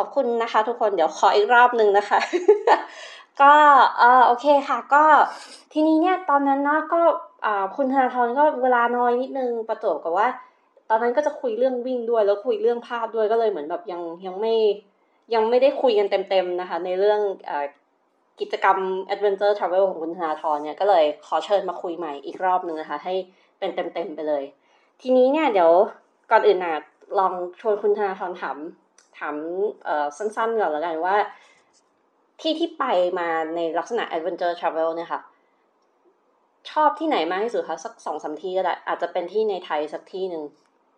อบคุณนะคะทุกคนเดี๋ยวขออีกรอบหนึ่งนะคะ ก็เออโอเคค่ะ ก็ทีนี้เนี่ยตอนนั้นเนาะก็อ่าคุณธนาธรก็เวลาน้อยนิดนึงประจวบกับว่า ตอนนั้นก็จะคุยเรื่องวิ่งด้วยแล้วคุยเรื่องภาพด้วยก็เลยเหมือนแบบยังยังไม่ยังไม่ได้คุยกันเต็มๆนะคะ ในเรื่องอกิจกรรม Adventure Travel ของคุณธนาธรเนี่ยก็เลยขอเชิญมาคุยใหม่อีกรอบหนึ่งนะคะ ให้เป็นเต็มๆไปเลย ทีนี้เนี่ยเดี๋ยวก่อนอื่นนะลองชวนคุณธนาธรถาม ถามเอ่อสั้นๆก่อนแล้วกันว่า ที่ที่ไปมาในลักษณะ Adventure Travel เนี่ยค่ะชอบที่ไหนมากที่สุดคะสักสองสามที่ก็ได้อาจจะเป็นที่ในไทยสักที่หนึ่ง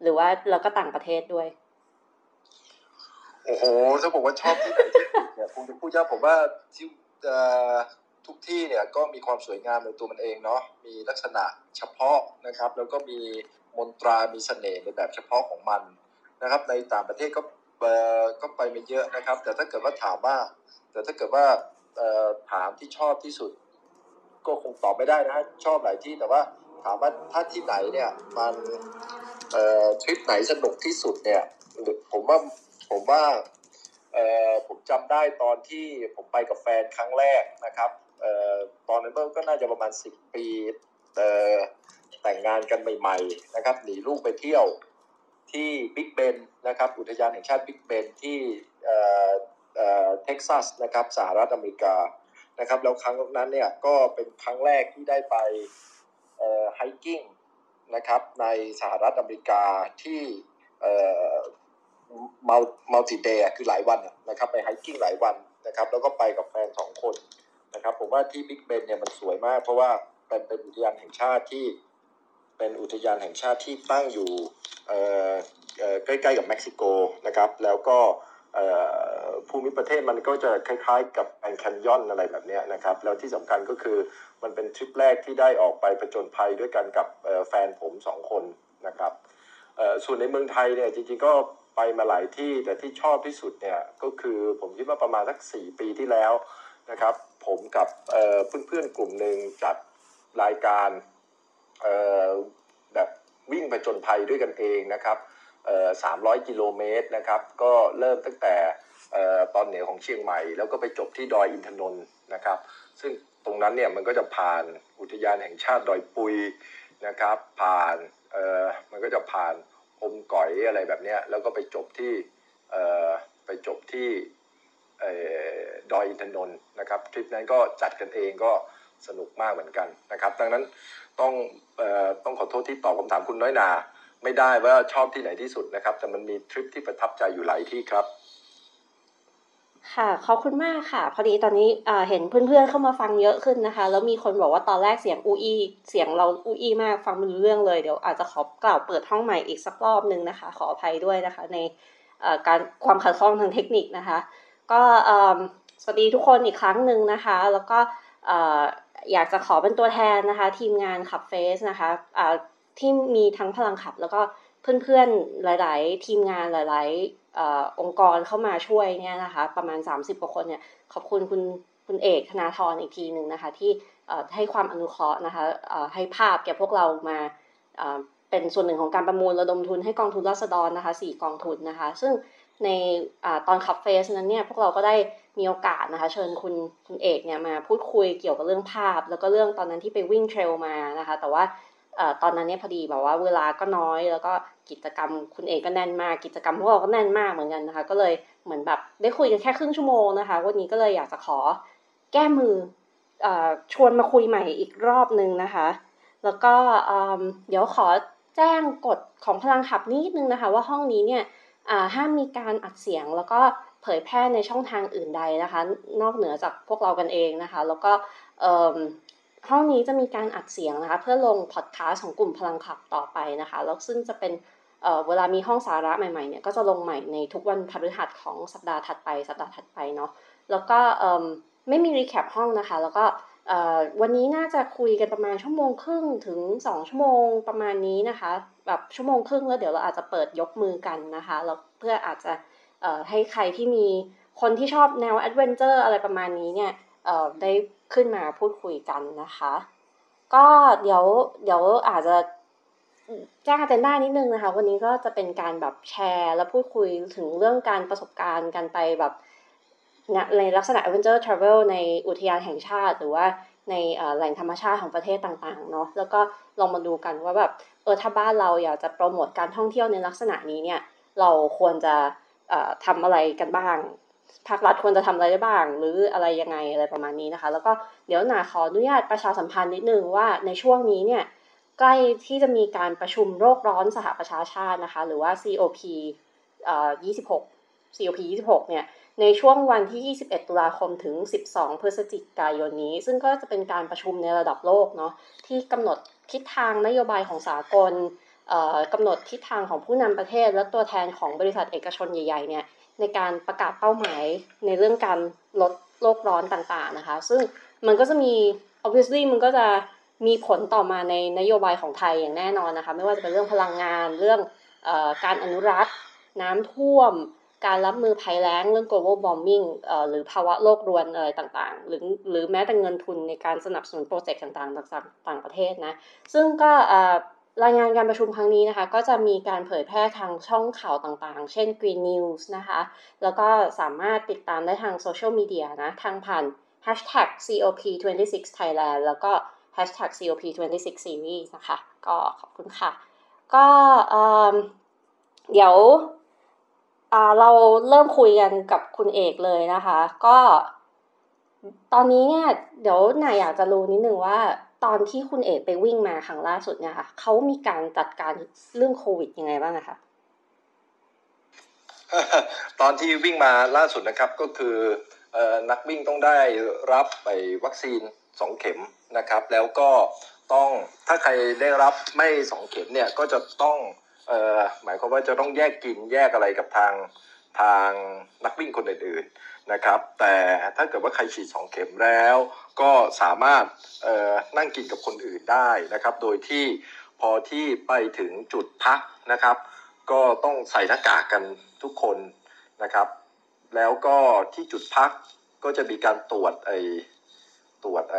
หรือว่าแล้วก็ต่างประเทศด้วย โอ้โหถ้าบอกว่าชอบที่ไหนที่สุดเนี่ยคงจะพูดยากผมว่าที่เอ่อทุกที่เนี่ยก็มีความสวยงามในตัวมันเองเนาะมีลักษณะเฉพาะนะครับ แล้วก็มีมนตรามีเสน่ห์ในแบบเฉพาะของมันนะครับ ในต่างประเทศก็ ก็ไปมาเยอะนะครับ แต่ถ้าเกิดว่าถามว่า แต่ถ้าเกิดว่าถามที่ชอบที่สุด ก็คงตอบไม่ได้นะชอบหลายที่แต่ว่าถามว่าถ้าที่ไหนเนี่ยมันทริปไหนสนุกที่สุดเนี่ยผมว่าผมว่าผมจำได้ตอนที่ผมไปกับแฟนครั้งแรกนะครับออตอนนั้นก็น่าจะประมาณสิบปีแต่งงานกันใหม่ ๆ นะครับ หนีลูกไปเที่ยว ที่บิ๊กเบนนะครับอุทยานแห่งชาติบิ๊กเบนที่เอ่อเอ่อเท็กซัสนะครับสหรัฐอเมริกานะครับแล้วครั้งนั้นเนี่ยก็เป็นครั้งแรกที่ได้ไปเอ่อไฮกิ้งนะครับในสหรัฐอเมริกาที่เอ่อ mul multi-day คือหลายวันนะครับไป hiking หลายวันนะครับแล้วก็ไปกับแฟนสองคนนะครับผมว่าที่ Big Bend เนี่ยมันสวยมากเพราะว่าเป็นเป็นอุทยานแห่งชาติที่ เป็นอุทยานแห่งชาติที่ตั้งอยู่ใกล้ๆกับเม็กซิโกนะครับ แล้วก็ภูมิประเทศมันก็จะคล้ายๆ กับ Grand Canyon อะไรแบบเนี้ยนะครับ แล้วที่สำคัญก็คือมันเป็นทริปแรกที่ได้ออกไปผจญภัยด้วยกันกับแฟนผมสองคนนะครับส่วนในเมืองไทยเนี่ยจริงๆก็ไปมาหลายที่แต่ที่ชอบที่สุดเนี่ยก็คือผมคิดว่าประมาณสักสี่ปีที่แล้วนะครับ ผมกับเพื่อนๆกลุ่มหนึ่งจัดรายการ วิ่งผจญภัยด้วยกันเองนะครับเอ่อ300กิโลเมตรนะครับ ก็เริ่มตั้งแต่เอ่อตอนเหนือของเชียงใหม่ แล้วก็ไปจบที่ดอยอินทนนท์นะครับ ซึ่งตรงนั้นเนี่ยมันก็จะผ่านอุทยานแห่งชาติดอยปุยนะครับ ผ่านเอ่อมันก็จะผ่านอมก๋อยอะไรแบบเนี้ยแล้วก็ไปจบที่เอ่อไปจบที่เอ่อดอยอินทนนท์นะครับทริปนั้นก็จัดกันเองก็สนุกมากเหมือนกันนะครับ ดังนั้น ต้องเอ่อต้องขอโทษที่ตอบคำถามคุณน้อยนา ไม่ได้ว่าชอบที่ไหนที่สุดนะครับ แต่มันมีทริปที่ประทับใจอยู่หลายที่ครับค่ะขอบคุณมากค่ะ พอดีตอนนี้อ่าเห็นเพื่อนๆเข้ามาฟังเยอะขึ้นนะคะ แล้วมีคนบอกว่าตอนแรกเสียงอูอีเสียงเราอูอีมากฟังไม่รู้เรื่องเลยเดี๋ยวอาจจะขอกล่าวเปิดห้องใหม่อีกสักรอบนึงนะคะ ขออภัยด้วยนะคะ ในเอ่อการความขัดข้องทางเทคนิคนะคะ ก็สวัสดีทุกคนอีกครั้งหนึ่งนะคะ แล้วก็เอยากจะขอเป็นตัวแทนนะคะ ทีมงานขับเฟสนะคะอ่าที่มีทั้งพลังขับ แล้วก็เพื่อนๆหลาย ๆ ทีมงานหลายๆอองค์กรเข้ามาช่วยเนี่ยนะคะ ประมาณ 30กว่าคนเนี่ยขอบคุณคุณคุณเอกธนาธรอีกทีหนึ่งนะคะ ที่ให้ความอนุเคราะห์นะคะให้ภาพแก่พวกเรามาเป็นส่วนหนึ่งของการประมูลระดมทุนให้กองทุนราษฎรนะคะสี่กองทุนนะคะ ซึ่งในอตอนขับเฟสนั้นเนี่ยพวกเราก็ได้ มีโอกาสนะคะ เชิญคุณคุณเอกเนี่ยมาพูดคุยเกี่ยวกับเรื่องภาพ แล้วก็เรื่องตอนนั้นที่ไปวิ่งเทรลมานะคะ แต่ว่าออตอนนั้นเนี่ยพอดีแบบว่าเวลาก็น้อย แล้วก็กิจกรรมคุณเอกก็แน่นมากกิจกรรมพวกเราก็แน่นมากเหมือนกันนะคะ ก็เลยเหมือนแบบได้คุยกันแค่ครึ่งชั่วโมงนะคะ วันนี้ก็เลยอยากจะขอแก้มืออชวนมาคุยใหม่อีกรอบนึงนะคะ แล้วก็เดี๋ยวขอแจ้งกฎของพลังขับนิดนึงนะคะ ว่าห้องนี้เนี่ยห้ามมีการอัดเสียงแล้วก็ เผยแพร่ในช่องทางอื่นใดนะคะ นอกเหนือจากพวกเรากันเองนะคะ แล้วก็ห้องนี้จะมีการอัดเสียงนะคะ เพื่อลงพอดแคสต์ของกลุ่มพลังขับต่อไปนะคะ แล้วซึ่งจะเป็นเเวลามีห้องสาระใหม่ๆเนี่ยก็จะลงใหม่ในทุกวันพฤหัสของสัปดาห์ถัดไป สัปดาห์ถัดไปเนาะแล้วก็ไม่มีรีแคปห้องนะคะ แล้วก็วันนี้น่าจะคุยกันประมาณชั่วโมงครึ่งถึง 2 ชั่วโมงประมาณนี้นะคะ แบบชั่วโมงครึ่งแล้วเดี๋ยวเราอาจจะเปิดยกมือกันนะคะแล้วเพื่ออาจจะ ให้ใครที่มีคนที่ชอบแนวแอดเวนเจอร์อะไรประมาณนี้เนี่ยเอ่อได้ขึ้นมาพูดคุยกันนะคะ ก็เดี๋ยวเดี๋ยวอาจจะแจ้งอาเจนได้นิดนึงนะคะ วันนี้ก็จะเป็นการแบบแชร์ และพูดคุยถึงเรื่องการประสบการณ์การไปแบบในลักษณะ adventure travel ในอุทยานแห่งชาติ หรือว่าในแหล่งธรรมชาติของประเทศต่างๆเนาะแล้วก็ลองมาดูกันว่าแบบเออถ้าบ้านเราอยากจะโปรโมทการท่องเที่ยวในลักษณะนี้เนี่ย เราควรจะ ทำอะไรกันบ้างภาครัฐควรจะทำอะไรได้บ้าง หรืออะไรยังไงอะไรประมาณนี้นะคะ แล้วก็เดี๋ยวหนาขออนุญาตประชาสัมพันธ์นิดนึงว่าในช่วงนี้เนี่ยใกล้ที่จะมีการประชุมโรคร้อนสหประชาชาตินะคะ หรือว่า COP 26 COP 26เนี่ยในช่วงวันที่ 21 ตุลาคมถึง 12 พฤศจิกายนนี้ ซึ่งก็จะเป็นการประชุมในระดับโลกเนาะที่กำหนดทิศทางนโยบายของสากล กำหนดทิศทางของผู้นำประเทศ และตัวแทนของบริษัทเอกชนใหญ่ๆเนี่ยในการประกาศเป้าหมายในเรื่องการลดโลกร้อนต่างๆนะคะ ซึ่งมันก็จะมี obviously มันก็จะมีผลต่อมาในนโยบายของไทยอย่างแน่นอนนะคะ ไม่ว่าจะเป็นเรื่องพลังงานเรื่องอการอนุรักษ์ น้ำท่วม การรับมือภัยแล้ง เรื่อง global warming หรือภาวะโลกรวนอะไรต่างๆ หรือหรือแม้แต่เงินทุนในการสนับสนุนโปรเจกต์ต่างๆ ต่างประเทศนะ ซึ่งก็ รายงานการประชุมครั้งนี้นะคะ ก็จะมีการเผยแพร่ทางช่องข่าวต่างๆ เช่น Green News นะคะ แล้วก็สามารถติดตามได้ทางโซเชียลมีเดียนะ ทางผ่าน hashtag COP26Thailand แล้วก็ hashtag COP26 series นะคะ ก็ขอบคุณค่ะ ก็เดี๋ยวเราเริ่มคุยกันกับคุณเอกเลยนะคะ ก็ตอนนี้เนี่ย เดี๋ยวนายอยากจะรู้นิดนึงว่า ตอนที่คุณเอกไปวิ่งมาครั้งล่าสุดเนี่ยค่ะเขามีการจัดการเรื่องโควิดยังไงบ้างนะคะตอนที่วิ่งมาล่าสุดนะครับก็คือนักวิ่งต้องได้รับไปวัคซีนสองเข็มนะครับ แล้วก็ต้องถ้าใครได้รับไม่สองเข็มเนี่ยก็จะต้องหมายความว่าจะต้องแยกกินแยกอะไรกับทางทางนักวิ่งคนอื่น นะครับ แต่ถ้าเกิดว่าใครฉีด 2 เข็มแล้ว ก็สามารถนั่งกินกับคนอื่นได้นะครับ โดยที่พอที่ไปถึงจุดพักนะครับ ก็ต้องใส่หน้ากากกันทุกคนนะครับ แล้วก็ที่จุดพักก็จะมีการตรวจไอตรวจไอ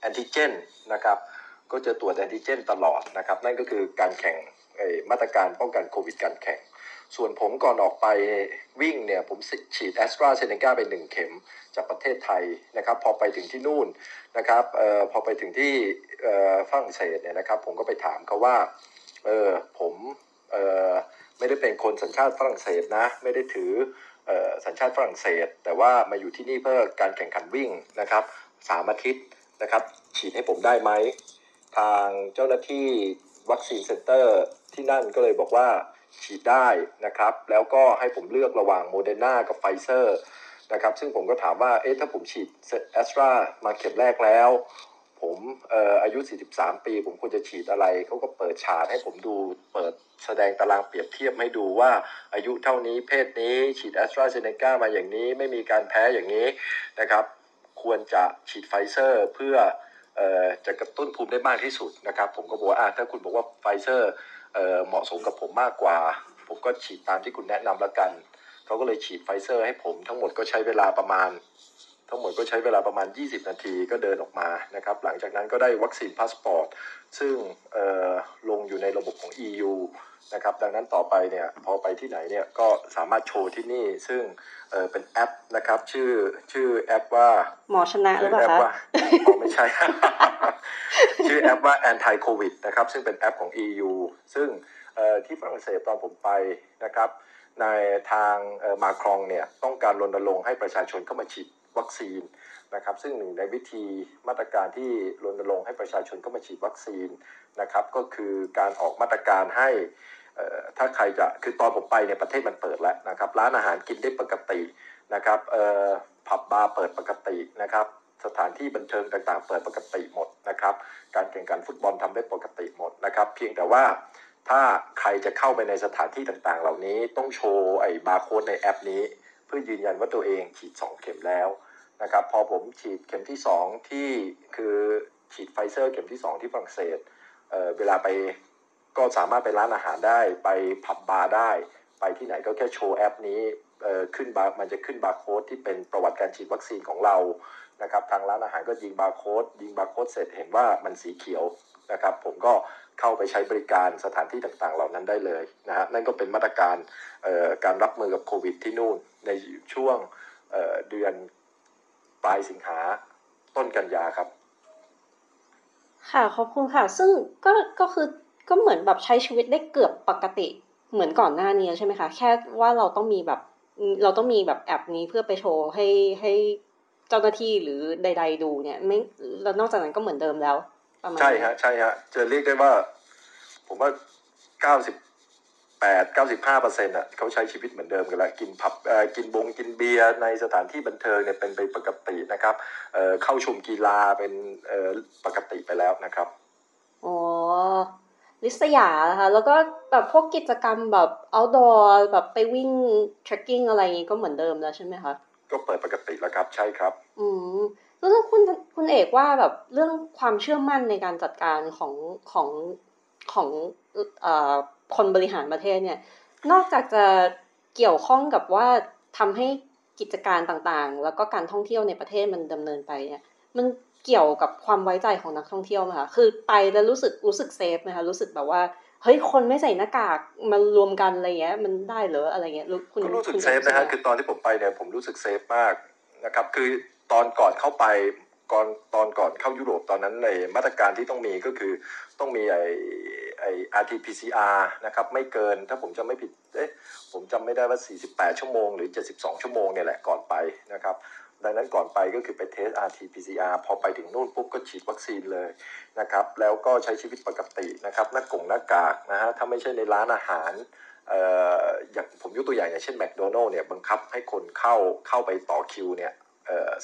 แอนติเจนนะครับ ก็จะตรวจแอนติเจนตลอดนะครับ นั่นก็คือการแข่งมาตรการป้องกันโควิดการแข่ง ส่วนผมก่อนออกไปวิ่งเนี่ยผมฉีดแอสตราเซเนกาไปหนึ่งเข็มจากประเทศไทยนะครับ พอไปถึงที่นู่นนะครับออพอไปถึงที่ฝรั่งเศสเนี่ยนะครับ ผมก็ไปถามเขาว่าเออผมเออไม่ได้เป็นคนสัญชาติฝรั่งเศสนะ ไม่ได้ถือสัญชาติฝรั่งเศส แต่ว่ามาอยู่ที่นี่เพื่อการแข่งขันวิ่งนะครับสามอาทิตย์นะครับ ฉีดให้ผมได้ไหม ทางเจ้าหน้าที่วัคซีน center ที่นั่นก็เลยบอกว่า ฉีดได้นะครับ แล้วก็ให้ผมเลือกระหว่างโมเดอร์นากับไฟเซอร์นะครับ ซึ่งผมก็ถามว่า เอ๊ะ ถ้าผมฉีดแอสตรามาเข็มแรกแล้ว ผมอออายุ 43 ปี ผมควรจะฉีดอะไร เขาก็เปิดฉากให้ผมดู เปิดแสดงตารางเปรียบเทียบให้ดูว่าอายุเท่านี้ เพศนี้ ฉีดแอสตราเซเนกามาอย่างนี้ ไม่มีการแพ้อย่างนี้นะครับ ควรจะฉีดไฟเซอร์เพื่อจะกระตุ้นภูมิได้มากที่สุดนะครับ ผมก็บอกว่าถ้าคุณบอกว่าไฟเซอร์ เหมาะสมกับผมมากกว่า ผมก็ฉีดตามที่คุณแนะนำแล้วกันเขาก็เลยฉีดไฟเซอร์ให้ผมทั้งหมดก็ใช้เวลาประมาณ ทั้งหมดก็ใช้เวลาประมาณ 20 นาทีก็เดินออกมานะครับ หลังจากนั้นก็ได้วัคซีนพาสปอร์ตซึ่งลงอยู่ในระบบของ EU นะครับดังนั้นต่อไปเนี่ยพอไปที่ไหนเนี่ยก็สามารถโชว์ที่นี่ซึ่งเป็นแอปนะครับ ชื่อชื่อแอปว่าหมอชนะหรือเปล่าคะไม่ใช่ ชื่อแอปว่า anti covid นะครับซึ่งเป็นแอปของ EU ซึ่งที่ฝรั่งเศสตอนผมไปนะครับในทางมาครองเนี่ยต้องการรณรงค์ให้ประชาชนเข้ามาฉีดวัคซีน นะครับ ซึ่งหนึ่งในวิธีมาตรการที่รณรงค์ให้ประชาชนเข้ามาฉีดวัคซีนนะครับ ก็คือการออกมาตรการให้ถ้าใครจะคือตอนผมไปเนี่ยประเทศมันเปิดแล้วนะครับร้านอาหารกินได้ปกตินะครับผับบาร์เปิดปกตินะครับ สถานที่บันเทิงต่างๆ เปิดปกติหมดนะครับ การแข่งขันฟุตบอลทำได้ปกติหมดนะครับ เพียงแต่ว่าถ้าใครจะเข้าไปในสถานที่ต่างๆ เหล่านี้ต้องโชว์ไอ้บาร์โค้ดในแอปนี้ เพื่อยืนยันว่าตัวเองฉีด2เข็มแล้ว นะครับพอผมฉีดเข็มที่ 2 ที่คือฉีดไฟเซอร์เข็มที่ 2 ที่ฝรั่งเศสเวลาไปก็สามารถไปร้านอาหารได้ไปผับบาร์ได้ ไปที่ไหนก็แค่โชว์แอปนี้ขึ้นบาร์มันจะขึ้นบาร์โค้ดที่เป็นประวัติการฉีดวัคซีนของเรานะครับทางร้านอาหารก็ยิงบาร์โค้ดยิงบาร์โค้ดเสร็จเห็นว่ามันสีเขียวนะครับผมก็เข้าไปใช้บริการสถานที่ต่างๆ เหล่านั้นได้เลยนะฮะนั่นก็เป็นมาตรการการรับมือกับโควิดที่นู่นในช่วงเดือน ปลายสิงหาต้นกันยาครับ ค่ะขอบคุณค่ะ ซึ่งก็ก็คือก็เหมือนแบบใช้ชีวิตได้เกือบปกติเหมือนก่อนหน้านี้ใช่ไหมคะ แค่ว่าเราต้องมีแบบอืมเราต้องมีแบบแอปนี้เพื่อไปโชว์ให้ให้เจ้าหน้าที่หรือใด ๆ ดูเนี่ยไม่แล้วนอกจากนั้นก็เหมือนเดิมแล้วประมาณใช่นี้ฮะใช่ฮะจะเรียกได้ว่า ผมว่าเก้าสิบ แปดเก้าสิบห้าเปอร์เซ็นต์อะเขาใช้ชีวิตเหมือนเดิมกันแล้วกินผับเอ่อกินบงกินเบียร์ในสถานที่บันเทิงเนี่ยเป็นไปปกตินะครับเอ่อเข้าชมกีฬาเป็นเอ่อปกติไปแล้วนะครับอ๋อลิสยานะคะแล้วก็แบบพวกกิจกรรมแบบ outdoor แบบไปวิ่ง trekking อะไรอย่างงี้ก็เหมือนเดิมแล้วใช่ไหมคะก็เปิดปกติแล้วครับใช่ครับ อืมแล้วคุณคุณเอกว่าแบบเรื่องความเชื่อมั่นในการจัดการของของของเอ่อ คนบริหารประเทศเนี่ย นอกจากจะเกี่ยวข้องกับว่าทำให้กิจการต่างๆ แล้วก็การท่องเที่ยวในประเทศมันดำเนินไปเนี่ย มันเกี่ยวกับความไว้ใจของนักท่องเที่ยวไหมคะคือไปแล้วรู้สึกรู้สึกเซฟไหมคะรู้สึกแบบว่าเฮ้ยคนไม่ใส่หน้ากากมารวมกันอะไรเงี้ยมันได้เหรออะไรเงี้ยรู้คุณก็รู้สึกคุณเซฟนะฮะรู้คืสึอตอนที่ผมไปเนี่ยผมรู้สึกเซฟมากนะครับคือตอนก่อนเข้าไปก่อนตอนก่อนเข้ายุโรปตอนนั้นในมาตรการที่ต้องมีก็คือต้องมีไอ ไอ RT-PCR นะครับไม่เกินถ้าผมจำไม่ผิดเอ๊ะผมจำไม่ได้ว่า 48 ชั่วโมงหรือ 72 ชั่วโมงเนี่ยแหละก่อนไปนะครับดังนั้นก่อนไปก็คือไปเทส RT-PCR พอไปถึงนู่นปุ๊บก็ฉีดวัคซีนเลยนะครับแล้วก็ใช้ชีวิตปกตินะครับหน้ากงหน้ากากนะฮะถ้าไม่ใช่ในร้านอาหารเอ่ออย่างผมยกตัวอย่างอย่างเช่นแมคโดนัลล์เนี่ยบังคับให้คนเข้าเข้าไปต่อคิวเนี่ย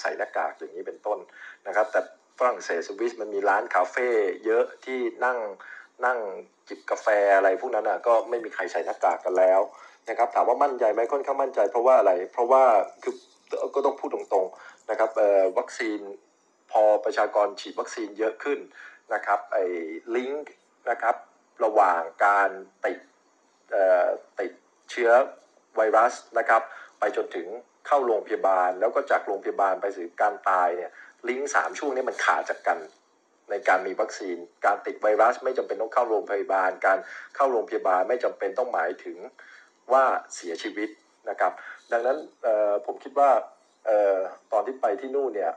ใส่หน้ากากอย่างนี้เป็นต้นนะครับ แต่ฝรั่งเศสสวิสมันมีร้านคาเฟ่เยอะที่นั่ง นั่งจิบกาแฟอะไรพวกนั้นอะก็ไม่มีใครใส่หน้ากากกันแล้วนะครับถามว่ามั่นใจไหมค่อนข้างมั่นใจเพราะว่าอะไร เพราะว่าคือก็ต้องพูดตรงๆนะครับเอ่อวัคซีนพอประชากรฉีดวัคซีนเยอะขึ้นนะครับไอ้ลิงก์นะครับระหว่างการติดเอ่อติดเชื้อไวรัสนะครับ ไปจนถึงเข้าโรงพยาบาล แล้วก็จากโรงพยาบาลไปถึงการตายเนี่ยลิงก์สามช่วงนี้มันขาดจากกัน ในการมีวัคซีน การติดไวรัสไม่จำเป็นต้องเข้าโรงพยาบาล การเข้าโรงพยาบาลไม่จำเป็นต้องหมายถึงว่าเสียชีวิตนะครับ ดังนั้นผมคิดว่าออตอนที่ไปที่นู่นเนี่ย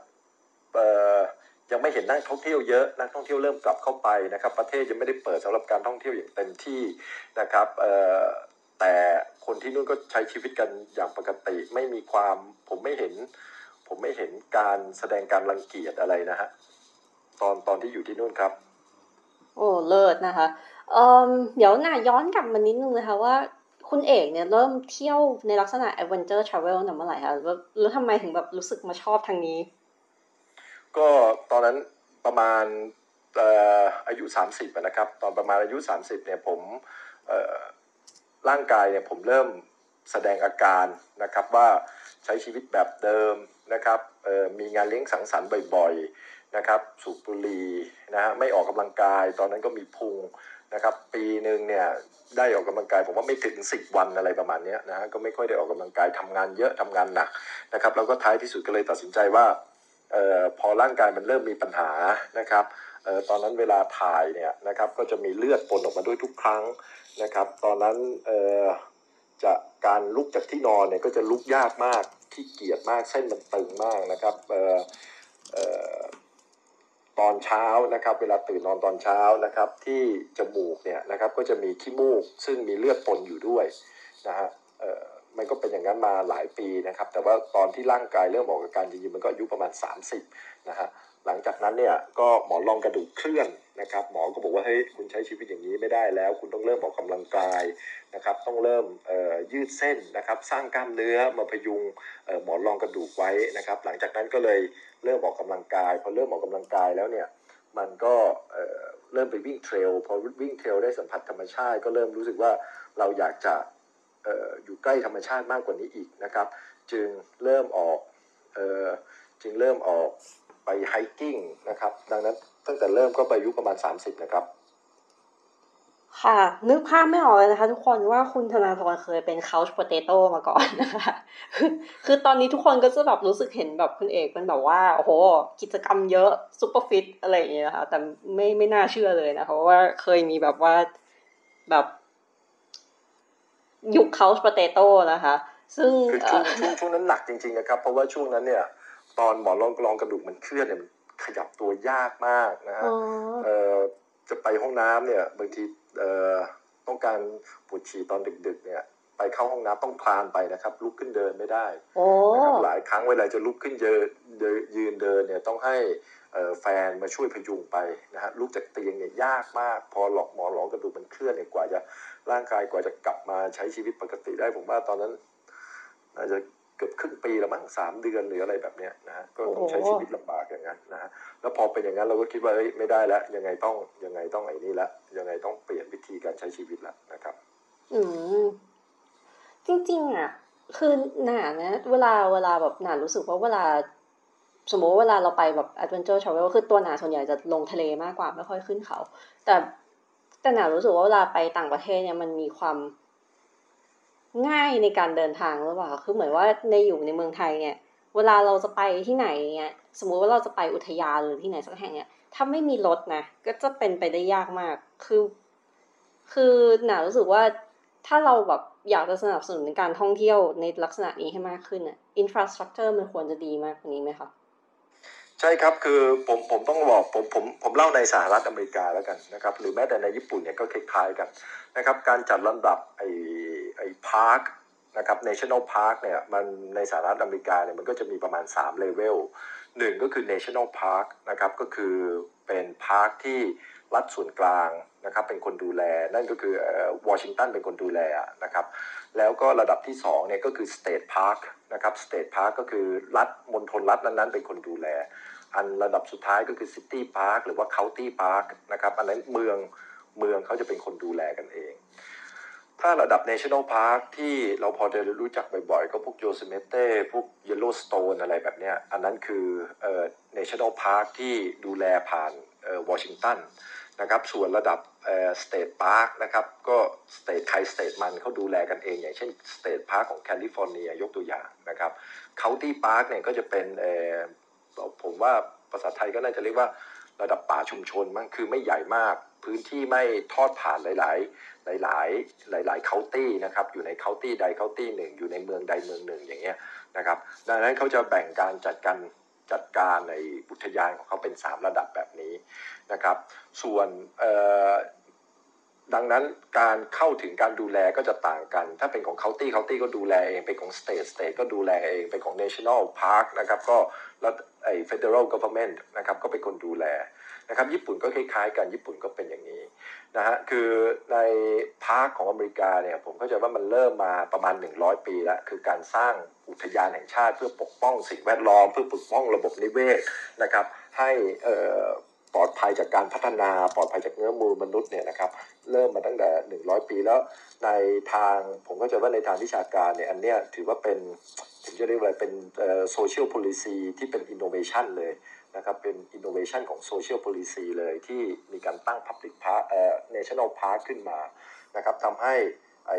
ยังไม่เห็นนักท่องเที่ยวเยอะนักท่องเที่ยวเริ่มกลับเข้าไปนะครับ ประเทศยังไม่ได้เปิดสำหรับการท่องเที่ยวอย่างเต็มที่นะครับแต่คนที่นู่นก็ใช้ชีวิตกันอย่างปกติไม่มีความผมไม่เห็น ผมไม่เห็นการแสดงการรังเกียจอะไรนะฮะ ตอนตอนที่อยู่ที่นู่นครับ โอ้เลิศนะคะเอ่มเดี๋ยวน่ะย้อนกลับมานิดนึงนะคะว่าคุณเอกเนี่ยเริ่มเที่ยวในลักษณะ adventure travel ตั้งแต่เมื่อไหร่คะแล้วแล้วทำไมถึงแบบรู้สึกมาชอบทางนี้ ก็ตอนนั้นประมาณเอ่ออายุ 30อะนะครับ ตอนประมาณอายุ 30เนี่ยผมเอ่อร่างกายเนี่ยผมเริ่มแสดงอาการนะครับว่าใช้ชีวิตแบบเดิมนะครับเอ่อมีงานเลี้ยงสังสรรค์บ่อยๆ นะครับสูบบุหรี่นะฮะไม่ออกกำลังกาย ตอนนั้นก็มีพุงนะครับปีหนึ่งเนี่ยได้ออกกำลังกายผมว่าไม่ถึง 10 วันอะไรประมาณเนี้ยนะฮะก็ไม่ค่อยได้ออกกำลังกายทำงานเยอะทำงานหนักนะครับแล้วก็ท้ายที่สุดก็เลยตัดสินใจว่าเอ่อพอร่างกายมันเริ่มมีปัญหานะครับเอ่อตอนนั้นเวลาถ่ายเนี่ยนะครับก็จะมีเลือดปนออกมาด้วยทุกครั้งนะครับ ตอนนั้นเอ่อจะการลุกจากที่นอนเนี่ยก็จะลุกยากมากขี้เกียจมากเส้นมันตึงมากนะครับเอ่อเอ่อ ตอนเช้านะครับ เวลาตื่นนอนตอนเช้านะครับ ที่จมูกเนี่ยนะครับก็จะมีขี้มูกซึ่งมีเลือดปนอยู่ด้วยนะฮะมันก็เป็นอย่างนั้นมาหลายปีนะครับ แต่ว่าตอนที่ร่างกายเริ่มออกอาการจริงๆมันก็อายุประมาณ 30นะฮะหลังจากนั้นเนี่ยก็หมอนรองกระดูกเคลื่อนนะครับ หมอก็บอกว่าเฮ้ยคุณใช้ชีวิตอย่างนี้ไม่ได้แล้ว คุณต้องเริ่มออกกำลังกายนะครับ ต้องเริ่มยืดเส้นนะครับ สร้างกล้ามเนื้อมาพยุงหมอนรองกระดูกไว้นะครับ หลังจากนั้นก็เลย เริ่มออกกำลังกาย พอเริ่มออกกำลังกายแล้วเนี่ยมันก็เเริ่มไปวิ่งเทรลพอวิ่งเทรลได้สัมผัสธรรมชาติ ก็เริ่มรู้สึกว่าเราอยากจะอออยู่ใกล้ธรรมชาติมากกว่านี้อีกนะครับ จึงเริ่มออกอจึงเริ่มออกไป hiking นะครับ ดังนั้นตั้งแต่เริ่มก็ไปอายุประมาณ 30 นะครับ ค่ะ นึกภาพไม่ออกเลยนะคะ ทุกคนว่าคุณธนาธรเคยเป็น couch potato มาก่อนนะคะคือคือตอนนี้ทุกคนก็จะแบบรู้สึกเห็นแบบคุณเอกเป็นแบบว่าโอ้โห กิจกรรมเยอะ super fit อะไรอย่างเงี้ยนะคะแต่ไม่ไม่น่าเชื่อเลยนะคะว่าเคยมีแบบว่าแบบยุค couch potato นะคะ ซึ่งคือช่วงช่วงช่วงนั้นหนักจริงๆนะครับ เพราะว่าช่วงนั้นเนี่ย ตอนหมอนรองรองกระดูกมันเคลื่อนเนี่ยมันขยับตัวยากมากนะฮะอ๋อเอ่อจะไปห้องน้ำเนี่ยบางทีเอ่อ ต้องการปวดฉี่ตอนดึกๆ เนี่ยไปเข้าห้องน้ำต้องคลานไปนะครับ ลุกขึ้นเดินไม่ได้โอ้นะครับหลายครั้งเวลาจะลุกขึ้นเดินเดินยืนเดินเนี่ยต้องให้เอ่อแฟนมาช่วยพยุงไปนะฮะลุกจากเตียงเนี่ยยากมาก พอหลอกหมอนรองกระดูกมันเคลื่อนเนี่ยกว่าจะร่างกายกว่าจะกลับมาใช้ชีวิตปกติได้ผมว่าตอนนั้นน่าจะ เกือบครึ่งปีแล้วมั้งสามเดือนหรืออะไรแบบเนี้ยนะฮะก็ต้องใช้ชีวิตลำบากอย่างนั้นนะฮะแล้วพอเป็นอย่างนั้นเราก็คิดว่าเฮ้ยไม่ได้แล้วยังไงต้องยังไงต้องไอ้นี่ละยังไงต้องเปลี่ยนวิธีการใช้ชีวิตละนะครับ อืมจริงๆอะคือหนานะเวลาเวลาแบบหนารู้สึกว่าเวลา สมมติว่าเวลาเราไปแบบ adventure travel คือตัวหนาส่วนใหญ่จะลงทะเลมากกว่าไม่ค่อยขึ้นเขา แต่แต่หนารู้สึกว่าเวลาไปต่างประเทศเนี่ยมันมีความ ง่ายในการเดินทางหรือเปล่าคือเหมือนว่าในอยู่ในเมืองไทยเนี่ย เวลาเราจะไปที่ไหนเนี่ยสมมุติว่าเราจะไปอุทยานหรือที่ไหนสักแห่งเนี่ยถ้าไม่มีรถนะก็จะเป็นไปได้ยากมาก คือ คือหนารู้สึกว่าถ้าเราแบบอยากจะสนับสนุนการท่องเที่ยวในลักษณะนี้ให้มากขึ้นอะอินฟราสตรักเจอร์มันควรจะดีมากกว่านี้ไหมคะใช่ครับคือผมผมต้องบอกผมผมผมเล่าในสหรัฐอเมริกาแล้วกันนะครับ หรือแม้แต่ในญี่ปุ่นเนี่ยก็คล้ายๆกันนะครับ การจัดลำดับไอ ไอ้ park นะครับ national park เนี่ยมันในสหรัฐอเมริกาเนี่ยมันก็จะมีประมาณ3เลเวลหนึ่งก็คือ national park นะครับก็คือเป็น park ที่รัฐส่วนกลางนะครับเป็นคนดูแล นั่นก็คือวอชิงตันเป็นคนดูแลนะครับแล้วก็ระดับที่2เนี่ยก็คือ state park นะครับ state park ก็คือรัฐมณฑลรัฐนั้นๆเป็นคนดูแล อันระดับสุดท้ายก็คือ City Park หรือว่า County Park นะครับอันนั้นเมืองเมืองเขาจะเป็นคนดูแลกันเอง ถ้าระดับ National Park ที่เราพอจะรู้จักบ่อยๆ ก็พวก Yosemite พวก Yellowstone อะไรแบบเนี้ยอันนั้นคือเอ่อ National Park ที่ดูแลผ่านเอ่อวอชิงตันนะครับส่วนระดับเอ่อ State Park นะครับก็ State ใคร State มันเขาดูแลกันเอง อย่างเช่น State Park ของแคลิฟอร์เนียยกตัวอย่างนะครับ County Park เนี่ยก็จะเป็นเอ่อผมว่าภาษาไทยก็น่าจะเรียกว่าระดับป่าชุมชนมั้งคือไม่ใหญ่มาก พื้นที่ไม่ทอดผ่านหลาย ๆ หลาย ๆ หลาย ๆ เคาน์ตี้นะครับอยู่ในเคาน์ตี้ใดเคาน์ตี้หนึ่งอยู่ในเมืองใดเมืองหนึ่งอย่างเงี้ยนะครับดังนั้นเขาจะแบ่งการจัดการจัดการในอุทยานของเขาเป็น 3 ระดับแบบนี้นะครับ ส่วนดังนั้นการเข้าถึงการดูแลก็จะต่างกัน ถ้าเป็นของ county county ก็ดูแลเอง เป็นของ state state ก็ดูแลเอง เป็นของ national park นะครับก็รัฐไอ้ federal government นะครับก็เป็นคนดูแล นะครับญี่ปุ่นก็คล้ายๆกันญี่ปุ่นก็เป็นอย่างนี้นะฮะคือในพาร์คของอเมริกาเนี่ยผมเข้าใจว่ามันเริ่มมาประมาณ 100 ปีแล้ว คือการสร้างอุทยานแห่งชาติ เพื่อปกป้องสิ่งแวดล้อม เพื่อปกป้องระบบนิเวศนะครับให้ปลอดภัยจากการพัฒนาปลอดภัยจากเนื้อมือมนุษย์เนี่ยนะครับเริ่มมาตั้งแต่ 100 ปีแล้วในทางผมก็จะว่าในทางวิชาการเนี่ยอันเนี้ยถือว่าเป็นผมจะเรียกว่าเป็นโซเชียล policy ที่เป็น innovation เลย นะครับเป็น innovation ของ social policy เลยที่มีการตั้ง public park เอ่อ national park ขึ้นมานะครับทำให้ไอ้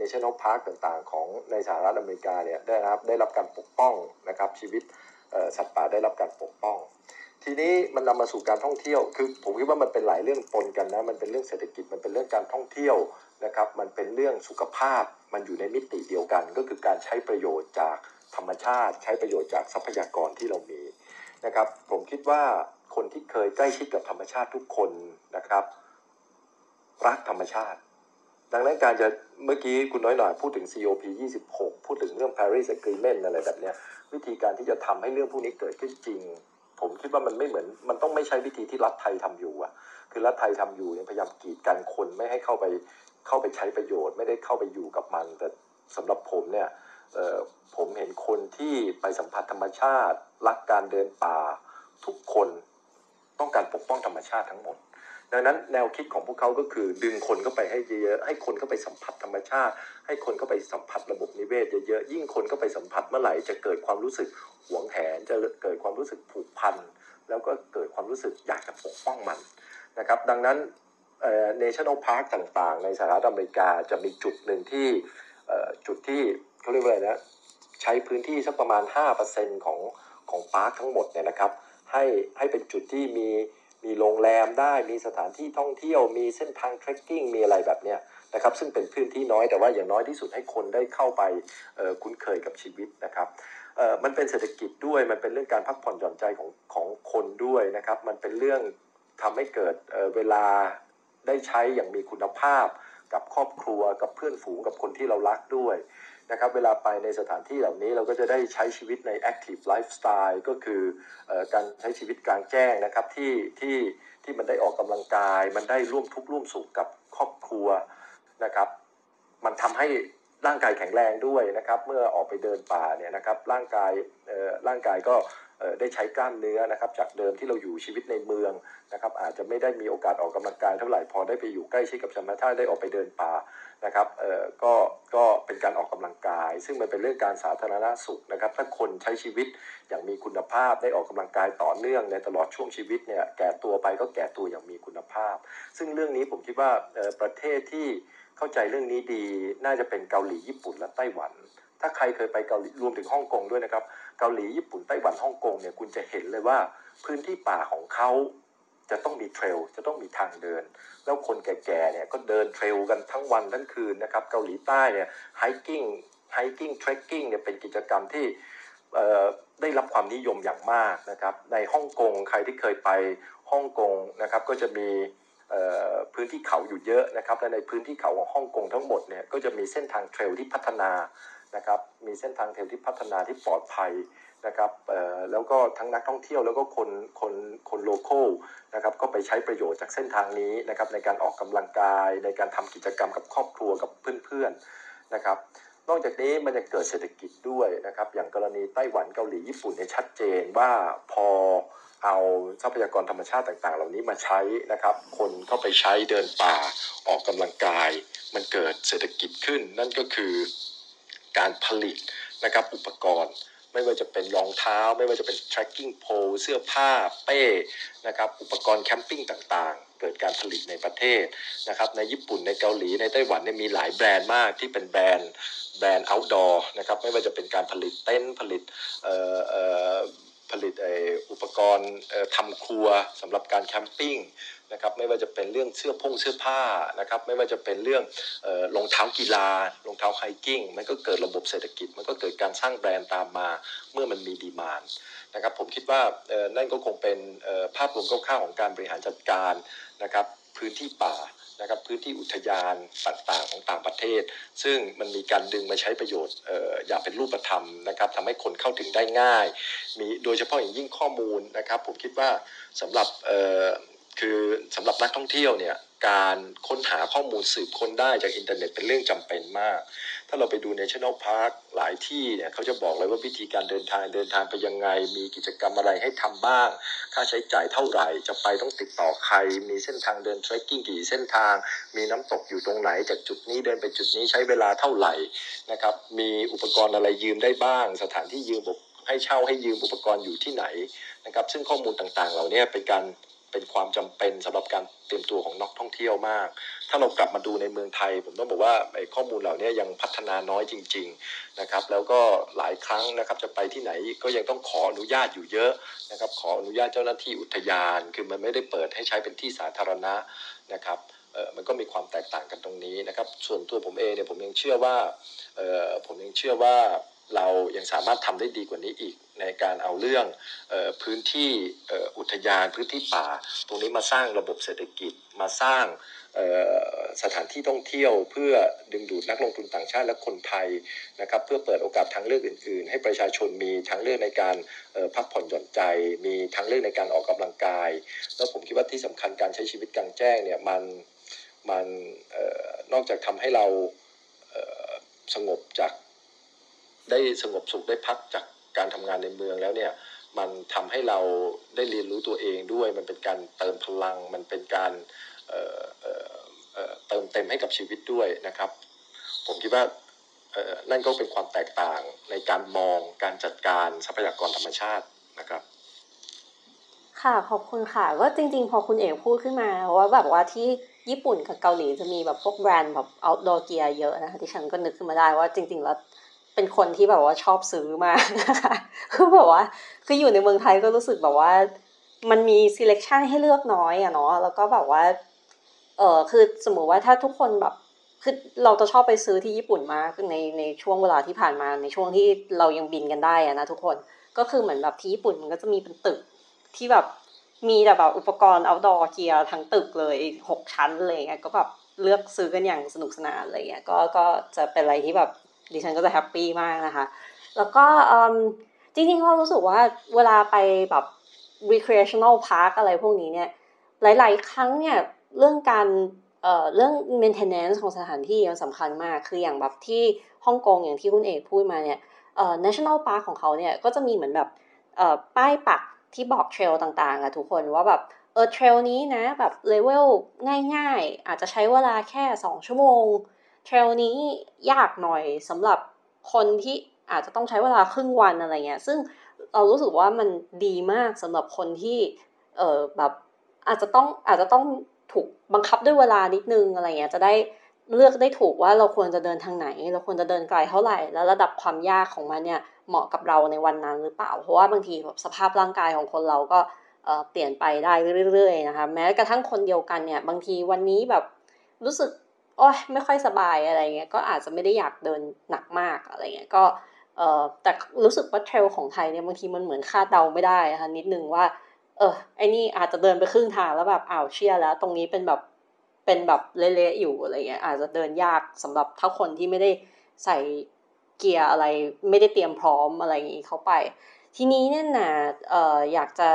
national park ต่างๆ ของในสหรัฐอเมริกาเนี่ยได้รับได้รับการปกป้องนะครับชีวิตสัตว์ป่าได้รับการปกป้อง ทีนี้มันนำมาสู่การท่องเที่ยว คือผมคิดว่ามันเป็นหลายเรื่องปนกันนะ มันเป็นเรื่องเศรษฐกิจ มันเป็นเรื่องการท่องเที่ยวนะครับ มันเป็นเรื่องสุขภาพ มันอยู่ในมิติเดียวกัน ก็คือการใช้ประโยชน์จากธรรมชาติ ใช้ประโยชน์จากทรัพยากรที่เรามี นะครับ ผมคิดว่าคนที่เคยใกล้ชิดกับธรรมชาติทุกคนนะครับ รักธรรมชาติ ดังนั้นการจะเมื่อกี้คุณน้อยหน่อยพูดถึง COP 26 พูดถึงเรื่อง Paris Agreement อะไรแบบเนี้ยวิธีการที่จะทำให้เรื่องพวกนี้เกิดขึ้นจริง ผมคิดว่ามันไม่เหมือน มันต้องไม่ใช่วิธีที่รัฐไทยทำอยู่อะคือรัฐไทยทำอยู่เนี่ยพยายามกีดกันคนไม่ให้เข้าไปเข้าไปใช้ประโยชน์ ไม่ได้เข้าไปอยู่กับมันแต่สำหรับผมเนี่ย ผมเห็นคนที่ไปสัมผัสธรรมชาติ รักการเดินป่าทุกคนต้องการปกป้องธรรมชาติทั้งหมด ดังนั้นแนวคิดของพวกเขาก็คือดึงคนเข้าไปให้เยอะๆให้คนเข้าไปสัมผัสธรรมชาติ ให้คนเข้าไปสัมผัสระบบนิเวศเยอะๆยิ่งคนเข้าไปสัมผัสเมื่อไหร่จะเกิดความรู้สึกหวงแหนจะเกิดความรู้สึกผูกพันแล้วก็เกิดความรู้สึกอยากจะปกป้องมันนะครับ ดังนั้นเอ่อ national park ต่างๆ ในสหรัฐอเมริกาจะมีจุดหนึ่งที่จุดที่ เขาเรียกว่าอะไรนะใช้พื้นที่สักประมาณ 5%ของของพาร์คทั้งหมดเนี่ยนะครับ ให้ให้เป็นจุดที่มีมีโรงแรมได้มีสถานที่ท่องเที่ยวมีเส้นทางเทรคกิ้งมีอะไรแบบเนี้ยนะครับซึ่งเป็นพื้นที่น้อยแต่ว่าอย่างน้อยที่สุดให้คนได้เข้าไปคุ้นเคยกับชีวิตนะครับมันเป็นเศรษฐกิจด้วยมันเป็นเรื่องการพักผ่อนหย่อนใจของของคนด้วยนะครับมันเป็นเรื่องทำให้เกิดเเวลาได้ใช้อย่างมีคุณภาพ กับครอบครัวกับเพื่อนฝูงกับคนที่เรารักด้วย นะครับเวลาไปในสถานที่เหล่านี้เราก็จะได้ใช้ชีวิตใน active lifestyle ก็คืออการใช้ชีวิตกลางแจ้งนะครับที่ที่ที่มันได้ออกกำลังกาย มันได้ร่วมทุกข์ร่วมสุขกับครอบครัวนะครับ มันทำให้ร่างกายแข็งแรงด้วยนะครับ เมื่อออกไปเดินป่าเนี่ยนะครับร่างกายร่างกายก็ได้ใช้กล้ามเนื้อนะครับ จากเดิมที่เราอยู่ชีวิตในเมืองนะครับ อาจจะไม่ได้มีโอกาสออกกำลังกายเท่าไหร่พอได้ไปอยู่ใกล้ชิดกับธรรมชาติได้ออกไปเดินป่า นะครับเอ่อก็ก็เป็นการออกกำลังกาย ซึ่งมันเป็นเรื่องการสาธารณสุขนะครับ ถ้าคนใช้ชีวิตอย่างมีคุณภาพได้ออกกำลังกายต่อเนื่องในตลอดช่วงชีวิตเนี่ยแก่ตัวไปก็แก่ตัวอย่างมีคุณภาพ ซึ่งเรื่องนี้ผมคิดว่าประเทศที่เข้าใจเรื่องนี้ดีน่าจะเป็นเกาหลีญี่ปุ่นและไต้หวัน ถ้าใครเคยไปเกาหลีรวมถึงฮ่องกงด้วยนะครับ เกาหลีญี่ปุ่นไต้หวันฮ่องกงเนี่ยคุณจะเห็นเลยว่าพื้นที่ป่าของเขา จะต้องมีเทรลจะต้องมีทางเดิน แล้วคนแก่ๆเนี่ยก็เดินเทรลกันทั้งวันทั้งคืนนะครับเกาหลีใต้เนี่ยhiking hiking trekking เนี่ยเป็นกิจกรรมที่ได้รับความนิยมอย่างมากนะครับในฮ่องกงใครที่เคยไปฮ่องกงนะครับก็จะมีพื้นที่เขาอยู่เยอะนะครับและในพื้นที่เขาของฮ่องกงทั้งหมดเนี่ยก็จะมีเส้นทาง trail ที่พัฒนานะครับมีเส้นทาง trail ที่พัฒนาที่ปลอดภัย นะครับแล้วก็ทั้งนักท่องเที่ยวแล้วก็คนคนคน local นะครับก็ไปใช้ประโยชน์จากเส้นทางนี้นะครับในการออกกำลังกาย ในการทำกิจกรรมกับครอบครัวกับเพื่อนๆนะครับนอกจากนี้มันจะเกิดเศรษฐกิจด้วยนะครับอย่างกรณีไต้หวันเกาหลีญี่ปุ่นเนี่ยชัดเจนว่าพอเอาทรัพยากรธรรมชาติต่าง ๆ เหล่านี้มาใช้นะครับ คนเข้าไปใช้เดินป่าออกกำลังกาย มันเกิดเศรษฐกิจขึ้น นั่นก็คือการผลิตนะครับอุปกรณ์ ไม่ว่าจะเป็นรองเท้า ไม่ว่าจะเป็น tracking pole เสื้อผ้าเป้นะครับอุปกรณ์แคมปิ้งต่างๆ เกิดการผลิตในประเทศนะครับในญี่ปุ่นในเกาหลีในไต้หวันเนี่ยมีหลายแบรนด์มากที่เป็นแบรนด์แบรนด์ outdoor นะครับไม่ว่าจะเป็นการผลิตเต็นท์ผลิตเอ่อเอ่อผลิตเอ่ออุปกรณ์ทำครัวสำหรับการแคมปิ้ง นะครับไม่ว่าจะเป็นเรื่องเสื้อผงเสื้อผ้านะครับไม่ว่าจะเป็นเรื่องเอ่อรองเท้ากีฬารองเท้าไฮกิ้งมันก็เกิดระบบเศรษฐกิจ มันก็เกิดการสร้างแบรนด์ตามมาเมื่อมันมีดีมานนะครับผมคิดว่านั่นก็คงเป็นภาพรวมคร่าวๆของการบริหารจัดการนะครับพื้นที่ป่านะครับพื้นที่อุทยานต่างๆของต่างประเทศ ซึ่งมันมีการดึงมาใช้ประโยชน์อออย่างเป็นรูปธรรมนะครับทำให้คนเข้าถึงได้ง่าย มีโดยเฉพาะอย่างยิ่งข้อมูลนะครับ ผมคิดว่าสำหรับ คือสำหรับนักท่องเที่ยวเนี่ยการค้นหาข้อมูลสืบค้นได้จากอินเทอร์เน็ตเป็นเรื่องจำเป็นมาก ถ้าเราไปดู National Park หลายที่เนี่ยเขาจะบอกเลยว่าวิธีการเดินทางเดินทางไปยังไง มีกิจกรรมอะไรให้ทำบ้าง ค่าใช้จ่ายเท่าไหร่ จะไปต้องติดต่อใคร มีเส้นทางเดิน trekking กี่เส้นทาง มีน้ำตกอยู่ตรงไหน จากจุดนี้เดินไปจุดนี้ใช้เวลาเท่าไหร่นะครับ มีอุปกรณ์อะไรยืมได้บ้าง สถานที่ยืมให้เช่าให้ยืมอุปกรณ์อยู่ที่ไหนนะครับ ซึ่งข้อมูลต่างๆ เหล่านี้เป็นการ เป็นความจำเป็นสำหรับการเตรียมตัวของนักท่องเที่ยวมาก ถ้าเรากลับมาดูในเมืองไทย ผมต้องบอกว่าไอ้ข้อมูลเหล่านี้ยังพัฒนาน้อยจริง ๆนะครับ แล้วก็หลายครั้งนะครับจะไปที่ไหนก็ยังต้องขออนุญาตอยู่เยอะนะครับ ขออนุญาตเจ้าหน้าที่อุทยาน คือมันไม่ได้เปิดให้ใช้เป็นที่สาธารณะนะครับมันก็มีความแตกต่างกันตรงนี้นะครับ ส่วนตัวผมเองเนี่ยผมยังเชื่อว่าผมยังเชื่อว่า เรายังสามารถทำได้ดีกว่านี้อีก ในการเอาเรื่องออพื้นที่อ,อุทยานพื้นที่ป่า ตรงนี้มาสร้างระบบเศรษฐกิจมาสร้างสถานที่ท่องเที่ยวเพื่อดึงดูดนักลงทุนต่างชาติและคนไทยนะครับเพื่อเปิดโอกาสทางเลือกอื่น ๆ ให้ประชาชนมีทางเลือกในการพักผ่อนหย่อนใจ มีทางเลือกในการออกกำลังกาย แล้วผมคิดว่าที่สำคัญการใช้ชีวิตกลางแจ้งเนี่ยมันมันออนอกจากทำให้เราสงบจาก ได้สงบสุขได้พักจากการทำงานในเมืองแล้วเนี่ยมันทำให้เราได้เรียนรู้ตัวเองด้วย มันเป็นการเติมพลัง มันเป็นการเอ่อเอ่อเอ่อเติมเต็มให้กับชีวิตด้วยนะครับ ผมคิดว่าเอ่อนั่นก็เป็นความแตกต่างในการมองการจัดการทรัพยากรธรรมชาตินะครับ ค่ะขอบคุณค่ะก็จริง ๆ พอคุณเอกพูดขึ้นมาว่าแบบว่าที่ญี่ปุ่นกับเกาหลีจะมีแบบพวกแบรนด์แบบ outdoor gear เยอะนะคะที่ฉันก็นึกขึ้นมาได้ว่าจริง ๆ แล้ว เป็นคนที่แบบว่าชอบซื้อมากคือแบบว่า คืออยู่ในเมืองไทยก็รู้สึกแบบว่า มันมี selection ให้เลือกน้อยอะเนาะแล้วก็แบบว่า เออคือสมมุติว่าถ้าทุกคนแบบคือเราจะชอบไปซื้อที่ญี่ปุ่นมากในในช่วงเวลาที่ผ่านมาในช่วงที่เรายังบินกันได้อะนะทุกคนก็คือเหมือนแบบที่ญี่ปุ่นมันก็จะมีเป็นตึกที่แบบมีแต่แบบอุปกรณ์ outdoor gear ทั้งตึกเลยหกชั้นเงี้ยก็แบบเลือกซื้อกันอย่างสนุกสนานอะไรเงี้ยก็ก็จะเป็นอะไรที่แบบ ดิฉันก็จะแฮปปี้มากนะคะ แล้วก็จริงๆก็รู้สึกว่าเวลาไปแบบ recreational park อะไรพวกนี้เนี่ย หลาย ๆ ครั้งเนี่ยเรื่องการเเรื่อง maintenance ของสถานที่มันสำคัญมาก คืออย่างแบบที่ฮ่องกงอย่างที่คุณเอกพูดมาเนี่ย national park ของเขาเนี่ยก็จะมีเหมือนแบบป้ายปักที่บอกเทรลต่างๆอะทุกคนว่าแบบเออเทรลนี้นะแบบเลเวลง่ายๆ อาจจะใช้เวลาแค่ 2 ชั่วโมง เทรลนี้ยากหน่อยสำหรับคนที่อาจจะต้องใช้เวลาครึ่งวันอะไรเงี้ย ซึ่งเรารู้สึกว่ามันดีมากสำหรับคนที่เออแบบอาจจะต้องอาจจะต้องถูกบังคับด้วยเวลานิดนึงอะไรเงี้ยจะได้เลือกได้ถูกว่าเราควรจะเดินทางไหน เราควรจะเดินไกลเท่าไหร่ แล้วระดับความยากของมันเนี่ยเหมาะกับเราในวันนั้นหรือเปล่า เพราะว่าบางทีแบบสภาพร่างกายของคนเราก็เปลี่ยนไปได้เรื่อยๆนะคะแม้กระทั่งคนเดียวกันเนี่ยบางทีวันนี้แบบรู้สึก โอ้ยไม่ค่อยสบายอะไรเงี้ยก็อาจจะไม่ได้อยากเดินหนักมากอะไรเงี้ยก็เออแต่รู้สึกว่าเทรลของไทยเนี่ยบางทีมันเหมือนคาดเดาไม่ได้นะคะนิดนึงว่า เออไอ้นี่อาจจะเดินไปครึ่งทางแล้วแบบอ้าวเชียแล้ว ตรงนี้เป็นแบบเป็นแบบเละๆอยู่อะไรเงี้ยอาจจะเดินยากสำหรับถ้าคนที่ไม่ได้ใส่เกียร์อะไรไม่ได้เตรียมพร้อมอะไรอย่างนี้เข้าไป ทีนี้เนี่ยนะเอออยากจะ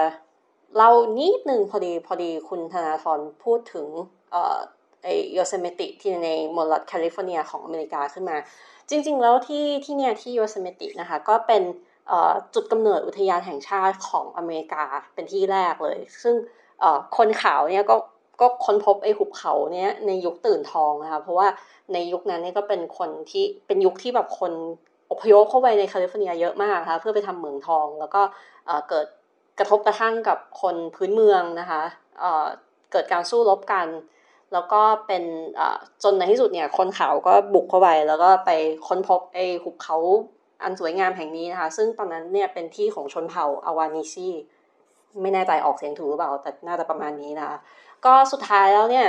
เล่านิดนึงพอดีพอดีคุณธนาธรพูดถึงเออ ไอโยเซมิตีที่ในมลรัฐแคลิฟอร์เนียของอเมริกาขึ้นมา จริง ๆ แล้วที่ที่เนี่ยที่โยเซมิตีนะคะก็เป็นจุดกำเนิดอุทยานแห่งชาติของอเมริกาเป็นที่แรกเลย ซึ่งคนขาวเนี่ยก็ก็ค้นพบไอ้หุบเขาเนี้ยในยุคตื่นทองนะคะเพราะว่าในยุคนั้นเนี่ยก็เป็นคนที่เป็นยุคที่แบบคนอพยพเข้าไปในแคลิฟอร์เนียเยอะมากนะคะเพื่อไปทำเหมืองทอง แล้วก็เกิดกระทบกระทั่งกับคนพื้นเมืองนะคะเกิดการสู้รบกัน แล้วก็เป็นจนในที่สุดเนี่ยคนเขาก็บุกเข้าไปแล้วก็ไปค้นพบไอ้หุบเขาอันสวยงามแห่งนี้นะคะ ซึ่งตอนนั้นเนี่ยเป็นที่ของชนเผ่าอาวานิชีไม่แน่ใจออกเสียงถูกหรือเปล่า แต่น่าจะประมาณนี้นะคะ ก็สุดท้ายแล้วเนี่ย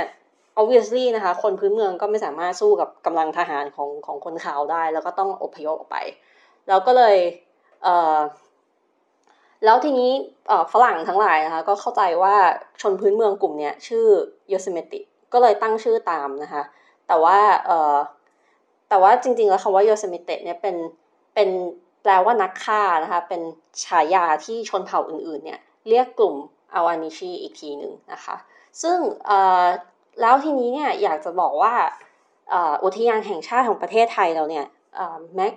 obviously นะคะ คนพื้นเมืองก็ไม่สามารถสู้กับกำลังทหารของของคนขาวได้ แล้วก็ต้องอพยพออกไป แล้วก็เลยเออแล้วทีนี้ฝรั่งทั้งหลายนะคะ ก็เข้าใจว่าชนพื้นเมืองกลุ่มนี้ชื่อ Yosemite ก็เลยตั้งชื่อตามนะคะ แต่ว่าเออแต่ว่าจริงๆแล้วคำว่า Yosemite เนี่ยเป็นเป็นแปลว่านักฆ่านะคะ เป็นฉายาที่ชนเผ่าอื่นๆเนี่ยเรียกกลุ่มอาวานิชีอีกทีหนึ่งนะคะ ซึ่งแล้วทีนี้เนี่ยอยากจะบอกว่าอุทยานแห่งชาติของประเทศไทยเราเนี่ยแม็ก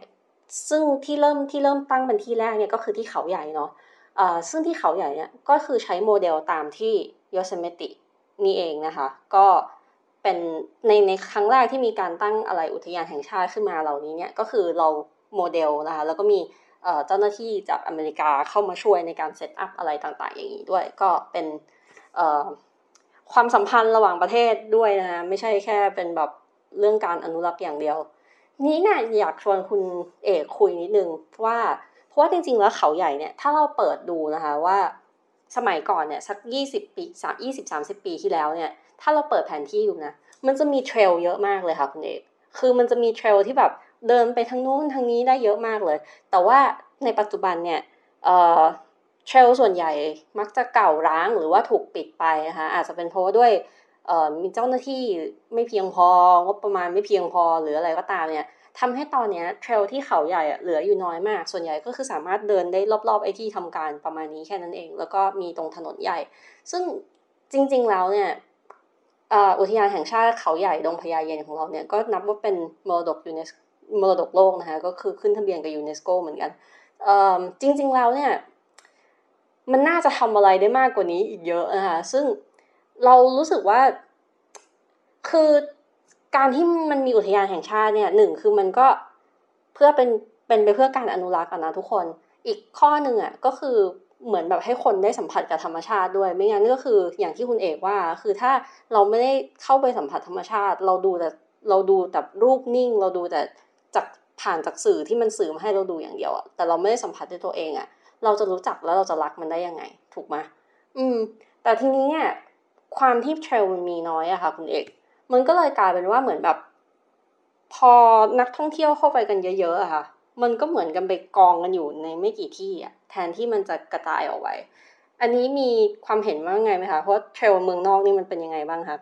ซึ่งที่เริ่มที่เริ่มตั้งเป็นที่แรกเนี่ยก็คือที่เขาใหญ่เนาะซึ่งที่เขาใหญ่เนี่ยก็คือใช้โมเดลตามที่ Yosemite นี่เองนะคะ ก็เป็นในในครั้งแรกที่มีการตั้งอะไรอุทยานแห่งชาติขึ้นมาเหล่านี้เนี่ยก็คือเราโมเดลนะคะแล้วก็มีเจ้าหน้าที่จากอเมริกาเข้ามาช่วยในการเซตอัพอะไรต่างๆ อย่างนี้ด้วย ก็เป็นความสัมพันธ์ระหว่างประเทศด้วยนะคะไม่ใช่แค่เป็นแบบเรื่องการอนุรักษ์อย่างเดียว นี้เนี่ยอยากชวนคุณเอกคุยนิดนึงว่าเพราะว่าจริงๆแล้วเขาใหญ่เนี่ยถ้าเราเปิดดูนะคะว่า สมัยก่อนเนี่ยสักยี่สิบปีสามยี่สิบสามสิบปีที่แล้วเนี่ย ถ้าเราเปิดแผนที่ดูนะ มันจะมีเทรลเยอะมากเลยค่ะคุณเอกคือมันจะมีเทรลที่แบบเดินไปทางนู้นทางนี้ได้เยอะมากเลย แต่ว่าในปัจจุบันเนี่ยเอ่อtrail ส่วนใหญ่มักจะเก่าร้างหรือว่าถูกปิดไปนะคะอาจจะเป็นเพราะว่าด้วยเอ่อมีเจ้าหน้าที่ไม่เพียงพองบประมาณไม่เพียงพอหรืออะไรก็ตามเนี่ย ทำให้ตอนนี้ trail ที่เขาใหญ่เหลืออยู่น้อยมาก ส่วนใหญ่ก็คือสามารถเดินได้รอบๆไอ้ที่ทำการประมาณนี้แค่นั้นเอง แล้วก็มีตรงถนนใหญ่ ซึ่งจริงๆแล้วเนี่ยอุทยานแห่งชาติเขาใหญ่ดงพญาเย็นของเราเนี่ยก็นับว่าเป็นมรดกยูเนสมรดกโลกนะคะก็คือขึ้นทะเบียนกับยูเนสโกเหมือนกันจริงๆแล้วเนี่ยมันน่าจะทำอะไรได้มากกว่านี้อีกเยอะนะคะซึ่งเรารู้สึกว่าคือ การที่มันมีอุทยานแห่งชาติเนี่ยหนึ่งคือมันก็เพื่อเป็นเป็นไปเพื่อการอนุรักษ์นะทุกคน อีกข้อหนึ่งอะก็คือเหมือนแบบให้คนได้สัมผัสกับธรรมชาติด้วย ไม่งั้นก็คืออย่างที่คุณเอกว่า คือถ้าเราไม่ได้เข้าไปสัมผัสธรรมชาติ เราดูแต่เราดูแต่รูปนิ่ง เราดูแต่จากผ่านจากสื่อที่มันสื่อมาให้เราดูอย่างเดียวอะแต่เราไม่ได้สัมผัสด้วยตัวเองอะเราจะรู้จักแล้วเราจะรักมันได้ยังไง ถูกไหมอืม แต่ทีนี้เนี่ยความที่เทรลมันมีน้อยอะค่ะ คุณเอก มันก็เลยกลายเป็นว่าเหมือนแบบ พอนักท่องเที่ยวเข้าไปกันเยอะๆอะค่ะ มันก็เหมือนกันไปกองกันอยู่ในไม่กี่ที่อะแทนที่มันจะกระจายออกไปอันนี้มีความเห็นว่าไงไหมคะ เพราะเทรลเมืองนอกนี่มันเป็นยังไงบ้างคะ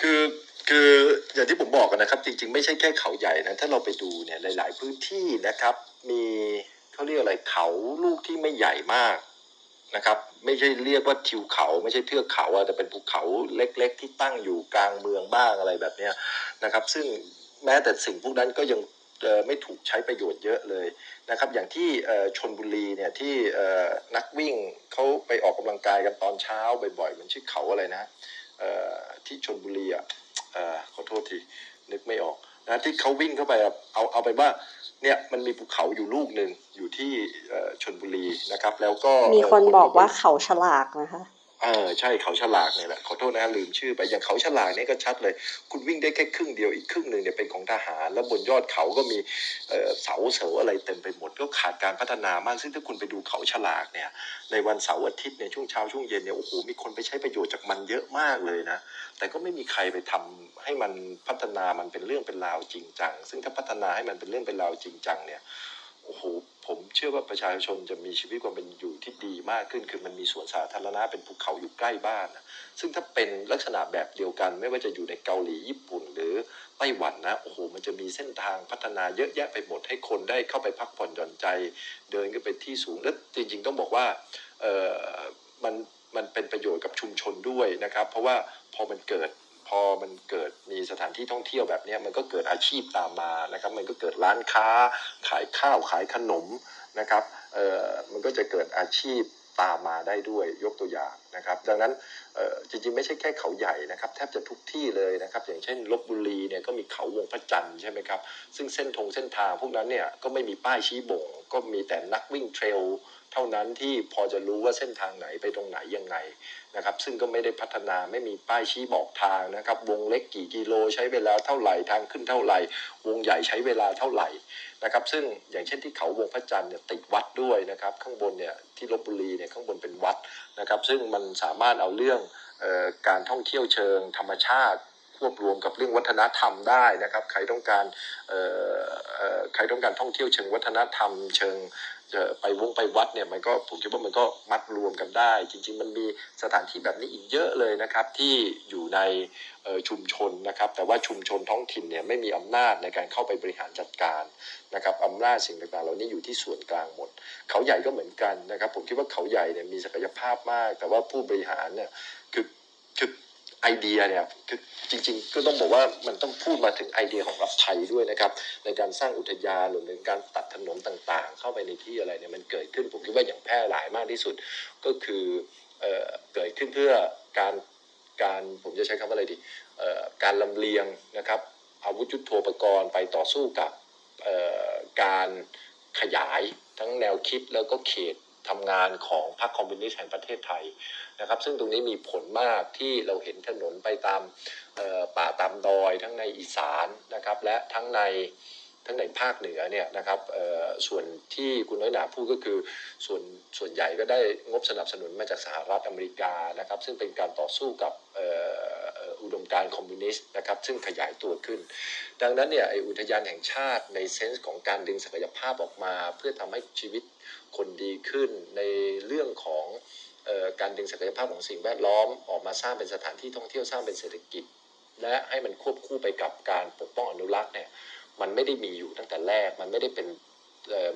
คือคืออย่างที่ผมบอกกันนะครับ จริง ๆ ไม่ใช่แค่เขาใหญ่นะ ถ้าเราไปดูเนี่ยหลาย ๆ พื้นที่นะครับ มีเขาเรียกอะไรเขาลูกที่ไม่ใหญ่มากนะครับ ไม่ใช่เรียกว่าทิวเขา ไม่ใช่เทือกเขาอะแต่เป็นภูเขาเล็ก ๆ ที่ตั้งอยู่กลางเมืองบ้างอะไรแบบเนี้ยนะครับ ซึ่งแม้แต่สิ่งพวกนั้นก็ยังไม่ถูกใช้ประโยชน์เยอะเลยนะครับ อย่างที่ชนบุรีเนี่ยที่นักวิ่งเขาไปออกกำลังกายกันตอนเช้าบ่อยๆมันชื่อเขาอะไรนะที่ชนบุรีอะขอโทษทีนึกไม่ออกนะที่เขาวิ่งเข้าไปเอาเอาไปว่า เนี่ยมันมีภูเขาอยู่ลูกหนึ่งอยู่ที่เอ่อชนบุรีนะครับ แล้วก็มีคนเบอกว่าเขาฉลากนะคะ เออใช่เขาฉลากเนี่ยแหละขอโทษนะลืมชื่อไปอย่างเขาฉลากเนี่ยก็ชัดเลย คุณวิ่งได้แค่ครึ่งเดียวอีกครึ่งหนึ่งเนี่ยเป็นของทหาร แล้วบนยอดเขาก็มีเสาเสาอะไรเต็มไปหมดก็ขาดการพัฒนามาก ซึ่งถ้าคุณไปดูเขาฉลากเนี่ย ในวันเสาร์อาทิตย์เนี่ยช่วงเช้าช่วงเย็นเนี่ยโอ้โหมีคนไปใช้ประโยชน์จากมันเยอะมากเลยนะแต่ก็ไม่มีใครไปทำให้มันพัฒนามันเป็นเรื่องเป็นราวจริงจังซึ่งถ้าพัฒนาให้มันเป็นเรื่องเป็นราวจริงจังเนี่ย โอ้โหผมเชื่อว่าประชาชนจะมีชีวิตความเป็นอยู่ที่ดีมากขึ้น คือมันมีสวนสาธารณะเป็นภูเขาอยู่ใกล้บ้านนะซึ่งถ้าเป็นลักษณะแบบเดียวกัน ไม่ว่าจะอยู่ในเกาหลีญี่ปุ่น หรือไต้หวันนะโอ้โหมันจะมีเส้นทางพัฒนาเยอะแยะไปหมดให้คนได้เข้าไปพักผ่อนหย่อนใจ เดินขึ้นไปที่สูงและจริงๆต้องบอกว่าเออมันมันเป็นประโยชน์กับชุมชนด้วยนะครับ เพราะว่าพอมันเกิด พอมันเกิดมีสถานที่ท่องเที่ยวแบบนี้มันก็เกิดอาชีพตามมานะครับ มันก็เกิดร้านค้า ขายข้าวขายขนมนะครับเออมันก็จะเกิดอาชีพตามมาได้ด้วยยกตัวอย่างนะครับ ดังนั้นจริงๆไม่ใช่แค่เขาใหญ่นะครับ แทบจะทุกที่เลยนะครับ อย่างเช่นลบบุรีเนี่ยก็มีเขาวงพระจันทร์ใช่ไหมครับ ซึ่งเส้นทงเส้นทางพวกนั้นเนี่ยก็ไม่มีป้ายชี้บ่ง ก็มีแต่นักวิ่งเทรลเท่านั้นที่พอจะรู้ว่าเส้นทางไหนไปตรงไหนยังไงนะครับ ซึ่งก็ไม่ได้พัฒนาไม่มีป้ายชี้บอกทางนะครับ วงเล็กกี่กิโลใช้เวลาเท่าไหร่ทางขึ้นเท่าไหร่ วงใหญ่ใช้เวลาเท่าไหร่นะครับ ซึ่งอย่างเช่นที่เขาวงพระจันทร์เนี่ยติดวัดด้วยนะครับ ข้างบนเนี่ยที่ลบบุรีเนี่ยข้างบนเป็นวัดนะครับ ซึ่งมันสามารถเอาเรื่องออการท่องเที่ยวเชิงธรรมชาติควบรวมกับเรื่องวัฒนธรรมได้นะครับ ใครต้องการใครต้องการท่องเที่ยวเชิงวัฒนธรรม เชิง เอ่อไปวงไปวัดเนี่ยมันก็ผมคิดว่ามันก็มัดรวมกันได้ จริง ๆ มันมีสถานที่แบบนี้อีกเยอะเลยนะครับที่อยู่ในชุมชนนะครับ แต่ว่าชุมชนท้องถิ่นเนี่ยไม่มีอำนาจในการเข้าไปบริหารจัดการนะครับอำนาจสิ่งต่างๆเหล่านี้อยู่ที่ส่วนกลางหมด เขาใหญ่ก็เหมือนกันนะครับ ผมคิดว่าเขาใหญ่เนี่ยมีศักยภาพมาก แต่ว่าผู้บริหารเนี่ยคือคือ ไอเดียเนี่ยคือจริงๆ ก็ต้องบอกว่ามันต้องพูดมาถึงไอเดียของรัฐไทยด้วยนะครับ ในการสร้างอุทยานรวมถึงการตัดถนนต่างๆ เข้าไปในที่อะไรเนี่ยมันเกิดขึ้นผมคิดว่าอย่างแพร่หลายมากที่สุด ก็คือเออเกิดขึ้นเพื่อการการผมจะใช้คำว่าอะไรดีการลำเลียงนะครับ อาวุธยุโทโธปกรณ์ไปต่อสู้กับการขยายทั้งแนวคิดแล้วก็เขต ทำงานของพรรคคอมมิวนิสต์แห่งประเทศไทยนะครับ ซึ่งตรงนี้มีผลมากที่เราเห็นถนนไปตามป่าตามดอยทั้งในอีสานนะครับและทั้งในทั้งในภาคเหนือเนี่ยนะครับส่วนที่คุณน้อยหนาพูดก็คือส่วนส่วนใหญ่ก็ได้งบสนับสนุนมาจากสหรัฐอเมริกานะครับ ซึ่งเป็นการต่อสู้กับอุดมการคอมมิวนิสต์นะครับซึ่งขยายตัวขึ้น ดังนั้นเนี่ยไออุทยานแห่งชาติในเซนส์ของการดึงศักยภาพออกมา เพื่อทำให้ชีวิต คนดีขึ้นในเรื่องของออการดึงศักยภาพของสิ่งแวดล้อมออกมาสร้างเป็นสถานที่ท่องเที่ยวสร้างเป็นเศรษฐกิจ และให้มันควบคู่ไปกับการปกป้องอนุรักษ์เนี่ยมันไม่ได้มีอยู่ตั้งแต่แรก มันไม่ได้เป็น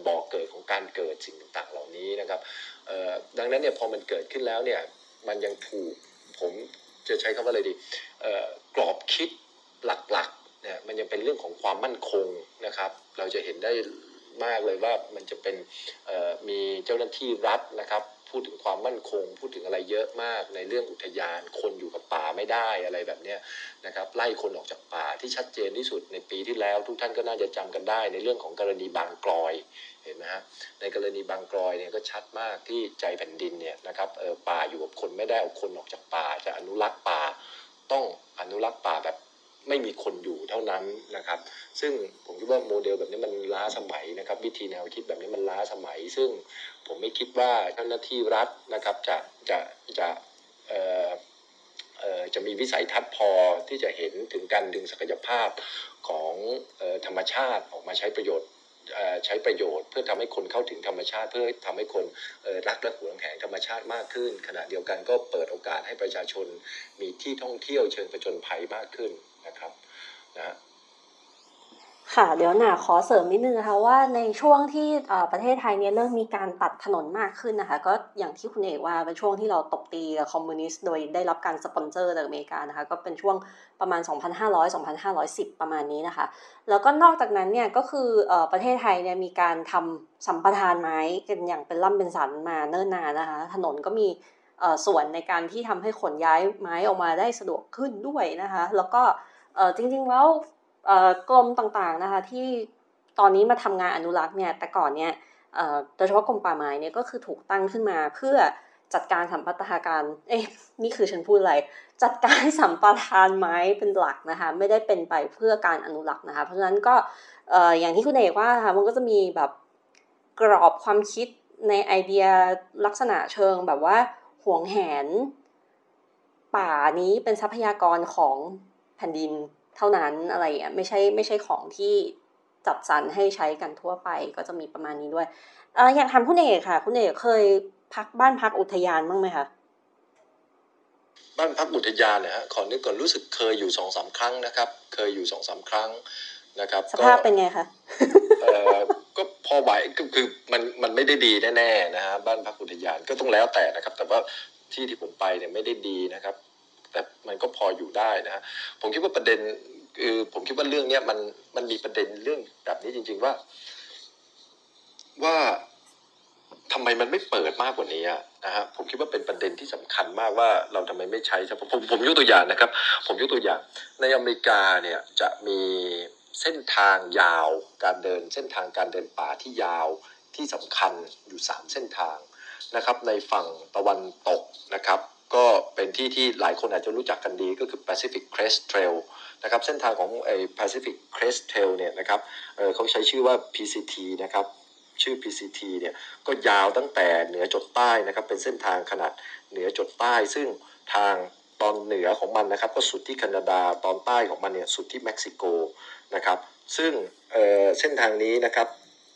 บ่อกเกิดของการเกิดสิ่งต่างๆ เหล่านี้นะครับดังนั้นเนี่ยพอมันเกิดขึ้นแล้วเนี่ยมันยังถูกผมจะใช้คำว่าอะไรดีกรอบคิดหลักๆเนี่ยมันยังเป็นเรื่องของความมั่นคงนะครับ เราจะเห็นได้ มากเลยว่ามันจะเป็นมีเจ้าหน้าที่รัฐนะครับ พูดถึงความมั่นคง พูดถึงอะไรเยอะมากในเรื่องอุทยานคนอยู่กับป่าไม่ได้อะไรแบบนี้นะครับไล่คนออกจากป่าที่ชัดเจนที่สุดในปีที่แล้ว ทุกท่านก็น่าจะจำกันได้ ในเรื่องของกรณีบางกลอยเห็นไหมฮะในกรณีบางกรอยเนี่ยก็ชัดมากที่ใจแผ่นดินเนี่ยนะครับป่าอยู่กับคนไม่ได้เอาคนออกจากป่าจะอนุรักษ์ป่าต้องอนุรักษ์ป่าแบบ ไม่มีคนอยู่เท่านั้นนะครับ ซึ่งผมคิดว่าโมเดลแบบนี้มันล้าสมัยนะครับ วิธีแนวคิดแบบนี้มันล้าสมัย ซึ่งผมไม่คิดว่าเจ้าหน้าที่รัฐนะครับจะจะจะเอ่อจะมีวิสัยทัศน์พอที่จะเห็นถึงการดึงศักยภาพของออธรรมชาติออกมาใช้ประโยชน์ใช้ประโยชน์เพื่อทำให้คนเข้าถึงธรรมชาติ เพื่อทำให้คนรักและหวงแหนธรรมชาติมากขึ้น ขณะเดียวกันก็เปิดโอกาสให้ประชาชนมีที่ท่องเที่ยวเชิงประจนภัยมากขึ้น นะครับนะค่ะเดี๋ยวหนาขอเสริมนิดนึงนะคะว่าในช่วงที่ประเทศไทยเนี่ยเริ่มมีการตัดถนนมากขึ้นนะคะ ก็อย่างที่คุณเอกว่าเป็นช่วงที่เราตบตีกับคอมมิวนิสต์โดยได้รับการสปอนเซอร์จากอเมริกานะคะก็เป็นช่วงประมาณ 2,500-2,510 ประมาณนี้นะคะ แล้วก็นอกจากนั้นเนี่ยก็คือประเทศไทยเนี่ยมีการทำสัมปทานไม้กันอย่างเป็นล่ำเป็นสันมาเนิ่นนานนะคะ ถนนก็มีส่วนในการที่ทำให้ขนย้ายไม้ออกมาได้สะดวกขึ้นด้วยนะคะ แล้วก็ ออจริง ๆ แล้วเออกรมต่างๆนะคะที่ตอนนี้มาทำงานอนุรักษ์เนี่ยแต่ก่อนเนี่ยเออโดยเฉพาะกรมป่าไม้เนี่ยก็คือถูกตั้งขึ้นมาเพื่อจัดการสัมปทานการ เอ๊ะนี่คือฉันพูดอะไร จัดการสัมปทานไม้เป็นหลักนะคะ ไม่ได้เป็นไปเพื่อการอนุรักษ์นะคะ เพราะฉะนั้นก็เอออย่างที่คุณเอกว่าค่ะ มันก็จะมีแบบกรอบความคิดในไอเดียลักษณะเชิงแบบว่าห่วงแหน ป่านี้เป็นทรัพยากรของ แผ่นดินเท่านั้นอะไรอย่างเงี้ยไม่ใช่ไม่ใช่ของที่จัดสรรให้ใช้กันทั่วไปก็จะมีประมาณนี้ด้วยเอ่ออยากถามคุณเอกค่ะ คุณเอกเคยพักบ้านพักอุทยานบ้างไหมคะบ้านพักอุทยานเนี่ยฮะขอนึกก่อนรู้สึกเคยอยู่สองสามครั้งนะครับ เคยอยู่สองสามครั้งนะครับสภาพเป็นไงคะเอ่อก็พอไหวก็คือมันมันไม่ได้ดีแน่ๆนะฮะบ้านพักอุทยานก็ต้องแล้วแต่นะครับ แต่ว่าที่ที่ผมไปเนี่ยไม่ได้ดีนะครับ แต่มันก็พออยู่ได้นะฮะผมคิดว่าประเด็นคือผมคิดว่าเรื่องเนี้ยมันมันมีประเด็นเรื่องแบบนี้จริง ๆว่า ว่าทำไมมันไม่เปิดมากกว่านี้อะนะฮะผมคิดว่าเป็นประเด็นที่สำคัญมากว่าเราทำไมไม่ใช้ผมผมผมยกตัวอย่างนะครับ ผมยกตัวอย่าง ในอเมริกาเนี่ยจะมีเส้นทางยาว การเดิน เส้นทางการเดินป่าที่ยาวที่สำคัญอยู่สามเส้นทางนะครับ ในฝั่งตะวันตกนะครับ ก็เป็นที่ที่หลายคนอาจจะรู้จักกันดีก็คือ Pacific Crest Trail นะครับเส้นทางของไอ้ Pacific Crest Trail เนี่ยนะครับเเขาใช้ชื่อว่า PCT นะครับชื่อ PCT เนี่ยก็ยาวตั้งแต่เหนือจดใต้นะครับเป็นเส้นทางขนาดเหนือจดใต้ ซึ่งทางตอนเหนือของมันนะครับก็สุดที่แคนาดาตอนใต้ของมันเนี่ยสุดที่เม็กซิโกนะครับซึ่งเเส้นทางนี้นะครับ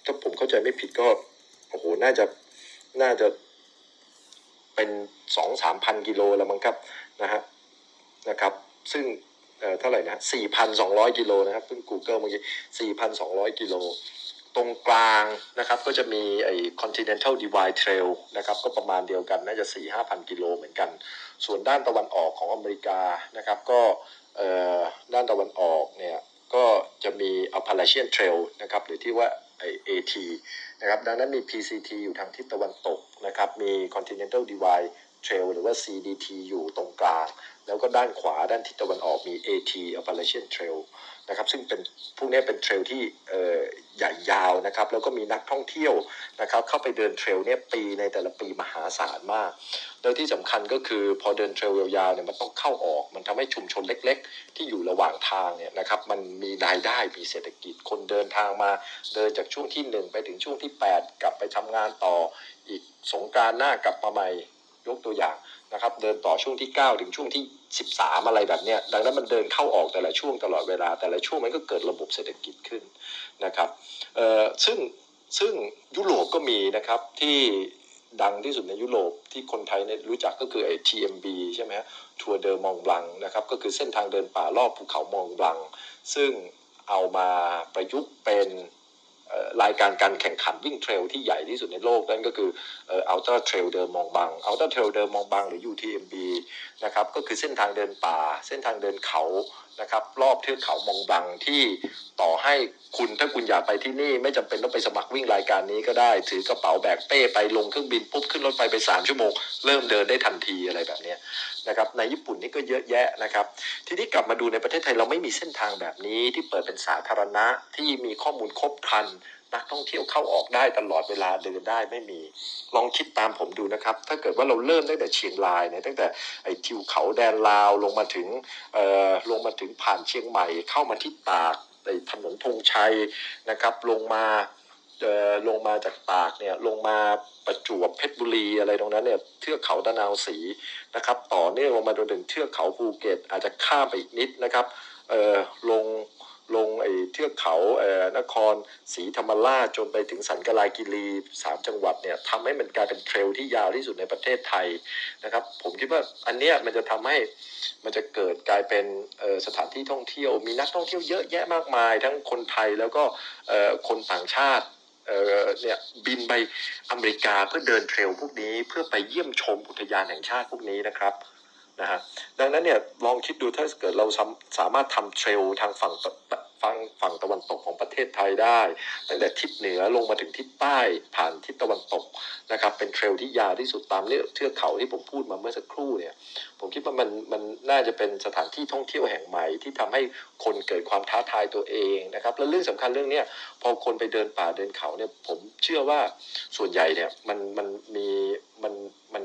ถ้าผมเข้าใจไม่ผิดก็โอ้โหน่าจะน่าจะ เป็นสองสามพันกิโลแล้วมั้งครับนะฮะนะครับ ซึ่งเอ่อเท่าไหร่นะสี่พันสองร้อยกิโลนะครับเพิ่ง Google เมื่อกี้สี่พันสองร้อยกิโลตรงกลางนะครับก็จะมีไอ้ Continental Divide Trail นะครับก็ประมาณเดียวกันน่าจะ4 5 0 0 0กิโลเหมือนกัน ส่วนด้านตะวันออกของอเมริกานะครับก็เอ่อด้านตะวันออกเนี่ยก็จะมี Appalachian Trail นะครับหรือที่ว่า ไอ้ AT นะครับดังนั้นมี PCT อยู่ทางทิศตะวันตกนะครับมี Continental Divide Trail หรือว่า CDT อยู่ตรงกลาง แล้วก็ด้านขวาด้านทิศตะวันออกมี AT Appalachian Trail นะครับซึ่งเป็นพวกนี้เป็นเทรลที่ใหญ่ยาวนะครับแล้วก็มีนักท่องเที่ยวนะครับเข้าไปเดินเทรลเนี่ยปีในแต่ละปีมหาศาลมากแล้วที่สำคัญก็คือพอเดินเทรลยาวๆเนี่ยมันต้องเข้าออก มันทำให้ชุมชนเล็ก ๆ ที่อยู่ระหว่างทางเนี่ยนะครับมันมีรายได้มีเศรษฐกิจคนเดินทางมา เดินจากช่วงที่หนึ่งไปถึงช่วงที่ 8 กลับไปทำงานต่ออีกสงการหน้ากลับมาใหม่ยกตัวอย่างนะครับเดินต่อช่วงที่ 9 ถึงช่วงที่ 13 อะไรแบบเนี้ยดังนั้นมันเดินเข้าออกแต่ละช่วงตลอดเวลา แต่ละช่วงมันก็เกิดระบบเศรษฐกิจขึ้นนะครับเอ่อซึ่งซึ่งยุโรปก็มีนะครับที่ดังที่สุดในยุโรปที่คนไทยเนี่ยรู้จักก็คือไอ้ TMB ใช่ไหมฮะทัวร์เดอมองบลังนะครับก็คือเส้นทางเดินป่ารอบภูเขามองบลัง ซึ่งเอามาประยุกต์เป็น รายการการแข่งขันวิ่งเทรลที่ใหญ่ที่สุดในโลกนั่นก็คืออ่อ Ultra Trail de Mont Blanc Ultra Trail de Mont Blanc หรือ UTMB นะครับก็คือเส้นทางเดินป่า เส้นทางเดินเขานะครับรอบเทือกเขามองบังที่ต่อให้คุณถ้าคุณอยากไปที่นี่ ไม่จำเป็นต้องไปสมัครวิ่งรายการนี้ก็ได้ ถือกระเป๋าแบกเป้ไปลงเครื่องบินปุ๊บขึ้นรถไฟไปสามชั่วโมง เริ่มเดินได้ทันทีอะไรแบบนี้ นะครับในญี่ปุ่นนี่ก็เยอะแยะนะครับ ทีนี้กลับมาดูในประเทศไทยเราไม่มีเส้นทางแบบนี้ที่เปิดเป็นสาธารณะที่มีข้อมูลครบครันนักท่องเที่ยวเข้าออกได้ตลอดเวลาเดินได้ไม่มี ลองคิดตามผมดูนะครับ ถ้าเกิดว่าเราเริ่มตั้งแต่เชียงรายเนี่ยตั้งแต่ไอ้ทิวเขาแดนลาวลงมาถึงเอ่อลงมาถึงผ่านเชียงใหม่ เข้ามาที่ตากในถนนธงชัยนะครับ ลงมา ลงมาจากตากเนี่ยลงมาประจวบเพชรบุรีอะไรตรงนั้นเนี่ยเทือกเขาตะนาวศรีนะครับ ต่อเนื่องลงมาจนถึงเทือกเขาภูเก็ตอาจจะข้ามไปอีกนิดนะครับเออลงลงไอ้เทือกเขาเอ่อนครศรีธรรมราชจนไปถึงสันกลากิรีสามจังหวัดเนี่ยทำให้มันกลายเป็นเทรลที่ยาวที่สุดในประเทศไทยนะครับ ผมคิดว่าอันเนี้ยมันจะทำให้มันจะเกิดกลายเป็นสถานที่ท่องเที่ยว มีนักท่องเที่ยวเยอะแยะมากมาย ทั้งคนไทยแล้วก็คนต่างชาติ เออเนี่ยบินไปอเมริกาเพื่อเดินเทรลพวกนี้เพื่อไปเยี่ยมชมอุทยานแห่งชาติพวกนี้นะครับนะฮะดังนั้นเนี่ยลองคิดดูถ้าเกิดเราสามารถทำเทรลทางฝั่ง ฝั่งฝั่งตะวันตกของประเทศไทยได้ ตั้งแต่ทิศเหนือลงมาถึงทิศใต้ผ่านทิศตะวันตกนะครับเป็นเทรลที่ยาวที่สุดตามเนี่ยเทือกเขาที่ผมพูดมาเมื่อสักครู่เนี่ยผมคิดว่ามันมันน่าจะเป็นสถานที่ท่องเที่ยวแห่งใหม่ที่ทำให้คนเกิดความท้าทายตัวเองนะครับและเรื่องสำคัญเรื่องเนี้ยพอคนไปเดินป่าเดินเขาเนี่ยผมเชื่อว่าส่วนใหญ่เนี่ยมันมันมีมันมัน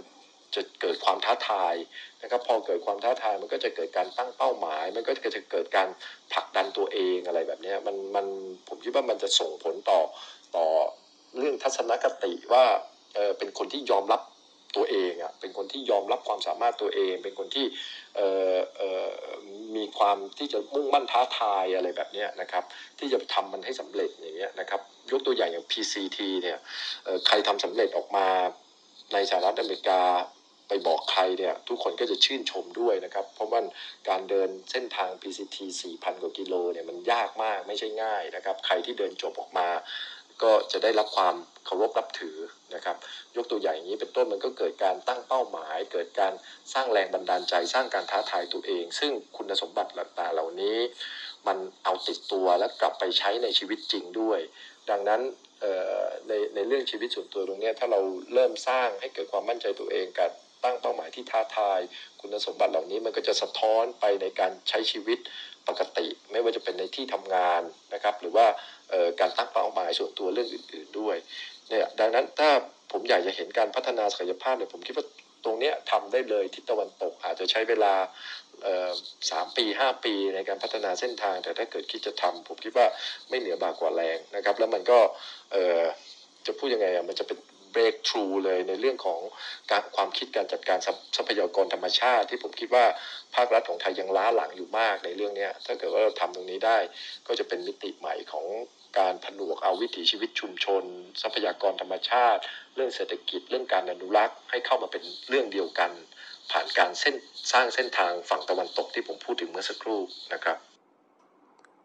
จะเกิดความท้าทายนะครับพอเกิดความท้าทายมันก็จะเกิดการตั้งเป้าหมาย มันก็จะเกิดการผลักดันตัวเองอะไรแบบนี้มันมันผมคิดว่ามันจะส่งผลต่อต่อเรื่องทัศนคติว่าเออเป็นคนที่ยอมรับตัวเองอะเป็นคนที่ยอมรับความสามารถตัวเอง เป็นคนที่เออเออมีความที่จะมุ่งมั่นท้าทายอะไรแบบนี้นะครับ ที่จะทำมันให้สำเร็จอย่างเงี้ยนะครับยกตัวอย่างอย่าง PCT เนี่ยใครทำสำเร็จออกมาในสหรัฐอเมริกา ไปบอกใครเนี่ยทุกคนก็จะชื่นชมด้วยนะครับ เพราะว่าการเดินเส้นทาง PCT 4,000 กว่ากิโลเนี่ยมันยากมากไม่ใช่ง่ายนะครับ ใครที่เดินจบออกมา ก็จะได้รับความเคารพนับถือนะครับ ยกตัวอย่างอย่างนี้เป็นต้นมันก็เกิดการตั้งเป้าหมาย เกิดการสร้างแรงบันดาลใจสร้างการท้าทายตัวเอง ซึ่งคุณสมบัติต่างๆเหล่านี้ มันเอาติดตัวแล้วกลับไปใช้ในชีวิตจริงด้วย ดังนั้นในในเรื่องชีวิตส่วนตัวตรงนี้ถ้าเราเริ่มสร้างให้เกิดความมั่นใจตัวเองกับ ตั้งเป้าหมายที่ท้าทาย คุณสมบัติเหล่านี้มันก็จะสะท้อนไปในการใช้ชีวิตปกติ ไม่ว่าจะเป็นในที่ทำงานนะครับ หรือว่าการตั้งเป้าหมายส่วนตัวเรื่องอื่น ๆด้วยเนี่ยดังนั้นถ้าผมอยากจะเห็นการพัฒนาศักยภาพเนี่ยผมคิดว่าตรงนี้ทำได้เลยทิศตะวันตกอาจจะใช้เวลาสามปีห้าปีในการพัฒนาเส้นทาง แต่ถ้าเกิดคิดจะทำผมคิดว่าไม่เหนือบากกว่าแรงนะครับ แล้วมันก็จะพูดยังไงอะมันจะเป็น breakthrough เลยในเรื่องของการความคิดการจัดการทรัพยากรธรรมชาติ ที่ผมคิดว่าภาครัฐของไทยยังล้าหลังอยู่มากในเรื่องนี้ถ้าเกิดว่าเราทำตรงนี้ได้ ก็จะเป็นมิติใหม่ของการผนวกเอาวิถีชีวิตชุมชน ทรัพยากรธรรมชาติ เรื่องเศรษฐกิจเรื่องการอนุรักษ์ให้เข้ามาเป็นเรื่องเดียวกัน ผ่านการเส้นสร้างเส้นทางฝั่งตะวันตกที่ผมพูดถึงเมื่อสักครู่นะครับ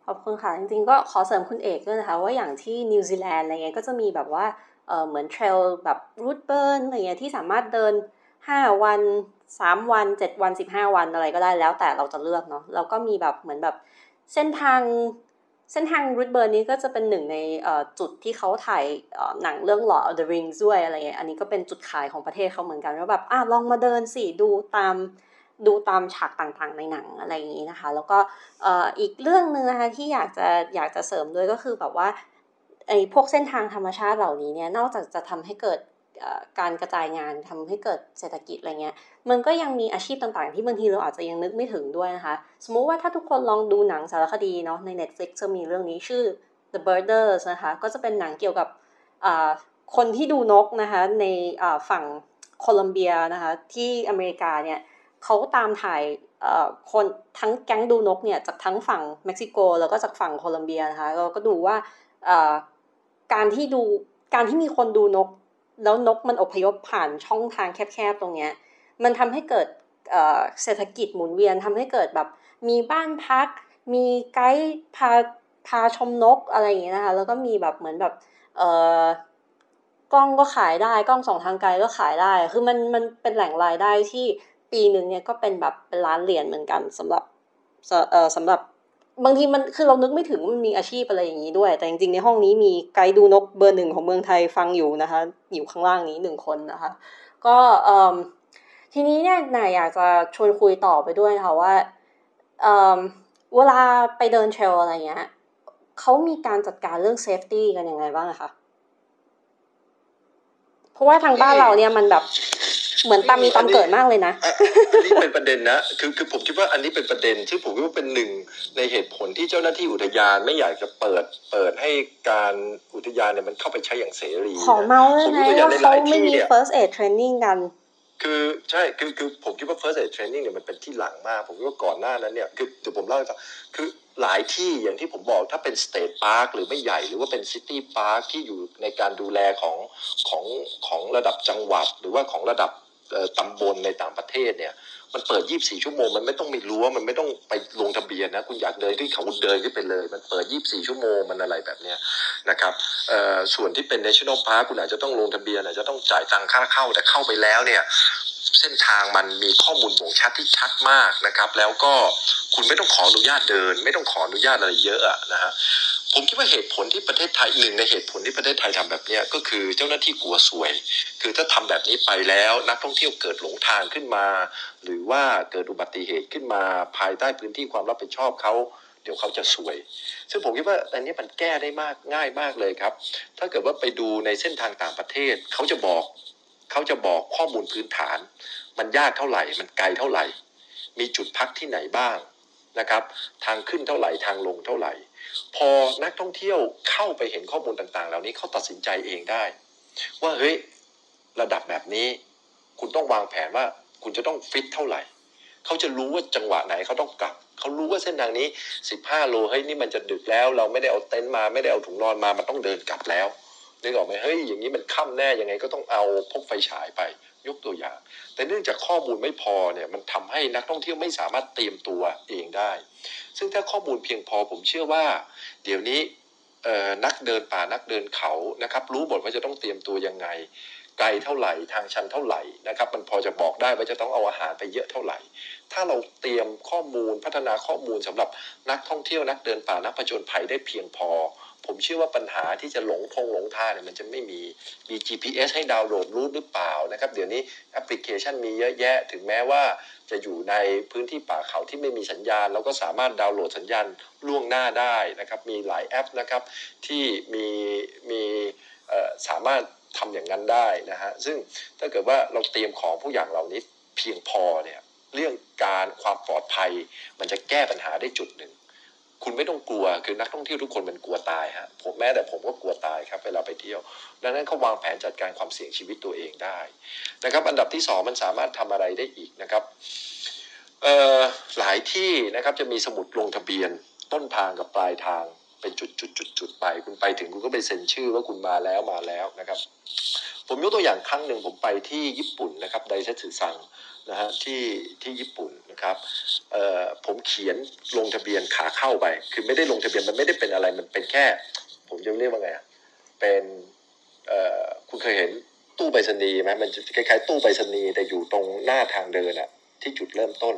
ขอบคุณค่ะ จริงๆก็ขอเสริมคุณเอกด้วยนะคะ ว่าอย่างที่นิวซีแลนด์อะไรเงี้ยก็จะมีแบบว่า เหมือน trail แบบ Routeburn อะไรเงี้ยที่สามารถเดิน 5 วัน 3 วัน 7 วัน 15 วันอะไรก็ได้แล้วแต่เราจะเลือกเนาะแล้วก็มีแบบเหมือนแบบเส้นทางเส้นทาง Routeburn นี้ก็จะเป็นหนึ่งในจุดที่เขาถ่ายหนังเรื่อง Lord of the Rings ด้วยอะไรเงี้ยอันนี้ก็เป็นจุดขายของประเทศเขาเหมือนกันว่าแบบอะลองมาเดินสิดูตามดูตามฉากต่างๆในหนังอะไรอย่างนี้นะคะ แล้วก็อีกเรื่องหนึ่งนะคะที่อยากจะอยากจะเสริมด้วยก็คือแบบว่า ไอ้พวกเส้นทางธรรมชาติเหล่านี้เนี่ยนอกจากจะทำให้เกิดการกระจายงานทำให้เกิดเศรษฐกิจอะไรเงี้ย มันก็ยังมีอาชีพต่างๆ ที่บางทีเราอาจจะยังนึกไม่ถึงด้วยนะคะ สมมุติว่าถ้าทุกคนลองดูหนังสารคดีเนาะใน Netflix จะมีเรื่องนี้ชื่อ The Birders นะคะ ก็จะเป็นหนังเกี่ยวกับคนที่ดูนกนะคะในฝั่งโคลัมเบียนะคะที่อเมริกาเนี่ยเขาตามถ่ายคนทั้งแก๊งดูนกเนี่ยจากทั้งฝั่งเม็กซิโก แล้วก็จากฝั่งโคลัมเบียนะคะเราก็ดูว่า การที่ดูการที่มีคนดูนก แล้วนกมันอพยพผ่านช่องทางแคบๆตรงเนี้ยมันทำให้เกิดเศรษฐกิจหมุนเวียนทำให้เกิดแบบมีบ้านพัก มีไกด์พาพาชมนกอะไรอย่างเงี้ยนะคะแล้วก็มีแบบเหมือนแบบเออกล้องก็ขายได้กล้องสองทางไกลก็ขายได้ คือมันมันเป็นแหล่งรายได้ที่ปีหนึ่งเนี่ยก็เป็นแบบเป็นล้านเหรียญเหมือนกันสำหรับเออสำหรับ บางทีมันคือเรานึกไม่ถึงว่ามันมีอาชีพอะไรอย่างนี้ด้วย แต่จริงๆในห้องนี้มีไกด์ดูนกเบอร์หนึ่งของเมืองไทยฟังอยู่นะคะ อยู่ข้างล่างนี้หนึ่งคนนะคะ ก็ทีนี้เนี่ยนายอยากจะชวนคุยต่อไปด้วยนะคะว่าเวลาไปเดิน trail อะไรเงี้ยเขามีการจัดการเรื่อง safety กันยังไงบ้างคะเพราะว่าทางบ้านเราเนี่ยมันแบบ เหมือนตามมีตามเกิดมากเลยนะอะอันนี้เป็นประเด็นนะคือคือผมคิดว่าอันนี้เป็นประเด็นที่ผมคิดว่าเป็นหนึ่งในเหตุผลที่เจ้าหน้าที่อุทยานไม่อยากจะเปิดเปิดให้การอุทยานเนี่ยมันเข้าไปใช้อย่างเสรีขอเมาท์เลยผมนะยกตัวอย่าว่างในเขาลายที่ไม่มีเนี่ย first aid training กันคือใช่คือคือผมคิดว่า first aid training เนี่ยมันเป็นที่หลังมาก ผมคิดว่าก่อนหน้านั้นเนี่ยคือเดี๋ยวผมเล่าให้ฟังคือหลายที่อย่างที่ผมบอกถ้าเป็น state park หรือไม่ใหญ่หรือว่าเป็น city park ที่อยู่ในการดูแลของของของระดับจังหวัด หรือว่าของระดับเอ่อ ตำบลในต่างประเทศเนี่ย มันเปิด 24 ชั่วโมง มันไม่ต้องมีรั้ว มันไม่ต้องไปลงทะเบียนนะ คุณอยากเดินที่เขาเดินขึ้นไปเลย มันเปิด 24 ชั่วโมง มันอะไรแบบเนี้ยนะครับเออส่วนที่เป็น national park คุณอาจจะต้องลงทะเบียนอาจจะต้องจ่ายตังค่าเข้า แต่เข้าไปแล้วเนี่ย เส้นทางมันมีข้อมูลบ่งชัดที่ชัดมากนะครับ แล้วก็คุณไม่ต้องขออนุญาตเดิน ไม่ต้องขออนุญาตอะไรเยอะนะฮะผมคิดว่าเหตุผลที่ประเทศไทยหนึ่งในเหตุผลที่ประเทศไทยทำแบบนี้ก็คือเจ้าหน้าที่กลัวซวย คือถ้าทำแบบนี้ไปแล้วนักท่องเที่ยวเกิดหลงทางขึ้นมา หรือว่าเกิดอุบัติเหตุขึ้นมาภายใต้พื้นที่ความรับผิดชอบเขาเดี๋ยวเขาจะซวย ซึ่งผมคิดว่าอันนี้มันแก้ได้มากง่ายมากเลยครับ ถ้าเกิดว่าไปดูในเส้นทางต่างประเทศเขาจะบอกเขาจะบอกข้อมูลพื้นฐาน มันยากเท่าไหร่ มันไกลเท่าไหร่ มีจุดพักที่ไหนบ้างนะครับ ทางขึ้นเท่าไหร่ทางลงเท่าไหร่ พอนักท่องเที่ยวเข้าไปเห็นข้อมูลต่างๆ เหล่านี้เขาตัดสินใจเองได้ ว่าเฮ้ยระดับแบบนี้ คุณต้องวางแผนว่าคุณจะต้องฟิตเท่าไหร่เขาจะรู้ว่าจังหวะไหนเขาต้องกลับเขารู้ว่าเส้นทางนี้ 15 โลเฮ้ยนี่มันจะดึกแล้ว เราไม่ได้เอาเต็นท์มาไม่ได้เอาถุงนอนมามันต้องเดินกลับแล้วนึกออกไหมเฮ้ยอย่างนี้มันค่ำแน่ยังไงก็ต้องเอาพกไฟฉายไป ยกตัวอย่าง แต่เนื่องจากข้อมูลไม่พอเนี่ยมันทำให้นักท่องเที่ยวไม่สามารถเตรียมตัวเองได้ ซึ่งถ้าข้อมูลเพียงพอผมเชื่อว่า เดี๋ยวนี้นักเดินป่านักเดินเขานะครับรู้หมดว่าจะต้องเตรียมตัวยังไงไกลเท่าไหร่ทางชันเท่าไหร่นะครับมันพอจะบอกได้ว่าจะต้องเอาอาหารไปเยอะเท่าไหร่ ถ้าเราเตรียมข้อมูลพัฒนาข้อมูลสำหรับนักท่องเที่ยวนักเดินป่านักผจญภัยได้เพียงพอ ผมเชื่อว่าปัญหาที่จะหลงทงหลงทางเนี่ยมันจะไม่มีมี GPS ให้ดาวน์โหลดรูทหรือเปล่านะครับ เดี๋ยวนี้แอปพลิเคชันมีเยอะแยะ ถึงแม้ว่าจะอยู่ในพื้นที่ป่าเขาที่ไม่มีสัญญาณ เราก็สามารถดาวน์โหลดสัญญาณล่วงหน้าได้นะครับ มีหลายแอปนะครับที่มีมีสามารถทำอย่างนั้นได้นะฮะซึ่งถ้าเกิดว่าเราเตรียมของผู้อย่างเหล่านี้เพียงพอเนี่ยเรื่องการความปลอดภัย มันจะแก้ปัญหาได้จุดหนึ่ง คุณไม่ต้องกลัวคือนักท่องเที่ยวทุกคนมันกลัวตายฮะผมแม้แต่ผมก็กลัวตายครับเวลาไปเที่ยว ดังนั้นเขาวางแผนจัดการความเสี่ยงชีวิตตัวเองได้นะครับ อันดับที่สองมันสามารถทำอะไรได้อีกนะครับเอ่อหลายที่นะครับจะมีสมุดลงทะเบียนต้นทางกับปลายทางเป็นจุดจุดจุดจุดๆๆไป คุณไปถึงคุณก็ไปเซ็นชื่อว่าคุณมาแล้วมาแล้วนะครับ ผมยกตัวอย่างครั้งหนึ่งผมไปที่ญี่ปุ่นนะครับไดเซตสึซัง นะฮะที่ที่ญี่ปุ่นนะครับเอ่อผมเขียนลงทะเบียนขาเข้าไป คือไม่ได้ลงทะเบียนมันไม่ได้เป็นอะไรมันเป็นแค่ ผมจะเรียกว่าไงอะเป็นเอ่อคุณเคยเห็นตู้ไปรษณีย์ไหมมันจะคล้ายๆตู้ไปรษณีย์แต่อยู่ตรงหน้าทางเดินอะที่จุดเริ่มต้น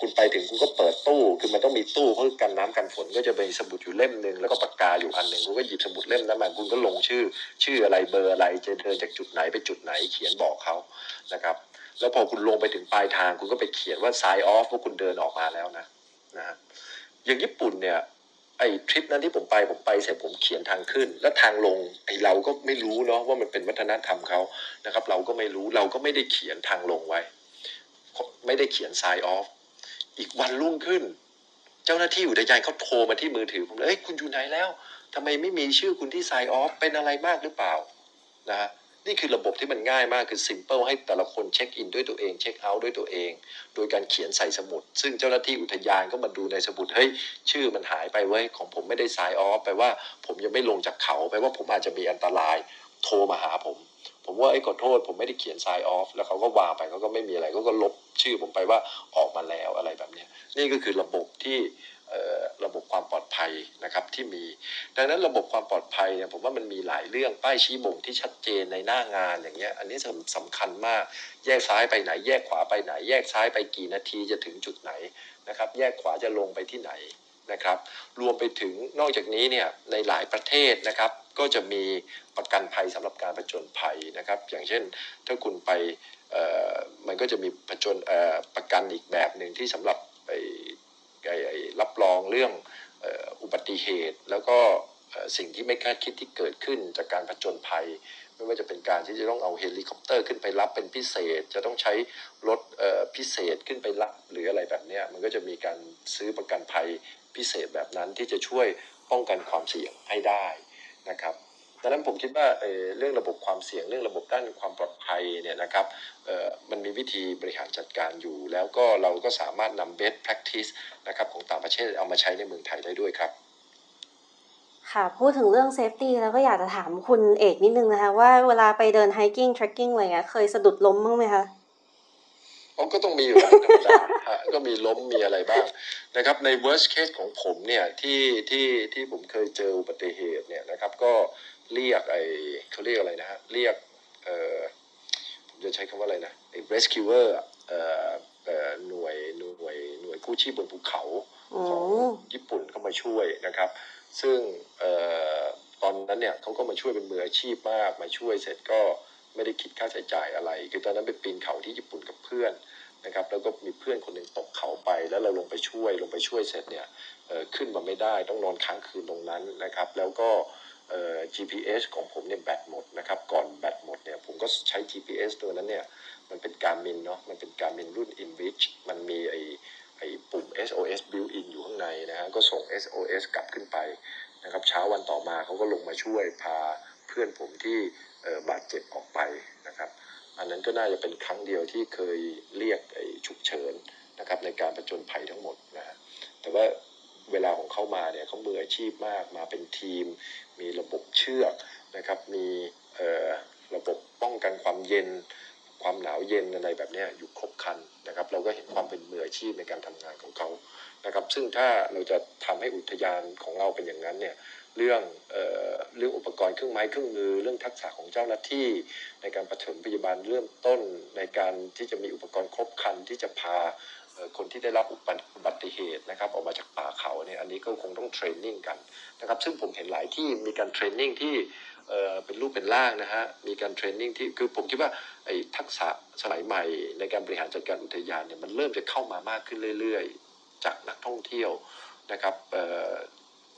คุณไปถึงคุณก็เปิดตู้ คือมันต้องมีตู้เพื่อกันน้ำกันฝนก็จะมีสมุดอยู่เล่มหนึ่งแล้วก็ปากกาอยู่อันหนึ่งคุณก็หยิบสมุดเล่มนั้นมาคุณก็ลงชื่อ ชื่ออะไรเบอร์อะไรจะเดินจากจุดไหนไปจุดไหนเขียนบอกเขานะครับ แล้วพอคุณลงไปถึงปลายทาง คุณก็ไปเขียนว่า sign off ว่าคุณเดินออกมาแล้วนะนะฮะอย่างญี่ปุ่นเนี่ยไอ้ทริปนั้นที่ผมไปผมไปเสร็จผมเขียนทางขึ้น แล้วทางลงไอ้เราก็ไม่รู้เนาะว่ามันเป็นวัฒนธรรมเขานะครับ เราก็ไม่รู้เราก็ไม่ได้เขียนทางลงไว้ ไม่ได้เขียน sign off อีกวันรุ่งขึ้น เจ้าหน้าที่อุทยานเขาโทรมาที่มือถือผมเลยเอ้ยคุณอยู่ไหนแล้วทำไมไม่มีชื่อคุณที่ sign off เป็นอะไรมากหรือเปล่านะฮะ นี่คือระบบที่มันง่ายมากคือ simple ให้แต่ละคนเช็คอินด้วยตัวเองเช็คเอาท์ด้วยตัวเอง โดยการเขียนใส่สมุด ซึ่งเจ้าหน้าที่อุทยานก็มาดูในสมุดเฮ้ยชื่อมันหายไปเว้ยของผมไม่ได้ sign off แปลว่าผมยังไม่ลงจากเขาแปลว่าผมอาจจะมีอันตรายโทรมาหาผม ผมว่าไอ้ขอโทษผมไม่ได้เขียน sign off แล้วเขาก็วางไปเขาก็ไม่มีอะไรเขาก็ลบชื่อผมไปว่าออกมาแล้วอะไรแบบนี้นี่ก็คือระบบที่ ระบบความปลอดภัยนะครับที่มี ดังนั้นระบบความปลอดภัยเนี่ยผมว่ามันมีหลายเรื่องป้ายชี้บ่งที่ชัดเจนในหน้างานอย่างเงี้ยอันนี้สำสำคัญมากแยกซ้ายไปไหน แยกขวาไปไหน แยกซ้ายไปกี่นาทีจะถึงจุดไหนนะครับแยกขวาจะลงไปที่ไหนนะครับรวมไปถึงนอกจากนี้เนี่ยในหลายประเทศนะครับก็จะมีประกันภัยสำหรับการผจญภัยนะครับอย่างเช่นถ้าคุณไปมันก็จะมีผจญประกันอีกแบบหนึ่งที่สำหรับ อ้ไอ้ไอ้รับรองเรื่องอุบัติเหตุ แล้วก็สิ่งที่ไม่คาดคิดที่เกิดขึ้นจากการผจญภัย ไม่ว่าจะเป็นการที่จะต้องเอาเฮลิคอปเตอร์ขึ้นไปรับเป็นพิเศษ จะต้องใช้รถพิเศษขึ้นไปรับหรืออะไรแบบนี้มันก็จะมีการซื้อประกันภัยพิเศษแบบนั้นที่จะช่วยป้องกันความเสี่ยงให้ได้นะครับ ดังนั้นผมคิดว่าเอ่อเรื่องระบบความเสี่ยงเรื่องระบบด้านความปลอดภัยเนี่ยนะครับเอ่อมันมีวิธีบริหารจัดการอยู่ แล้วก็เราก็สามารถนำ best practice นะครับของต่างประเทศเอามาใช้ในเมืองไทยได้ด้วยครับค่ะพูดถึงเรื่อง safety แล้วก็อยากจะถามคุณเอกนิดนึงนะคะว่าเวลาไปเดิน hiking trekking อะไรเงี้ยเคยสะดุดล้มบ้างไหมคะอ๋อก็ต้องมีอยู่แล้วธรรมดาฮะก็มีล้มมีอะไรบ้างนะครับใน worst case ของผมเนี่ยที่ที่ที่ผมเคยเจออุบัติเหตุเนี่ยนะครับก็ เรียกไอเขาเรียกอะไรนะฮะเรียกเออผมจะใช้คำว่าอะไรนะไอ้ rescuer เอ่อเอ่อหน่วยหน่วยหน่วยกู้ชีพบนภูเขาของญี่ปุ่นเข้ามาช่วยนะครับ ซึ่งเอ่อตอนนั้นเนี่ยเขาก็มาช่วยเป็นมืออาชีพมากมาช่วยเสร็จก็ไม่ได้คิดค่าใช้จ่ายอะไร คือตอนนั้นไปปีนเขาที่ญี่ปุ่นกับเพื่อนนะครับ แล้วก็มีเพื่อนคนหนึ่งตกเขาไป แล้วเราลงไปช่วยลงไปช่วยเสร็จเนี่ยขึ้นมาไม่ได้ต้องนอนค้างคืนตรงนั้นนะครับ แล้วก็เ GPS ของผมเนี่ยแบตหมดนะครับก่อนแบตหมดเนี่ยผมก็ใช้ GPS ตัวนั้นเนี่ยมันเป็นการมินเนาะมันเป็นการมินรุ่น InReach มันมีไอไอ้ปุ่ม SOS built in อยู่ข้างในนะฮะก็ส่ง SOS กลับขึ้นไปนะครับเช้าวันต่อมาเขาก็ลงมาช่วยพาเพื่อนผมที่เอ่อบาดเจ็บออกไปนะครับอันนั้นก็น่าจะเป็นครั้งเดียวที่เคยเรียกไอ้ฉุกเฉินนะครับในการประจนภัยทั้งหมดนะฮะแต่ว่า เวลาของเขามาเนี่ยเขามืออาชีพมากมาเป็นทีม มีระบบเชือกนะครับมีระบบป้องกันความเย็น ความหนาวเย็นอะไรแบบนี้อยู่ครบคันนะครับ เราก็เห็นความเป็นมืออาชีพในการทำงานของเขานะครับ ซึ่งถ้าเราจะทำให้อุทยานของเราเป็นอย่างนั้นเนี่ยเรื่องเอ่อเรื่องอุปกรณ์เครื่องไม้เครื่องมือ เรื่องทักษะของเจ้าหน้าที่ในการปฐมพยาบาลเริ่มต้นในการที่จะมีอุปกรณ์ครบคันที่จะพา คนที่ได้รับอุบัติเหตุนะครับออกมาจากป่าเขาเนี่ยอันนี้ก็คงต้องเทรนนิ่งกันนะครับซึ่งผมเห็นหลายที่มีการเทรนนิ่งที่เเป็นรูปเป็นร่างนะฮะมีการเทรนนิ่งที่คือผมคิดว่าไอ้ทักษะสมัยใหม่ ในการบริหารจัดการอุทยานเนี่ยมันเริ่มจะเข้ามามากขึ้นเรื่อยๆ จากนักท่องเที่ยวนะครับ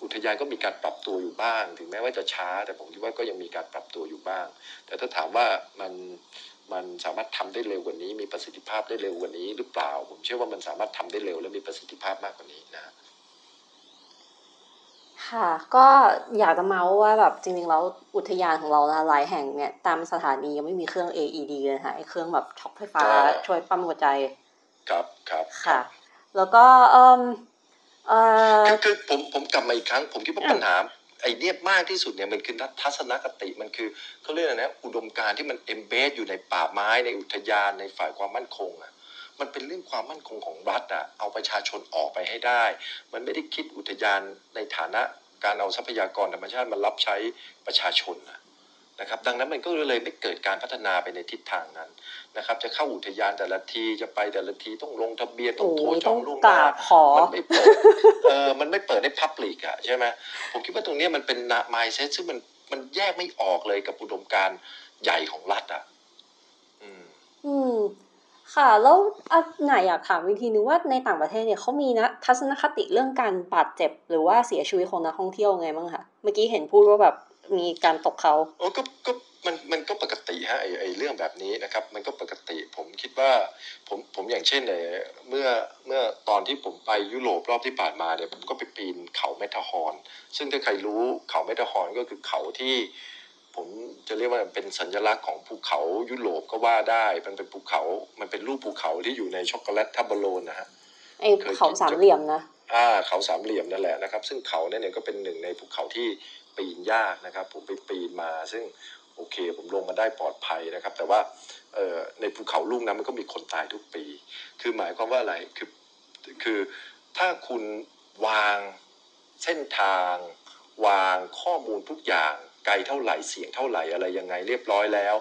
อุทยานก็มีการปรับตัวอยู่บ้าง ถึงแม้ว่าจะช้า แต่ผมคิดว่าก็ยังมีการปรับตัวอยู่บ้าง แต่ถ้าถามว่ามัน มันสามารถทำได้เร็วกว่านี้ มีประสิทธิภาพได้เร็วกว่านี้หรือเปล่า ผมเชื่อว่ามันสามารถทำได้เร็วและมีประสิทธิภาพมากกว่านี้นะค่ะก็อยากจะเมาส์ว่าแบบจริงๆแล้วอุทยานของเรานะหลายแห่งเนี่ยตามสถานียังไม่มีเครื่อง AED เลยค่ะไอ้เครื่องแบบช็อคไฟฟ้าอ่าช่วยปั๊มหัวใจ ครับครับค่ะ แล้วก็เอ่มเอ่อคือคือผมผมกลับมาอีกครั้ง ผมคิดว่าอืมปัญหา ไอ้เนี่ยมากที่สุดเนี่ยมันคือทัศนคติมันคือเขาเรียกอะไรนะอุดมการที่มันเอมเบสอยู่ในป่าไม้ในอุทยานในฝ่ายความมั่นคงอะมันเป็นเรื่องความมั่นคงของรัฐอะเอาประชาชนออกไปให้ได้ มันไม่ได้คิดอุทยานในฐานะการเอาทรัพยากรธรรมชาติมารับใช้ประชาชนนะ นะครับดังนั้นมันก็เลยไม่เกิดการพัฒนาไปในทิศทางนั้นนะครับ จะเข้าอุทยานแต่ละทีจะไปแต่ละทีต้องลงทะเบียนต้โอ้องโทรยจต้อองงล่วงกหน้าราบขอมันไม่เปิดเออมันไม่เปิดให้พับลิกอะใช่ไหมผมคิดว่าตรงเนี้ยมันเป็นนะ mindset ซึ่งมันมันแยกไม่ออกเลยกับอุดมการณ์ใหญ่ของรัฐอะอืม อืมค่ะแล้วอะไหนอยากถามวิธีนึงว่าในต่างประเทศเนี่ยเขามีนะทัศนคติเรื่องการบาดเจ็บ หรือว่าเสียชีวิตของนักท่องเที่ยวไงบ้างคะเมื่อกี้เห็นพูดว่าแบบ มีการตกเขาโอ้ก็ก็มันมันก็ปกติฮะไอไอเรื่องแบบนี้นะครับ มันก็ปกติผมคิดว่าผมผมอย่างเช่นเนี่ยเมื่อเมื่อตอนที่ผมไปยุโรปรอบที่ผ่านมาเนี่ยผมก็ไปปีนเขา Matterhorn ซึ่งถ้าใครรู้เขา Matterhorn ก็คือเขาที่ ผมจะเรียกว่าเป็นสัญลักษณ์ของภูเขายุโรปก็ว่าได้มันเป็นภูเขามันเป็นรูปภูเขาที่อยู่ในช็อกโกแลต Toblerone นะฮะไอ้เขาสามเหลี่ยมนะอ่าเขาสามเหลี่ยมนั่นแหละนะครับ ซึ่งเขาเนี่ยเนี่ยก็เป็นหนึ่งในภูเขาที่ ปีนยากนะครับ ผมไปปีนมา ซึ่งโอเค ผมลงมาได้ปลอดภัยนะครับ แต่ว่าในภูเขาลูกนั้นมันก็มีคนตายทุกปี คือหมายความว่าอะไรคือคือถ้าคุณวางเส้นทาง วางข้อมูลทุกอย่างไกลเท่าไหร่เสียงเท่าไหร่อะไรยังไงเรียบร้อยแล้ว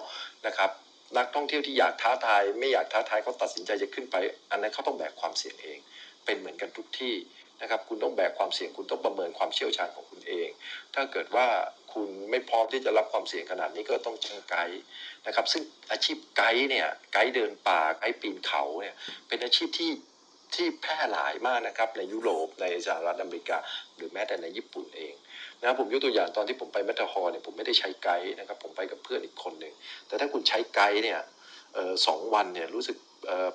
นะครับนักท่องเที่ยวที่อยากท้าทาย ไม่อยากท้าทายเขาตัดสินใจจะขึ้นไป อันนั้นเขาต้องแบกความเสี่ยงเอง เป็นเหมือนกันทุกที่ นะครับคุณต้องแบกความเสี่ยงคุณต้องประเมินความเชี่ยวชาญของคุณเอง ถ้าเกิดว่าคุณไม่พร้อมที่จะรับความเสี่ยงขนาดนี้ก็ต้องจ้างไกด์นะครับ ซึ่งอาชีพไกด์เนี่ยไกด์เดินป่าไกด์ปีนเขาเนี่ยเป็นอาชีพที่ที่แพร่หลายมากนะครับในยุโรปในสหรัฐอเมริกา หรือแม้แต่ในญี่ปุ่นเองนะผมยกตัวอย่างตอนที่ผมไปแมททาฮอเนี่ยผมไม่ได้ใช้ไกด์นะครับผมไปกับเพื่อนอีกคนหนึ่งแต่ถ้าคุณใช้ไกด์เนี่ยสองวันเนี่ยรู้สึก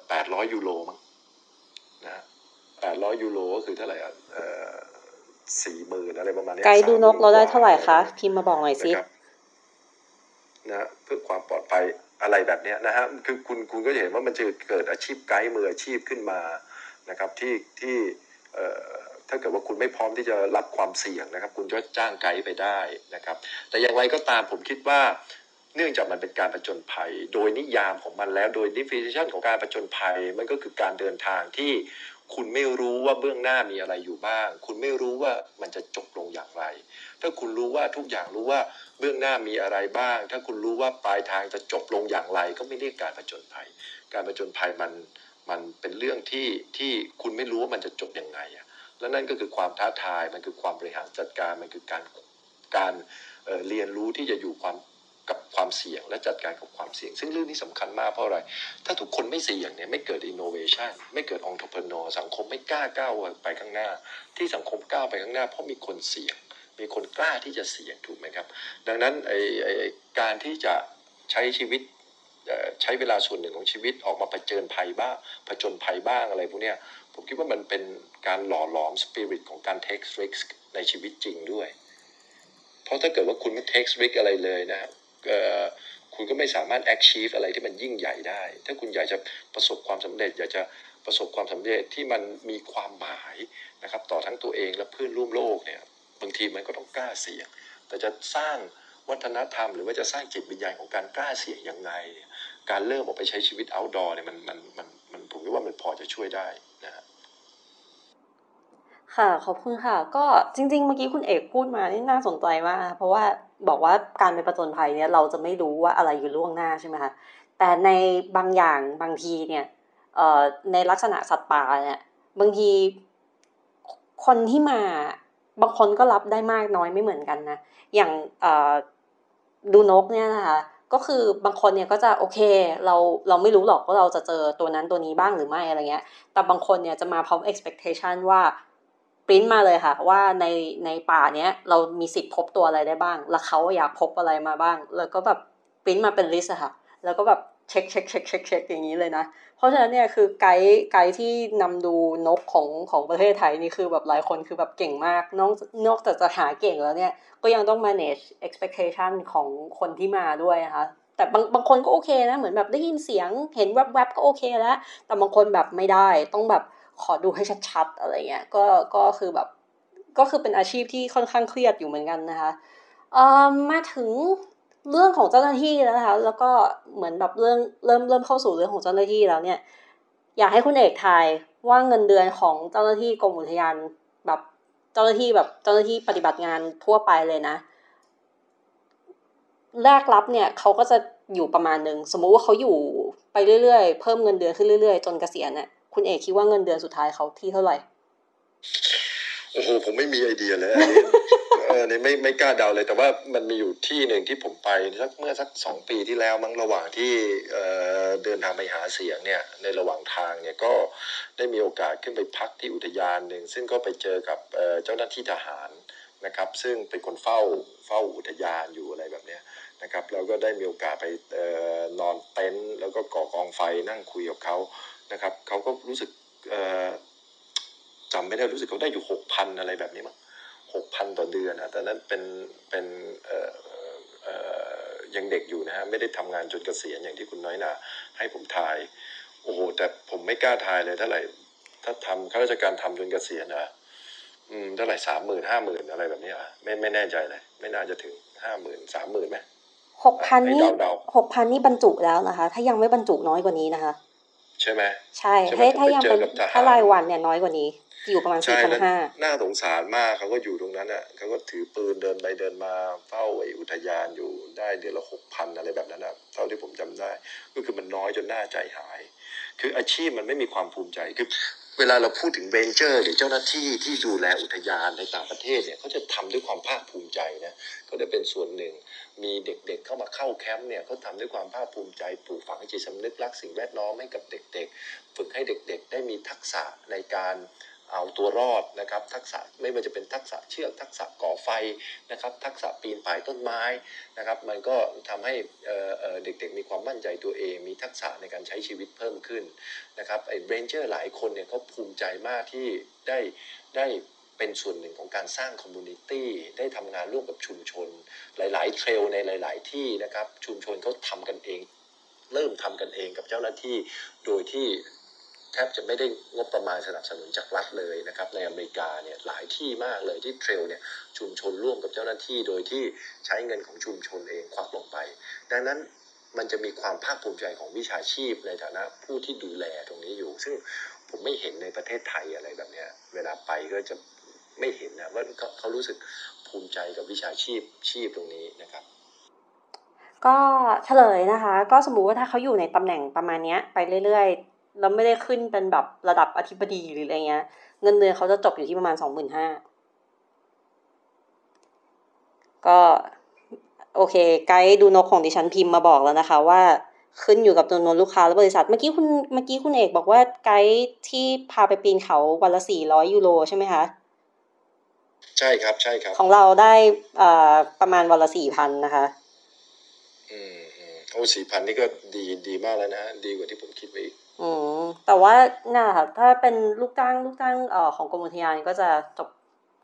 แปดร้อยยูโรมั้งนะ แปดร้อยยูโรก็คือเท่าไหร่อะสี่หมื่นอะไรประมาณเนี้ยไกด์ดูนกเราได้เท่าไหร่คะ30,000พิมพ์มาบอกหน่อยสินะครับนะเพื่อความปลอดภัยอะไรแบบเนี้ยนะฮะคือคุณคุณก็จะเห็นว่ามันจะเกิดอาชีพไกด์มืออาชีพขึ้นมานะครับที่ที่เอ่อถ้าเกิดว่าคุณไม่พร้อมที่จะรับความเสี่ยงนะครับ คุณก็จ้างไกด์ไปได้นะครับ แต่อย่างไรก็ตามผมคิดว่า เนื่องจากมันเป็นการประจนภัย โดยนิยามของมันแล้วโดย definition ของการประจนภัย มันก็คือการเดินทางที่ คุณไม่รู้ว่าเบื้องหน้ามีอะไรอยู่บ้าง คุณไม่รู้ว่ามันจะจบลงอย่างไร ถ้าคุณรู้ว่าทุกอย่างรู้ว่าเบื้องหน้ามีอะไรบ้าง ถ้าคุณรู้ว่าปลายทางจะจบลงอย่างไร ก็ไม่เรียกการประจนภัย การประจนภัยมันมันเป็นเรื่องที่ที่คุณไม่รู้ว่ามันจะจบยังไงอะและนั่นก็คือความท้าทาย มันคือความบริหารจัดการ มันคือการการเเรียนรู้ที่จะอยู่ความ กับความเสี่ยง และจัดการกับความเสี่ยง ซึ่งเรื่องนี้สำคัญมากเพราะอะไร ถ้าทุกคนไม่เสี่ยงเนี่ยไม่เกิด innovation ไม่เกิด entrepreneur สังคมไม่กล้าก้าวไปข้างหน้า ที่สังคมก้าวไปข้างหน้า เพราะมีคนเสี่ยง มีคนกล้าที่จะเสี่ยงถูกไหมครับ ดังนั้นไอ้ไอ้การที่จะใช้ชีวิตใช้เวลาส่วนหนึ่งของชีวิตออกมาเผชิญภัยบ้างผจญภัยบ้างอะไรพวกเนี้ยผมคิดว่ามันเป็นการหล่อหลอมสปิริตของการ take risk ในชีวิตจริงด้วย เพราะถ้าเกิดว่าคุณไม่ take risk อะไรเลยนะครับ คุณก็ไม่สามารถ achieve อะไรที่มันยิ่งใหญ่ได้ ถ้าคุณอยากจะประสบความสำเร็จ อยากจะประสบความสำเร็จที่มันมีความหมายนะครับต่อทั้งตัวเองและเพื่อนร่วมโลกเนี่ยบางทีมันก็ต้องกล้าเสี่ยง แต่จะสร้างวัฒนธรรม หรือว่าจะสร้างจิตวิญญาณของการกล้าเสี่ยงยังไง การเริ่มออกไปใช้ชีวิต outdoor เนี่ยมันมันมันมันผมคิดว่ามันพอจะช่วยได้นะฮะค่ะขอบคุณค่ะ ก็จริง ๆ เมื่อกี้คุณเอกพูดมานี่น่าสนใจมากเพราะว่า บอกว่าการไปประจนภัยเนี่ยเราจะไม่รู้ว่าอะไรอยู่ล่วงหน้าใช่ไหมคะแต่ในบางอย่างบางทีเนี่ยในลักษณะสัตว์ป่าเนี่ยบางทีคนที่มาบางคนก็รับได้มากน้อยไม่เหมือนกันนะ อย่างดูนกเนี่ยนะคะก็คือบางคนเนี่ยก็จะโอเคเราเราไม่รู้หรอกว่าเราจะเจอตัวนั้นตัวนี้บ้างหรือไม่อะไรเงี้ย แต่บางคนเนี่ยจะมาพร้อม expectation ว่า ปริ้นมาเลยค่ะ ว่าในในป่าเนี้ยเรามีสิทธิ์พบตัวอะไรได้บ้าง แล้วเขาอยากพบอะไรมาบ้าง แล้วก็แบบปริ้นมาเป็น list ค่ะ แล้วก็แบบเช็คเช็คเช็คเช็คเช็คอย่างนี้เลยนะ เพราะฉะนั้นเนี่ยคือไกด์ไกด์ที่นำดูนกของของประเทศไทยนี่คือแบบหลายคนคือแบบเก่งมาก นอกนอกจากจะหาเก่งแล้วเนี่ย ก็ยังต้อง manage expectation ของคนที่มาด้วยนะคะแต่บางบางคนก็โอเคนะ เหมือนแบบได้ยินเสียงเห็นแวบๆก็โอเคแล้ว แต่บางคนแบบไม่ได้ต้องแบบ ขอดูให้ชัดๆอะไรเงี้ยก็ก็คือแบบก็คือเป็นอาชีพที่ค่อนข้างเครียดอยู่เหมือนกันนะคะเอ่อมาถึงเรื่องของเจ้าหน้าที่แล้วนะคะ แล้วก็เหมือนแบบเรื่องเริ่มเริ่มเข้าสู่เรื่องของเจ้าหน้าที่แล้วเนี่ย อยากให้คุณเอกทายว่าเงินเดือนของเจ้าหน้าที่กรมอุทยานแบบเจ้าหน้าที่แบบเจ้าหน้าที่ปฏิบัติงานทั่วไปเลยนะ แรกรับเนี่ยเขาก็จะอยู่ประมาณหนึ่งสมมุติว่าเขาอยู่ไปเรื่อยๆ เพิ่มเงินเดือนขึ้นเรื่อยๆ จนเกษียณเนี่ย คุณเอกคิดว่าเงินเดือนสุดท้ายเขาที่เท่าไหร่โอ้โหผมไม่มีไอเดียเลยอันนี้เออนี่ไม่ไม่กล้าเดาเลย แต่ว่ามันมีอยู่ที่หนึ่งที่ผมไปสักเมื่อสักสองปีที่แล้วมั้งระหว่างที่เอ่อเดินทางไปหาเสียงเนี่ยในระหว่างทางเนี่ยก็ได้มีโอกาสขึ้นไปพักที่อุทยานหนึ่งซึ่งก็ไปเจอกับเอ่อเจ้าหน้าที่ทหารนะครับ ซึ่งเป็นคนเฝ้าเฝ้าอุทยานอยู่อะไรแบบเนี้ยนะครับเราก็ได้มีโอกาสไปออนอนเต็นท์แล้วก็ก่อกองไฟนั่งคุยกับเขา นะครับเขาก็รู้สึกเอ่อจำไม่ได้รู้สึกเขาได้อยู่หกพันอะไรแบบนี้มั้งหกพันต่อเดือนนะแต่นั้นเป็นเป็นเอ่อเอ่อยังเด็กอยู่นะฮะไม่ได้ทำงานจนเกษียณอย่างที่คุณน้อยหนาให้ผมทายโอ้โหแต่ผมไม่กล้าทายเลยเท่าไหร่ถ้าทำข้าราชการทำจนเกษียณอะอืมเท่าไหร่สามหมื่นห้าหมื่นอะไรแบบนี้อะไม่ไม่แน่ใจเลย ไม่น่าจะถึงห้าหมื่นสามหมื่นไหมหกพันนี่ให้เดาหกพันนี่บรรจุแล้วนะคะ ถ้ายังไม่บรรจุน้อยกว่านี้นะคะ ใช่ไหมใช่ใช่ไหมถ้าถ้ายังเป็นผมไปเจอกับทหารถ้ารายวันเนี่ยน้อยกว่านี้ อยู่ประมาณสี่ใช่พันแล้วห้าน่าสงสารมากเขาก็อยู่ตรงนั้นอะเขาก็ถือปืนเดินไปเดินมาเฝ้าไอ้อุทยานอยู่ได้เดือนละหกพันอะไรแบบนั้นอะเท่าที่ผมจำได้ ก็คือมันน้อยจนน่าใจหาย คืออาชีพมันไม่มีความภูมิใจคือเวลาเราพูดถึงเรนเจอร์ หรือเจ้าหน้าที่ที่ดูแลอุทยานในต่างประเทศเนี่ยเขาจะทำด้วยความภาคภูมิใจนะก็ได้เป็นส่วนหนึ่ง มีเด็กๆเข้ามาเข้าแคมป์เนี่ยเขาทำด้วยความภาคภูมิใจปลูกฝังจิตสำนึกรักสิ่งแวดล้อมให้กับเด็กๆ ฝึกให้เด็กๆ ได้มีทักษะในการเอาตัวรอดนะครับ ทักษะไม่ว่าจะเป็นทักษะเชือกทักษะก่อไฟนะครับ ทักษะปีนป่ายต้นไม้นะครับ มันก็ทำให้เอ่อเอ่อเด็กๆ มีความมั่นใจตัวเอง มีทักษะในการใช้ชีวิตเพิ่มขึ้นนะครับไอ้ ranger หลายคนเนี่ยเขาภูมิใจมากที่ได้ได้ เป็นส่วนหนึ่งของการสร้าง community ได้ทำงานร่วมกับชุมชน หลาย ๆ trail ในหลาย ๆ ที่นะครับ ชุมชนเขาทำกันเอง เริ่มทำกันเองกับเจ้าหน้าที่ โดยที่แทบจะไม่ได้งบประมาณสนับสนุนจากรัฐเลยนะครับ ในอเมริกาเนี่ยหลายที่มากเลยที่เทรลเนี่ยชุมชนร่วมกับเจ้าหน้าที่ โดยที่ใช้เงินของชุมชนเองควักลงไป ดังนั้นมันจะมีความภาคภูมิใจของวิชาชีพในฐานะผู้ที่ดูแลตรงนี้อยู่ ซึ่งผมไม่เห็นในประเทศไทยอะไรแบบเนี้ยเวลาไปก็จะ ไม่เห็นนะว่าเขาเขารู้สึกภูมิใจกับวิชาชีพชีพตรงนี้นะครับ ก็เฉลยนะคะ ก็สมมุติว่าถ้าเขาอยู่ในตำแหน่งประมาณเนี้ยไปเรื่อยๆแล้วไม่ได้ขึ้นเป็นแบบระดับอธิบดีหรืออะไรเงี้ย เงินเดือนเขาจะจบอยู่ที่ประมาณสองหมื่นห้าก็โอเค ไกด์ดูนกของดิฉันพิมพ์มาบอกแล้วนะคะ ว่าขึ้นอยู่กับจำนวนลูกค้าและบริษัท เมื่อกี้คุณเมื่อกี้คุณเอกบอกว่าไกด์ที่พาไปปีนเขาวันละสี่ร้อยยูโรใช่ไหมคะ ใช่ครับใช่ครับ ของเราได้เอ่อประมาณวันละสี่พันนะคะอืมอืมโอ้สี่พันนี่ก็ดีดีมากแล้วนะดีกว่าที่ผมคิดไว้อีกอืมแต่ว่านั่นแหละค่ะถ้าเป็นลูกจ้างลูกจ้างเอ่อของกรมอุทยานก็จะจบ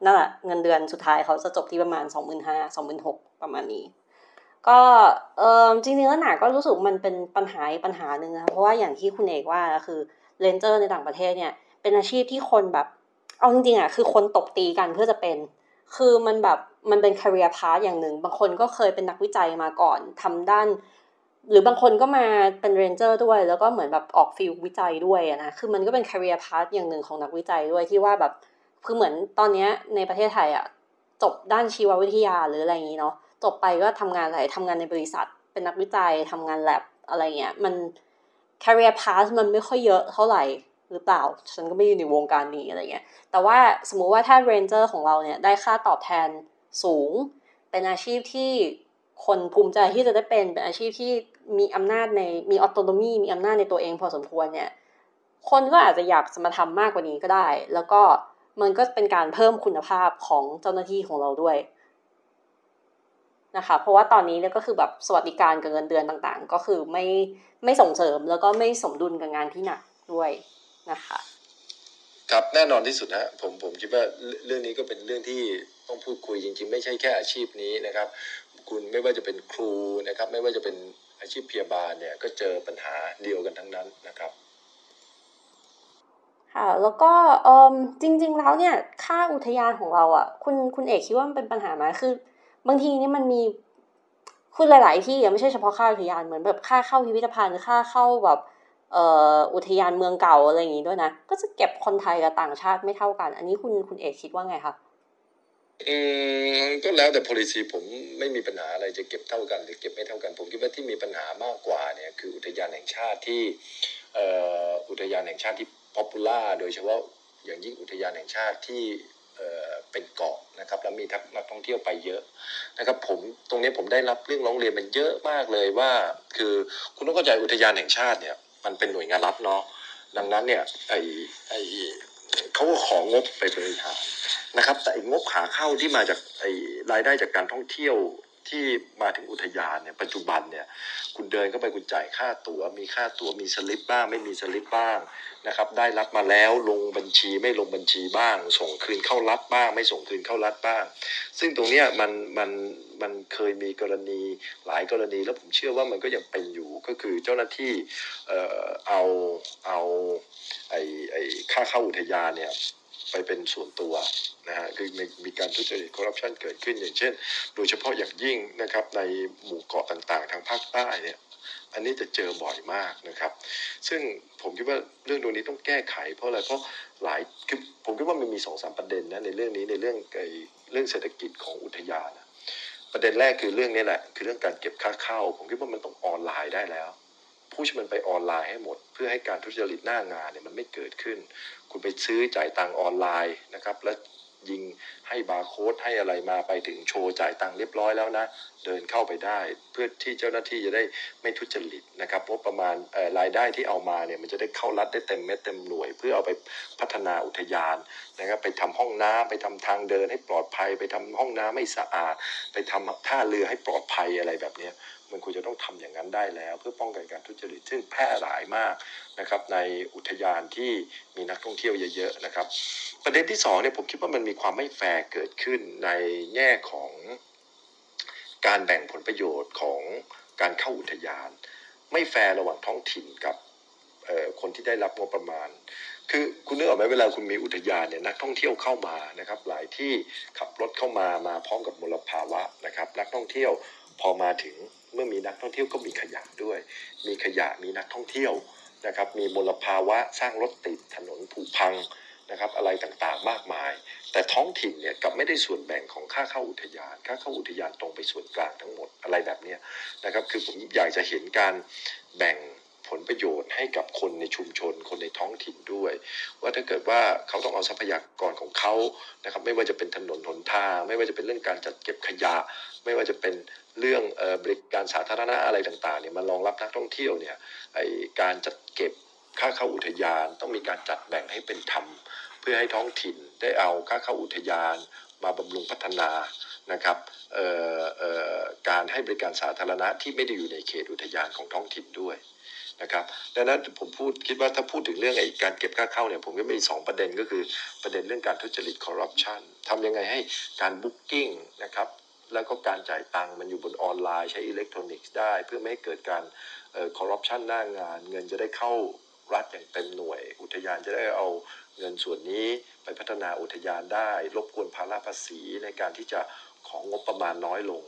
นั่นแหละเงินเดือนสุดท้ายเขาจะจบที่ประมาณสองหมื่นห้าสองหมื่นหกประมาณนี้ ก็เออจริงๆแล้วหนาก็รู้สึกมันเป็นปัญหาอีกปัญหาหนึ่งนะคะเพราะว่าอย่างที่คุณเอกว่าคือเรนเจอร์ในต่างประเทศเนี่ย เป็นอาชีพที่คนแบบ เอาจริงๆอะคือคนตบตีกันเพื่อจะเป็น คือมันแบบมันเป็น career path อย่างหนึ่ง บางคนก็เคยเป็นนักวิจัยมาก่อนทำด้าน หรือบางคนก็มาเป็น ranger ด้วย แล้วก็เหมือนแบบออก field วิจัยด้วยนะ คือมันก็เป็น career path อย่างหนึ่งของนักวิจัยด้วยที่ว่าแบบคือเหมือนตอนเนี้ยในประเทศไทยอะจบด้านชีววิทยาหรืออะไรอย่างนี้เนาะจบไปก็ทำงานอะไรทำงานในบริษัท เป็นนักวิจัยทำงาน lab อะไรเงี้ยมัน career path มันไม่ค่อยเยอะเท่าไหร่ หรือเปล่า ฉันก็ไม่อยู่ในวงการนี้อะไรเงี้ย แต่ว่าสมมุติว่าถ้า ranger ของเราเนี่ยได้ค่าตอบแทนสูง เป็นอาชีพที่คนภูมิใจที่จะได้เป็น เป็นอาชีพที่มีอำนาจใน มี autonomy มีอำนาจในตัวเองพอสมควรเนี่ย คนก็อาจจะอยากจะมาทำมากกว่านี้ก็ได้ แล้วก็มันก็เป็นการเพิ่มคุณภาพของเจ้าหน้าที่ของเราด้วยนะคะ เพราะว่าตอนนี้เนี่ยก็คือแบบสวัสดิการกับเงินเดือนต่างๆ ก็คือไม่ไม่ส่งเสริมแล้วก็ไม่สมดุลกับงานที่หนักด้วย นะคะครับแน่นอนที่สุดนะผมผมคิดว่าเรื่องเรื่องนี้ก็เป็นเรื่องที่ต้องพูดคุยจริงๆ ไม่ใช่แค่อาชีพนี้นะครับ คุณไม่ว่าจะเป็นครูนะครับ ไม่ว่าจะเป็นอาชีพพยาบาลเนี่ยก็เจอปัญหาเดียวกันทั้งนั้นนะครับค่ะแล้วก็เอมจริง ๆ แล้วเนี่ยค่าอุทยานของเราอะ คุณคุณเอกคิดว่ามันเป็นปัญหาไหมคือบางทีเนี่ยมันมีคือหลาย ๆ ที่อะไม่ใช่เฉพาะค่าอุทยานเหมือนแบบค่าเข้าพิพิธภัณฑ์ค่าเข้าแบบเอ่ออุทยานเมืองเก่าอะไรอย่างงี้ด้วยนะ ก็จะเก็บคนไทยกับต่างชาติไม่เท่ากัน อันนี้คุณคุณเอกคิดว่าไงคะอืมก็แล้วแต่ policy ผมไม่มีปัญหาอะไรจะเก็บเท่ากัน หรือเก็บไม่เท่ากัน ผมคิดว่าที่มีปัญหามากกว่าเนี่ยคืออุทยานแห่งชาติที่เอ่ออุทยานแห่งชาติที่ popular โดยเฉพาะอย่างยิ่งอุทยานแห่งชาติที่เอ่อเป็นเกาะนะครับแล้วมีนักท่องเที่ยวไปเยอะนะครับผมตรงนี้ผมได้รับเรื่องร้องเรียนมันเยอะมากเลยว่า คือคุณต้องเข้าใจอุทยานแห่งชาติเนี่ย มันเป็นหน่วยงานรัฐเนาะดังนั้นเนี่ยไอไอเขาก็ของงบไปบริหารนะครับ แต่ไองบขาเข้าที่มาจากไอ้รายได้จากการท่องเที่ยว ที่มาถึงอุทยานเนี่ยปัจจุบันเนี่ยคุณเดินเข้าไปคุณจ่ายค่าตั๋ว มีค่าตั๋วมีสลิปบ้าง ไม่มีสลิปบ้างนะครับ ได้รับมาแล้วลงบัญชีไม่ลงบัญชีบ้าง ส่งคืนเข้ารัฐบ้าง ไม่ส่งคืนเข้ารัฐบ้าง ซึ่งตรงเนี้ยมันมันมันเคยมีกรณีหลายกรณีแล้วผมเชื่อว่ามันก็ยังเป็นอยู่ก็คือเจ้าหน้าที่เอ่อเอาเอาไอ้ไอ้ค่าเข้าอุทยานเนี่ย ไปเป็นส่วนตัวนะฮะคือมีมีการทุจริตคอร์รัปชันเกิดขึ้นอย่างเช่น โดยเฉพาะอย่างยิ่งนะครับในหมู่เกาะต่างๆ ทางภาคใต้เนี่ยอันนี้จะเจอบ่อยมากนะครับ ซึ่งผมคิดว่าเรื่องตรงนี้ต้องแก้ไข เพราะอะไร เพราะหลายคือผมคิดว่ามันมีสองสามประเด็นนะในเรื่องนี้ในเรื่องไอ้เรื่องเศรษฐกิจของอุทยานประเด็นแรกคือเรื่องนี้แหละ คือเรื่องการเก็บค่าเข้า ผมคิดว่ามันต้องออนไลน์ได้แล้ว พุชมันไปออนไลน์ให้หมด เพื่อให้การทุจริตหน้างานเนี่ยมันไม่เกิดขึ้น คุณไปซื้อจ่ายตังออนไลน์นะครับ แล้วยิงให้บาร์โค้ดให้อะไรมาไปถึงโชว์จ่ายตังเรียบร้อยแล้วนะ เดินเข้าไปได้ เพื่อที่เจ้าหน้าที่จะได้ไม่ทุจริตนะครับงบประมาณรายได้ที่เอามาเนี่ยมันจะได้เข้ารัฐได้เต็มเม็ดเต็มหน่วย เพื่อเอาไปพัฒนาอุทยานนะครับไปทำห้องน้ำไปทำทางเดินให้ปลอดภัย ไปทำห้องน้ำให้สะอาด ไปทำท่าเรือให้ปลอดภัยอะไรแบบนี้ มันควรจะต้องทำอย่างนั้นได้แล้ว เพื่อป้องกันการทุจริตซึ่งแพร่หลายมากนะครับในอุทยานที่มีนักท่องเที่ยวเยอะๆนะครับ ประเด็นที่สองเนี่ยผมคิดว่ามันมีความไม่แฟร์เกิดขึ้นในแง่ของการแบ่งผลประโยชน์ของการเข้าอุทยาน ไม่แฟร์ระหว่างท้องถิ่นกับคนที่ได้รับงบประมาณ คือคุณนึกออกไหมเวลาคุณมีอุทยานเนี่ยนักท่องเที่ยวเข้ามานะครับ หลายที่ขับรถเข้ามามาพร้อมกับมลภาวะนะครับ นักท่องเที่ยวพอมาถึง เมื่อมีนักท่องเที่ยวก็มีขยะด้วย มีขยะมีนักท่องเที่ยวนะครับ มีมลภาวะสร้างรถติดถนนผุพังนะครับ อะไรต่างๆมากมาย แต่ท้องถิ่นเนี่ยกับไม่ได้ส่วนแบ่งของค่าเข้าอุทยาน ค่าเข้าอุทยานตรงไปส่วนกลางทั้งหมดอะไรแบบเนี้ยนะครับ คือผมอยากจะเห็นการแบ่งผลประโยชน์ให้กับคนในชุมชน คนในท้องถิ่นด้วย ว่าถ้าเกิดว่าเขาต้องเอาทรัพยากรของเขานะครับ ไม่ว่าจะเป็นถนนหนทาง ไม่ว่าจะเป็นเรื่องการจัดเก็บขยะ ไม่ว่าจะเป็น เรื่องบริการสาธารณะอะไรต่างๆเนี่ยมารองรับนักท่องเที่ยวเนี่ยไอการจัดเก็บค่าเข้าอุทยานต้องมีการจัดแบ่งให้เป็นธรรม เพื่อให้ท้องถิ่นได้เอาค่าเข้าอุทยานมาบำรุงพัฒนานะครับการให้บริการสาธารณะที่ไม่ได้อยู่ในเขตอุทยานของท้องถิ่นด้วยนะครับดังนั้นผมพูดคิดว่าถ้าพูดถึงเรื่องไอ้การเก็บค่าเข้าเนี่ยผมก็มีสองประเด็นก็คือประเด็นเรื่องการทุจริตคอร์รัปชันทำยังไงให้การ booking นะครับ แล้วก็การจ่ายตังค์มันอยู่บนออนไลน์ใช้อิเล็กทรอนิกส์ได้ เพื่อไม่ให้เกิดการคอร์รัปชันหน้างาน เงินจะได้เข้ารัฐอย่างเต็มหน่วย อุทยานจะได้เอาเงินส่วนนี้ไปพัฒนาอุทยานได้รบกวนภาระภาษีในการที่จะของงบประมาณน้อยลง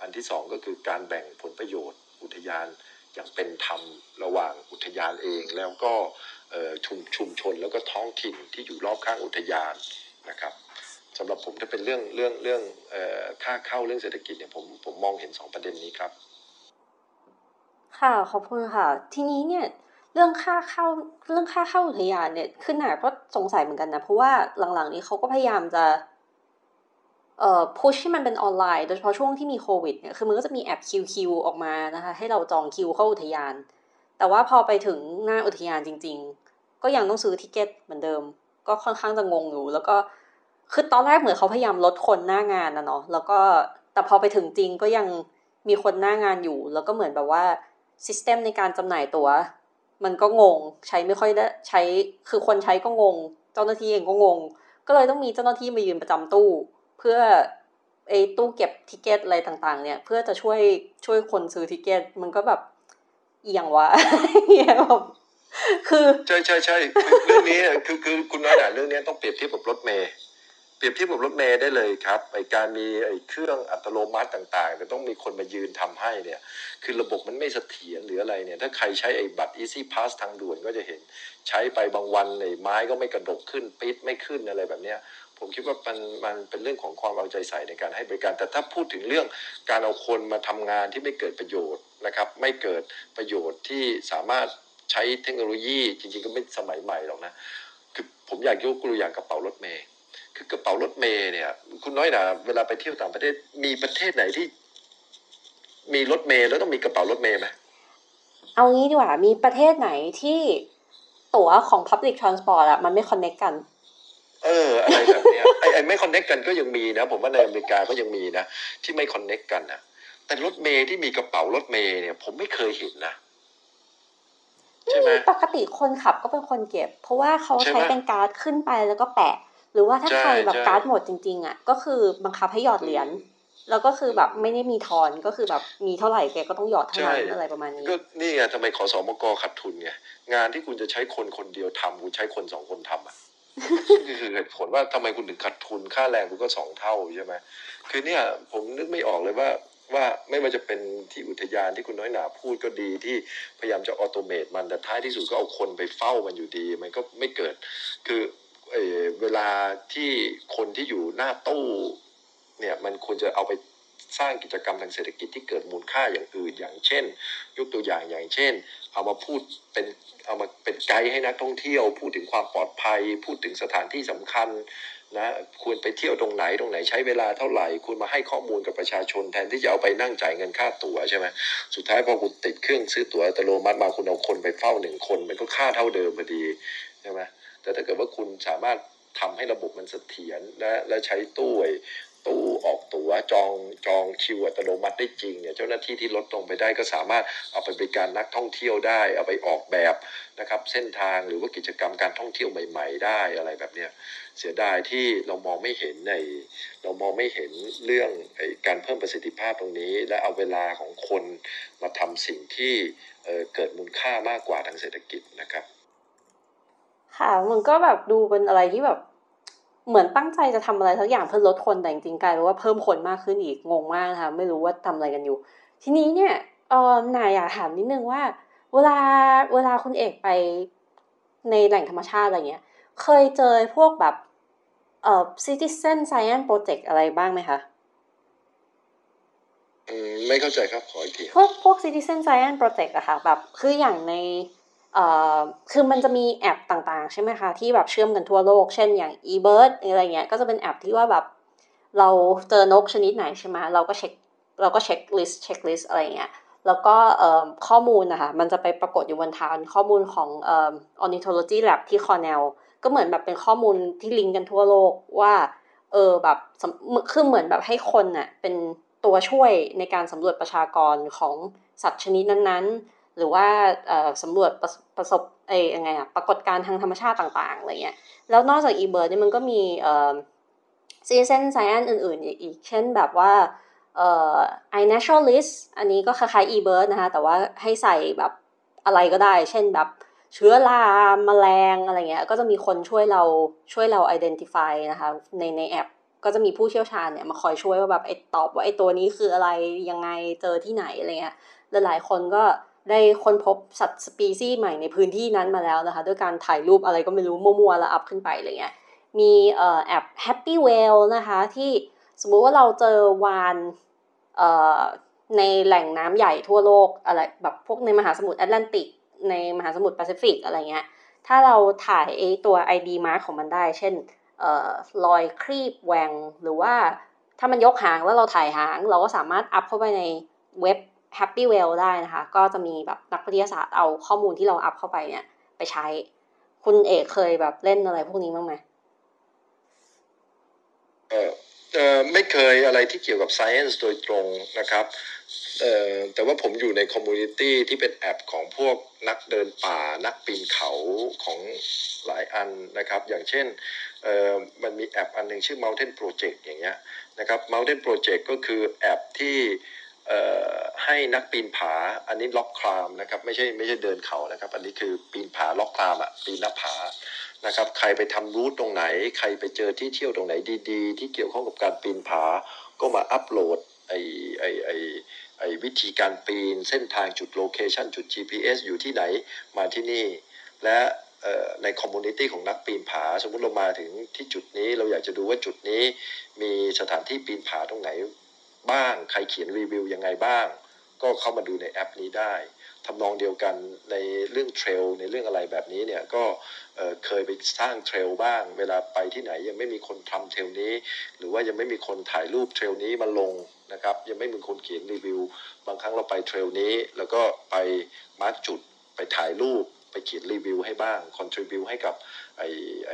อันที่สองก็คือการแบ่งผลประโยชน์ อุทยานอย่างเป็นธรรมระหว่างอุทยานเองแล้วก็ชุมชุมชนแล้วก็ท้องถิ่นที่อยู่รอบข้างอุทยานนะครับ สำหรับผมถ้าเป็นเรื่องเรื่องเรื่องค่าเข้าเรื่องเศรษฐกิจเนี่ยผมผมมองเห็นสองประเด็นนี้ครับ ค่ะขอบคุณค่ะ ทีนี้เนี่ยเรื่องค่าเข้าเรื่องค่าเข้าอุทยานเนี่ยขึ้นหนาก็สงสัยเหมือนกันนะ เพราะว่าหลังๆ นี้เขาก็พยายามจะเอ่อพุชให้มันเป็นออนไลน์โดยเฉพาะช่วงที่มีโควิดเนี่ยคือมันก็จะมีแอปคิวคิวออกมานะคะให้เราจองคิวเข้าอุทยาน แต่ว่าพอไปถึงหน้าอุทยานจริง ๆ ก็ยังต้องซื้อ ticket เหมือนเดิม ก็ค่อนข้างจะงงอยู่แล้วก็ คือตอนแรกเหมือนเขาพยายามลดคนหน้างานนะเนาะแล้วก็แต่พอไปถึงจริงก็ยังมีคนหน้างานอยู่ แล้วก็เหมือนแบบว่า system ในการจำหน่ายตั๋วมันก็งงใช้ไม่ค่อยได้ใช้คือคนใช้ก็งง เจ้าหน้าที่เองก็งง ก็เลยต้องมีเจ้าหน้าที่มายืนประจำตู้ เพื่อไอ้ตู้เก็บ ticket อะไรต่างๆ เนี่ย เพื่อจะช่วยช่วยคนซื้อทิเกตมันก็แบบเอียงวะเอียแบบคือใช่ใช่ใช่เรื่องนี้คือคือคุณน้อยหนาเรื่องนี้ต้องเปรียบเทียบกับรถเมย์ รียบเทียบกับรถเมย์ได้เลยครับไอการมีไอเครื่องอัตโนมัติต่างๆแต่ต้องมีคนมายืนทำให้เนี่ย คือระบบมันไม่เสถียรหรืออะไรเนี่ย ถ้าใครใช้ไอบัตร Easy Pass ทางด่วนก็จะเห็นใช้ไปบางวันไอไม้ก็ไม่กระดกขึ้นปิดไม่ขึ้นอะไรแบบเนี้ยผมคิดว่ามันมันเป็นเรื่องของความเอาใจใส่ในการให้บริการ แต่ถ้าพูดถึงเรื่องการเอาคนมาทำงานที่ไม่เกิดประโยชน์นะครับ ไม่เกิดประโยชน์ที่สามารถใช้เทคโนโลยีจริงๆก็ไม่สมัยใหม่หรอกนะคือผมอยากยกตัวอย่างกระเป๋ารถเมย์ คือกระเป๋ารถเมย์เนี่ย คุณน้อยหนาเวลาไปเที่ยวต่างประเทศมีประเทศไหนที่ มีรถเมย์แล้วต้องมีกระเป๋ารถเมย์ไหมเอางี้ดีกว่ามีประเทศไหนที่ตั๋วของ Public Transport อะมันไม่คอนเน c กกัน เออ อะไรแบบเนี้ยไอ้ไอ้ไม่ connect กันก็ยังมีนะ ผมว่าในอเมริกาก็ยังมีนะ ที่ไม่ connect กันนะแต่รถเมย์ที่มีกระเป๋ารถเมย์เนี่ย ผมไม่เคยเห็นนะใช่ไหมปกติคนขับก็เป็นคนเก็บ เพราะว่าเขาใช่ไหมใช้เป็นการ์ดขึ้นไปแล้วก็แปะ หรือว่าถ้าใช่ใครแบบใช่การ์ดหมดจริงๆอะก็คือบังคับให้หยอดเหรียญแล้วก็คือแบบไม่ได้มีทอนก็คือแบบมีเท่าไหร่แกก็ต้องหยอดเท่านั้นใช่อะไรประมาณนี้ก็นี่ไงทำไมขอสมกขาดทุนไงงานที่คุณจะใช้คนคนเดียวทำคุณใช้คนสองคนทำอะนี่คือเหตุผลว่าทำไมคุณถึงขาดทุนค่าแรงคุณก็สองเท่าใช่ไหมคือเนี่ยผมนึกไม่ออกเลยว่าว่าไม่ว่าจะเป็นที่อุทยานที่คุณน้อยหนาพูดก็ดีที่พยายามจะออโตเมตมันแต่ท้ายที่สุดก็เอาคนไปเฝ้ามันอยู่ดี มันก็ไม่เกิด คือ เออเวลาที่คนที่อยู่หน้าตู้เนี่ยมันควรจะเอาไปสร้างกิจกรรมทางเศรษฐกิจที่เกิดมูลค่าอย่างอื่นอย่างเช่น ยกตัวอย่างอย่างเช่น เอามาพูดเป็นเอามาเป็นไกด์ให้นักท่องเที่ยว พูดถึงความปลอดภัย พูดถึงสถานที่สำคัญนะควรไปเที่ยวตรงไหนตรงไหนใช้เวลาเท่าไหร่คุณมาให้ข้อมูลกับประชาชนแทนที่จะเอาไปนั่งจ่ายเงินค่าตั๋วใช่ไหมสุดท้ายพอคุณติดเครื่องซื้อตั๋วอัตโนมัติมาคุณเอาคนไปเฝ้าหนึ่งคน มันก็ค่าเท่าเดิมพอดีใช่ไหม แต่ถ้าเกิดว่าคุณสามารถทำให้ระบบมันเสถียรและและใช้ตู้ไอ้ตู้ออกตั๋วจองจองคิวอัตโนมัติได้จริงเนี่ยเจ้าหน้าที่ที่ลดลงไปได้ก็สามารถเอาไปบริการนักท่องเที่ยวได้ เอาไปออกแบบนะครับเส้นทางหรือว่ากิจกรรมการท่องเที่ยวใหม่ ๆ ได้อะไรแบบเนี้ยเสียดายที่เรามองไม่เห็นในเรามองไม่เห็นเรื่องอการเพิ่มประสิทธิภาพตรงนี้ และเอาเวลาของคนมาทำสิ่งที่เเกิดมูลค่ามากกว่าทางเศรษฐกิจนะครับ ค่ะ มันก็แบบดูเป็นอะไรที่แบบ เหมือนตั้งใจจะทำอะไรสักอย่างเพื่อลดคนแต่จริงๆกลายเป็นว่าเพิ่มคนมากขึ้นอีกงงมากนะคะไม่รู้ว่าทำอะไรกันอยู่ ทีนี้เนี่ยเออนายอยากถามนิดนึงว่า เวลาเวลาคุณเอกไปในแหล่งธรรมชาติอะไรเงี้ย เคยเจอพวกแบบเอ่อ citizen science project อะไรบ้างไหมคะอืมไม่เข้าใจครับขออีกทีพวกพวก citizen science project อะค่ะแบบคืออย่างในเอ่อ คือมันจะมีแอปต่างๆ ใช่ไหมคะ ที่แบบเชื่อมกันทั่วโลก เช่นอย่าง eBird อะไรเงี้ย ก็จะเป็นแอปที่ว่าแบบเราเจอนกชนิดไหนใช่ไหมเราก็เช็คเราก็ checklist checklist อะไรเงี้ย แล้วก็ข้อมูลนะคะ มันจะไปปรากฏอยู่บนฐานข้อมูลของอ่อ ornithology lab ที่ Cornell ก็เหมือนแบบเป็นข้อมูลที่ลิงก์กันทั่วโลกว่า เออแบบคือเหมือนแบบให้คนน่ะเป็นตัวช่วยในการสำรวจประชากรของสัตว์ชนิดนั้นๆ หรือว่าสำรวจประประสบเอ้ยังไงอะปรากฏการณ์ทางธรรมชาติต่างๆอะไรเงี้ยแล้วนอกจาก eBird เนี่ยมันก็มีเอ่อ citizen science อื่นๆอีกเช่นแบบว่าเอ่อ iNaturalist อันนี้ก็คล้ายๆ eBird นะคะ แต่ว่าให้ใส่แบบอะไรก็ได้ เช่นแบบเชื้อราแมลงอะไรเงี้ย ก็จะมีคนช่วยเราช่วยเรา identify นะคะ ในในแอป ก็จะมีผู้เชี่ยวชาญเนี่ยมาคอยช่วยว่าแบบไอตอบว่าไอตัวนี้คืออะไรยังไงเจอที่ไหนอะไรเงี้ยหลายๆคนก็ ได้ค้นพบสัตว์สปีซีส์ใหม่ในพื้นที่นั้นมาแล้วนะคะ ด้วยการถ่ายรูปอะไรก็ไม่รู้มั่วๆแล้วอัพขึ้นไปอะไรเงี้ยมีเอ่อแอป Happy Whale นะคะที่สมมุติว่าเราเจอวาฬเอ่อในแหล่งน้ำใหญ่ทั่วโลกอะไรแบบพวกในมหาสมุทรแอตแลนติก ในมหาสมุทรแปซิฟิกอะไรเงี้ยถ้าเราถ่ายไอตัว ID mark ของมันได้ เช่นเอ่อรอยครีบแหว่งหรือว่าถ้ามันยกหางแล้วเราถ่ายหาง เราก็สามารถอัพเข้าไปในเว็บ Happy Whale ได้นะคะ ก็จะมีแบบนักวิทยาศาสตร์เอาข้อมูลที่เราอัพเข้าไปเนี่ยไปใช้ คุณเอกเคยแบบเล่นอะไรพวกนี้บ้างไหมเออเออไม่เคยอะไรที่เกี่ยวกับ Science โดยตรงนะครับเออแต่ว่าผมอยู่ใน community ที่เป็นแอปของพวกนักเดินป่า นักปีนเขาของหลายอันนะครับ อย่างเช่นเออมันมีแอปอันหนึ่งชื่อ Mountain Project อย่างเงี้ยนะครับ Mountain Project ก็คือแอปที่ ให้นักปีนผาอันนี้ล็อกคลามนะครับไม่ใช่ไม่ใช่เดินเขานะครับ อันนี้คือปีนผาล็อกคลามอะปีนหน้าผานะครับ ใครไปทำรูทตรงไหน ใครไปเจอที่เที่ยวตรงไหนดี ๆ ที่เกี่ยวข้องกับการปีนผา ก็มาอัปโหลดไอไอไอไอวิธีการปีนเส้นทางจุด location จุด GPS อยู่ที่ไหนมาที่นี่ และใน community ของนักปีนผา สมมุติเรามาถึงที่จุดนี้เราอยากจะดูว่าจุดนี้มีสถานที่ปีนผาตรงไหน บ้าง ใครเขียนรีวิวยังไงบ้าง ก็เข้ามาดูในแอปนี้ได้ทำนองเดียวกันในเรื่อง trail ในเรื่องอะไรแบบนี้เนี่ยก็เอ่อเคยไปสร้าง trail บ้าง เวลาไปที่ไหนยังไม่มีคนทำ trail นี้ หรือว่ายังไม่มีคนถ่ายรูป trail นี้มาลงนะครับยังไม่มีคนเขียนรีวิว บางครั้งเราไป trail นี้ แล้วก็ไป mark จุดไปถ่ายรูปไปเขียนรีวิวให้บ้าง contribute ให้กับไอไอ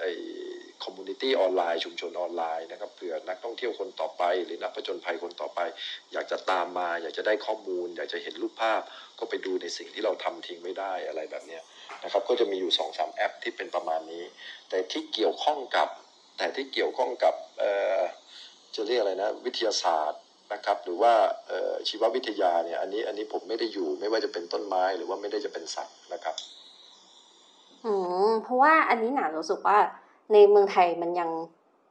ไอ community online ชุมชนออนไลน์นะครับเผื่อนักท่องเที่ยวคนต่อไป หรือนักผจญภัยคนต่อไป อยากจะตามมา อยากจะได้ข้อมูล อยากจะเห็นรูปภาพ ก็ไปดูในสิ่งที่เราทำทิ้งไว้ได้อะไรแบบนี้นะครับก็จะมีอยู่2อสามแอปที่เป็นประมาณนี้ แต่ที่เกี่ยวข้องกับแต่ที่เกี่ยวข้องกับเออจะเรียกอะไรนะวิทยาศาสตร์นะครับหรือว่าชีววิทยาเนี่ยอันนี้อันนี้ผมไม่ได้อยู่ไม่ว่าจะเป็นต้นไม้หรือว่าไม่ได้จะเป็นสัตว์นะครับอืมเพราะว่าอันนี้หนารู้สึกว่า ในเมืองไทยมันยัง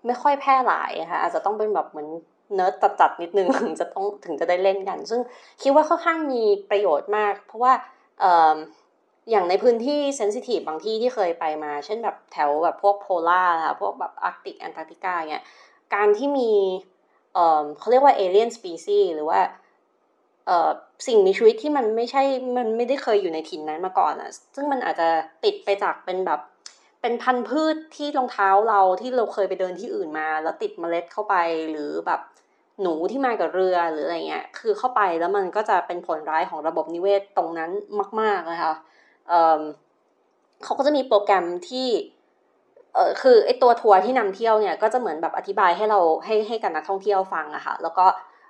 ไม่ค่อยแพร่หลายค่ะอาจจะต้องเป็นแบบเหมือนเนิร์ดจัดๆนิดนึงถึงจะต้องถึงจะได้เล่นกัน ซึ่งคิดว่าค่อนข้างมีประโยชน์มาก เพราะว่าอย่างในพื้นที่ sensitive บางที่ที่เคยไปมา เช่นแบบแถวแบบพวก polar ค่ะพวกแบบอาร์กติกแอนตาร์กติกาเนี่ยการที่มีเขาเรียกว่า alien species หรือว่าสิ่งมีชีวิตที่มันไม่ใช่มันไม่ได้เคยอยู่ในถิ่นนั้นมาก่อนอะซึ่งมันอาจจะติดไปจากเป็นแบบ เป็นพันธุ์พืชที่รองเท้าเราที่เราเคยไปเดินที่อื่นมา แล้วติดเมล็ดเข้าไปหรือแบบหนูที่มากับเรือหรืออะไรเงี้ย คือเข้าไปแล้วมันก็จะเป็นผลร้ายของระบบนิเวศตรงนั้นมากๆนะคะเอ่อเขาก็จะมีโปรแกรมที่เออคือไอตัวทัวร์ที่นำเที่ยวเนี่ยก็จะเหมือนแบบอธิบายให้เราให้ให้กับนักท่องเที่ยวฟังอะค่ะแล้วก็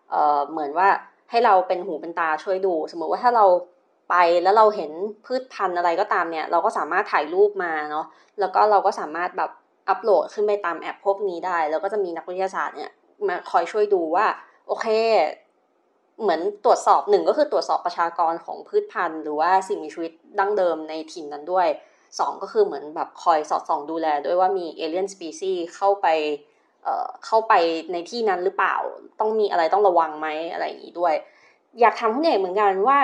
เออเหมือนว่าให้เราเป็นหูเป็นตาช่วยดู สมมติว่าถ้าเรา ไปแล้วเราเห็นพืชพันธุ์อะไรก็ตามเนี่ย เราก็สามารถถ่ายรูปมาเนาะแล้วก็เราก็สามารถแบบอัปโหลดขึ้นไปตามแอปพวกนี้ได้ แล้วก็จะมีนักวิทยาศาสตร์เนี่ยมาคอยช่วยดูว่า โอเค เหมือนตรวจสอบหนึ่งก็คือตรวจสอบประชากรของพืชพันธุ์ หรือว่าสิ่งมีชีวิตดั้งเดิมในถิ่นนั้นด้วยสองก็คือเหมือนแบบคอยสอดส่องดูแลด้วยว่ามี alien species เข้าไปเอ่อเข้าไปในที่นั้นหรือเปล่า ต้องมีอะไรต้องระวังไหมอะไรอย่างนี้ด้วย อยากถามคุณเอกเหมือนกันว่า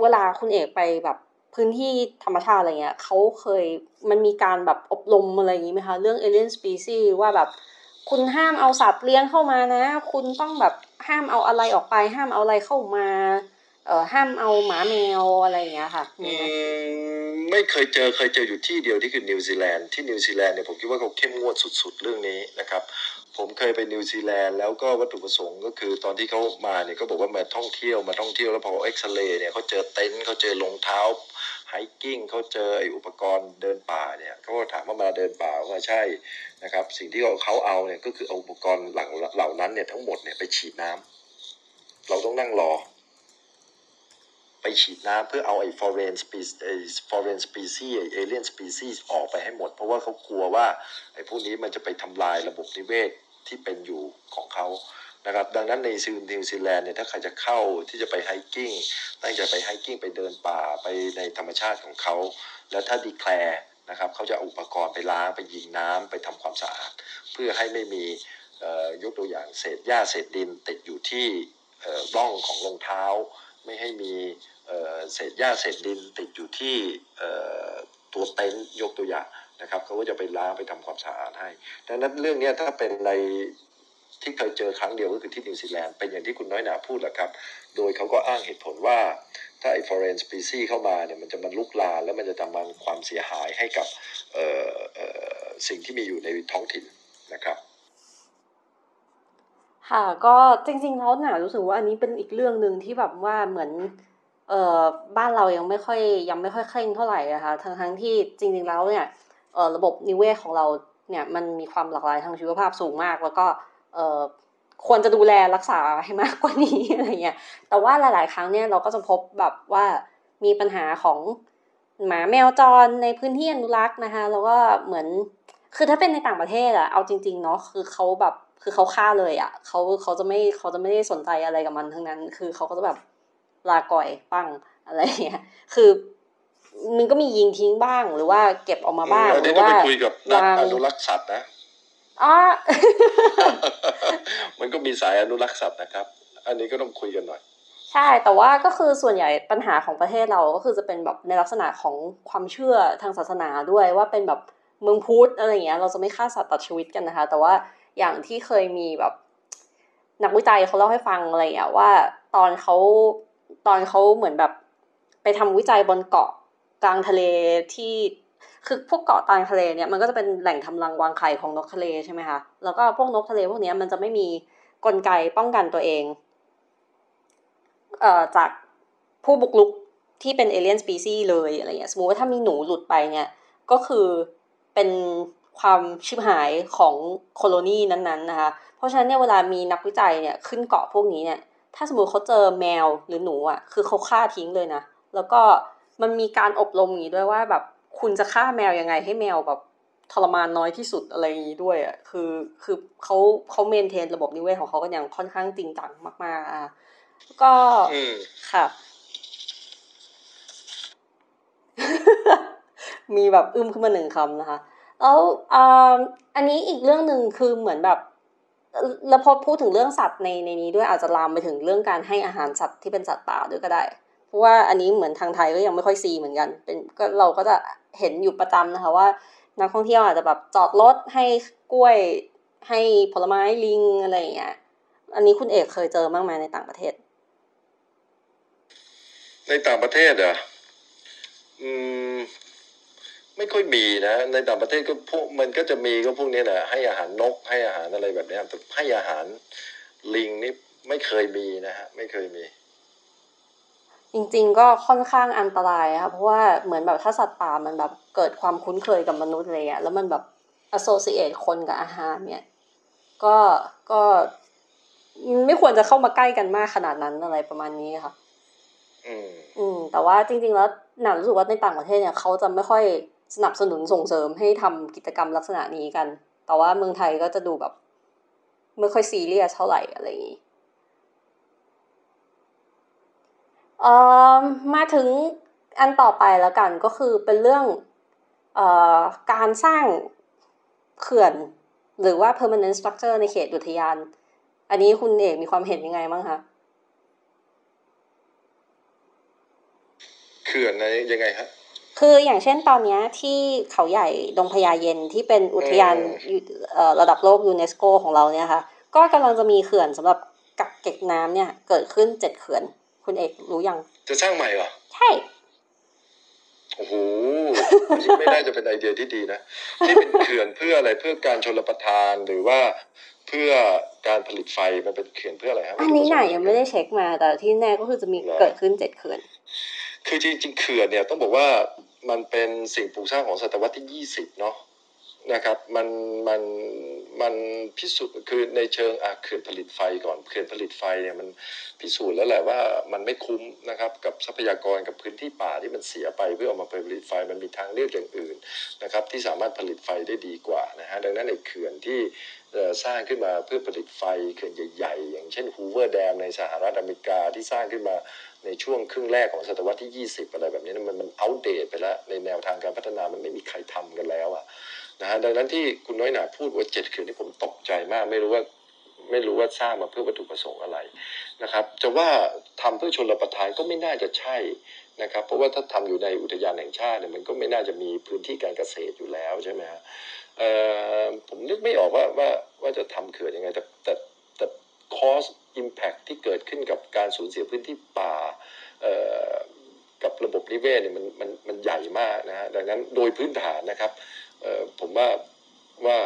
เวลาคุณเอกไปแบบพื้นที่ธรรมชาติอะไรเงี้ยเขาเคยมันมีการแบบอบรมอะไรอย่างนี้ไหมคะ เรื่อง alien species ว่าแบบ คุณห้ามเอาสัตว์เลี้ยงเข้ามานะ คุณต้องแบบห้ามเอาอะไรออกไป ห้ามเอาอะไรเข้ามา เอ่อห้ามเอาหมาแมวอะไรอย่างเงี้ยค่ะมีอืไหมไม่เคยเจอเคยเจออยู่ที่เดียวที่คือนิวซีแลนด์ที่นิวซีแลนด์เนี่ยผมคิดว่าเขาเข้มงวดสุดๆเรื่องนี้นะครับ ผมเคยไปนิวซีแลนด์แล้วก็วัตถุประสงค์ก็คือตอนที่เขามาเนี่ยก็บอกว่ามาท่องเที่ยวมาท่องเที่ยวแล้วพอเอ็กซเรย์เนี่ยเขาเจอเต็นท์เขาเจอรองเท้า hiking เขาเจอไออุปกรณ์เดินป่าเนี่ยเขาก็ถามว่ามาเดินป่าว่าใช่นะครับ สิ่งที่เขาเอาเนี่ยก็คือเอาอุปกรณ์หลังเหล่านั้นเนี่ยทั้งหมดเนี่ยไปฉีดน้ำเราต้องนั่งรอ ไปฉีดน้ำเพื่อเอาไอ้ foreign species ไอ้ foreign species ไอ้ alien species ออกไปให้หมด เพราะว่าเขากลัวว่าไอ้พวกนี้มันจะไปทำลายระบบนิเวศที่เป็นอยู่ของเขานะครับดังนั้นในซีนิวซีแลนด์เนี่ยถ้าใครจะเข้าที่จะไป hiking ตั้งใจไป hiking ไปเดินป่าไปในธรรมชาติของเขา แล้วถ้า declare นะครับเขาจะเอาอุปกรณ์ไปล้างไปยิงน้ำไปทำความสะอาด เพื่อให้ไม่มียกตัวอย่างเศษหญ้าเศษดินติดอยู่ที่ร่องของรองเท้า ไม่ให้มีเศษหญ้าเศษดินติดอยู่ที่ตัวเต็นท์ยกตัวอย่างนะครับเขาก็จะไปล้างไปทำความสะอาดให้ ดังนั้นเรื่องนี้ถ้าเป็นในที่เคยเจอครั้งเดียวก็คือที่นิวซีแลนด์เป็นอย่างที่คุณน้อยหนาพูดแหละครับ โดยเขาก็อ้างเหตุผลว่าถ้าไอ้ foreign species เข้ามาเนี่ยมันจะมันลุกลามแล้วมันจะทำมันความเสียหายให้กับสิ่งที่มีอยู่ในท้องถิ่นนะครับ ค่ะก็จริงๆแล้วหนารู้สึกว่าอันนี้เป็นอีกเรื่องหนึ่งที่แบบว่าเหมือนเอ่อบ้านเรายังไม่ค่อยยังไม่ค่อยเคร่งเท่าไหร่อะค่ะทั้งทั้งที่จริงๆแล้วเนี่ยเอ่อระบบนิเวศของเราเนี่ยมันมีความหลากหลายทางชีวภาพสูงมาก แล้วก็เอ่อควรจะดูแลรักษาให้มากกว่านี้อะไรเงี้ยแต่ว่าหลาย ๆ ครั้งเนี่ยเราก็จะพบแบบว่ามีปัญหาของหมาแมวจรในพื้นที่อนุรักษ์นะคะแล้วก็เหมือนคือถ้าเป็นในต่างประเทศอะเอาจริงๆเนาะคือเขาแบบ คือเขาฆ่าเลยอะเขาเขาจะไม่เขาจะไม่ได้สนใจอะไรกับมันทั้งนั้น คือเขาก็จะแบบลาก่อยปั้งอะไรอย่างเงี้ยคือมันก็มียิงทิ้งบ้างหรือว่าเก็บออกมาบ้างอันหรืนี้อต้องว่าไปคุยกับนักวางอนุรักษ์สัตว์นะอ๋อมันก็มีสายอนุรักษ์สัตว์นะครับ อันนี้ก็ต้องคุยกันหน่อย ใช่แต่ว่าก็คือส่วนใหญ่ปัญหาของประเทศเราก็คือจะเป็นแบบในลักษณะของความเชื่อทางศาสนาด้วยว่าเป็นแบบเมืองพุทธอะไรอย่างเงี้ย เราจะไม่ฆ่าสัตว์ตัดชีวิตกันนะคะ แต่ว่า อย่างที่เคยมีแบบ นักวิจัยเขาเล่าให้ฟังอะไรอย่างว่า ตอนเขาตอนเขาเหมือนแบบไปทำวิจัยบนเกาะกลางทะเลที่คือพวกเกาะกลางทะเลเนี่ยมันก็จะเป็นแหล่งทำรังวางไข่ของนกทะเลใช่ไหมคะแล้วก็พวกนกทะเลพวกนี้มันจะไม่มีกลไกป้องกันตัวเองเอ่อจากผู้บุกรุกที่เป็น alien species เลยอะไรเงี้ยสมมติว่าถ้ามีหนูหลุดไปเนี่ยก็คือเป็น ความชิบหายของ colony นั้นๆนะคะ เพราะฉะนั้นเนี่ยเวลามีนักวิจัยเนี่ยขึ้นเกาะพวกนี้เนี่ย ถ้าสมมติเขาเจอแมวหรือหนูอะ คือเขาฆ่าทิ้งเลยนะ แล้วก็มันมีการอบรมอย่างนี้ด้วยว่าแบบคุณจะฆ่าแมวยังไงให้แมวแบบทรมานน้อยที่สุดอะไรอย่างนี้ด้วยอะ คือคือเขาเขาเมนเทนระบบนิเวศของเขากันอย่างค่อนข้างจริงจังมากๆอะก็อืมค่ะ มีแบบอึ้มขึ้นมาหนึ่งคำนะคะ แล้วอ่าอันนี้อีกเรื่องหนึ่งคือเหมือนแบบแล้วพอพูดถึงเรื่องสัตว์ในในนี้ด้วยอาจจะลามไปถึงเรื่องการให้อาหารสัตว์ที่เป็นสัตว์ป่าด้วยก็ได้ เพราะว่าอันนี้เหมือนทางไทยก็ยังไม่ค่อยซีเหมือนกัน เป็นก็เราก็จะเห็นอยู่ประจำนะคะว่านักท่องเที่ยวอาจจะแบบจอดรถให้กล้วยให้ผลไม้ลิงอะไรอย่างเงี้ย อันนี้คุณเอกเคยเจอบ้างไหมในต่างประเทศ ในต่างประเทศอะอืม ไม่ค่อยมีนะในต่างประเทศก็พวกมันก็จะมีก็พวกนี้แหละให้อาหารนกให้อาหารอะไรแบบเนี้ยแต่ให้อาหารลิงนี่ไม่เคยมีนะฮะไม่เคยมี จริงๆก็ค่อนข้างอันตรายค่ะเพราะว่าเหมือนแบบถ้าสัตว์ป่ามันแบบเกิดความคุ้นเคยกับมนุษย์อะไรเงี้ยแล้วมันแบบ associate คนกับอาหารเนี่ย ก็ก็ไม่ควรจะเข้ามาใกล้กันมากขนาดนั้นอะไรประมาณนี้ค่ะ อืม อืม แต่ว่าจริง ๆ แล้วหนารู้สึกว่าในต่างประเทศเนี่ยเขาจะไม่ค่อย สนับสนุนส่งเสริมให้ทำกิจกรรมลักษณะนี้กัน แต่ว่าเมืองไทยก็จะดูแบบไม่ค่อยซีเรียสเท่าไหร่อะไรอย่างนี้เอ่อมาถึงอันต่อไปแล้วกันก็คือเป็นเรื่องเอ่อการสร้างเขื่อน หรือว่า permanent structure ในเขตอุทยาน อันนี้คุณเอกมีความเห็นยังไงบ้างคะเขื่อนในยังไงฮะ คืออย่างเช่นตอนเนี้ยที่เขาใหญ่ดงพญาเย็นที่เป็นอุทยานอืมเอ่อระดับโลกยูเนสโกของเราเนี่ยค่ะก็กำลังจะมีเขื่อนสำหรับกักเก็บน้ำเนี่ย เกิดขึ้นเจ็ดเขื่อน คุณเอกรู้ยัง จะสร้างใหม่เหรอ ใช่ โอ้โหไม่น่าจะเป็นไอเดียที่ดีนะ ที่เป็นเขื่อนเพื่ออะไรเพื่อการชลประทานหรือว่าเพื่อการผลิตไฟมันเป็นเขื่อนเพื่ออะไรครับอันนี้ไหนยังไม่ได้เช็คมาแต่ที่แน่ก็คือจะมีเกิดขึ้นเจ็ดเขื่อน คือจริงๆเขื่อนเนี่ยต้องบอกว่า มันเป็นสิ่งปลูกสร้างของศตวรรษที่ยี่สิบเนาะนะครับมันมันมันพิสูจน์คือในเชิงอะเขื่อนผลิตไฟก่อนเขื่อนผลิตไฟเนี่ยมันพิสูจน์แล้วแหละว่ามันไม่คุ้มนะครับกับทรัพยากรกับพื้นที่ป่าที่มันเสียไปเพื่อเอามาผลิตไฟมันมีทางเลือกอย่างอื่นนะครับที่สามารถผลิตไฟได้ดีกว่านะฮะดังนั้นในเขื่อนที่สร้างขึ้นมาเพื่อผลิตไฟเขื่อนใหญ่ ๆ อย่างเช่นฮูเวอร์แดมในสหรัฐอเมริกาที่สร้างขึ้นมา ในช่วงครึ่งแรกของศตวรรษที่ 20 อะไรแบบนี้มันมันอัปเดตไปแล้ว ในแนวทางการพัฒนามันไม่มีใครทำกันแล้วอะนะฮะดังนั้นที่คุณน้อยหนาพูดว่าเจ็ดเขื่อนที่ผมตกใจมาก ไม่รู้ว่าไม่รู้ว่าสร้างมาเพื่อวัตถุประสงค์อะไรนะครับ จะว่าทำเพื่อชนรับประทานก็ไม่น่าจะใช่นะครับ เพราะว่าถ้าทำอยู่ในอุทยานแห่งชาติเนี่ยมันก็ไม่น่าจะมีพื้นที่การเกษตรอยู่แล้วใช่ไหมฮะผมนึกไม่ออกว่าว่าว่าจะทำเขื่อนยังไงแต่แต่ แต่ cost impact ที่เกิดขึ้นกับการสูญเสียพื้นที่ป่ากับระบบนิเวศเนี่ยมันมันมันใหญ่มากนะฮะดังนั้นโดยพื้นฐานนะครับผมว่าว่า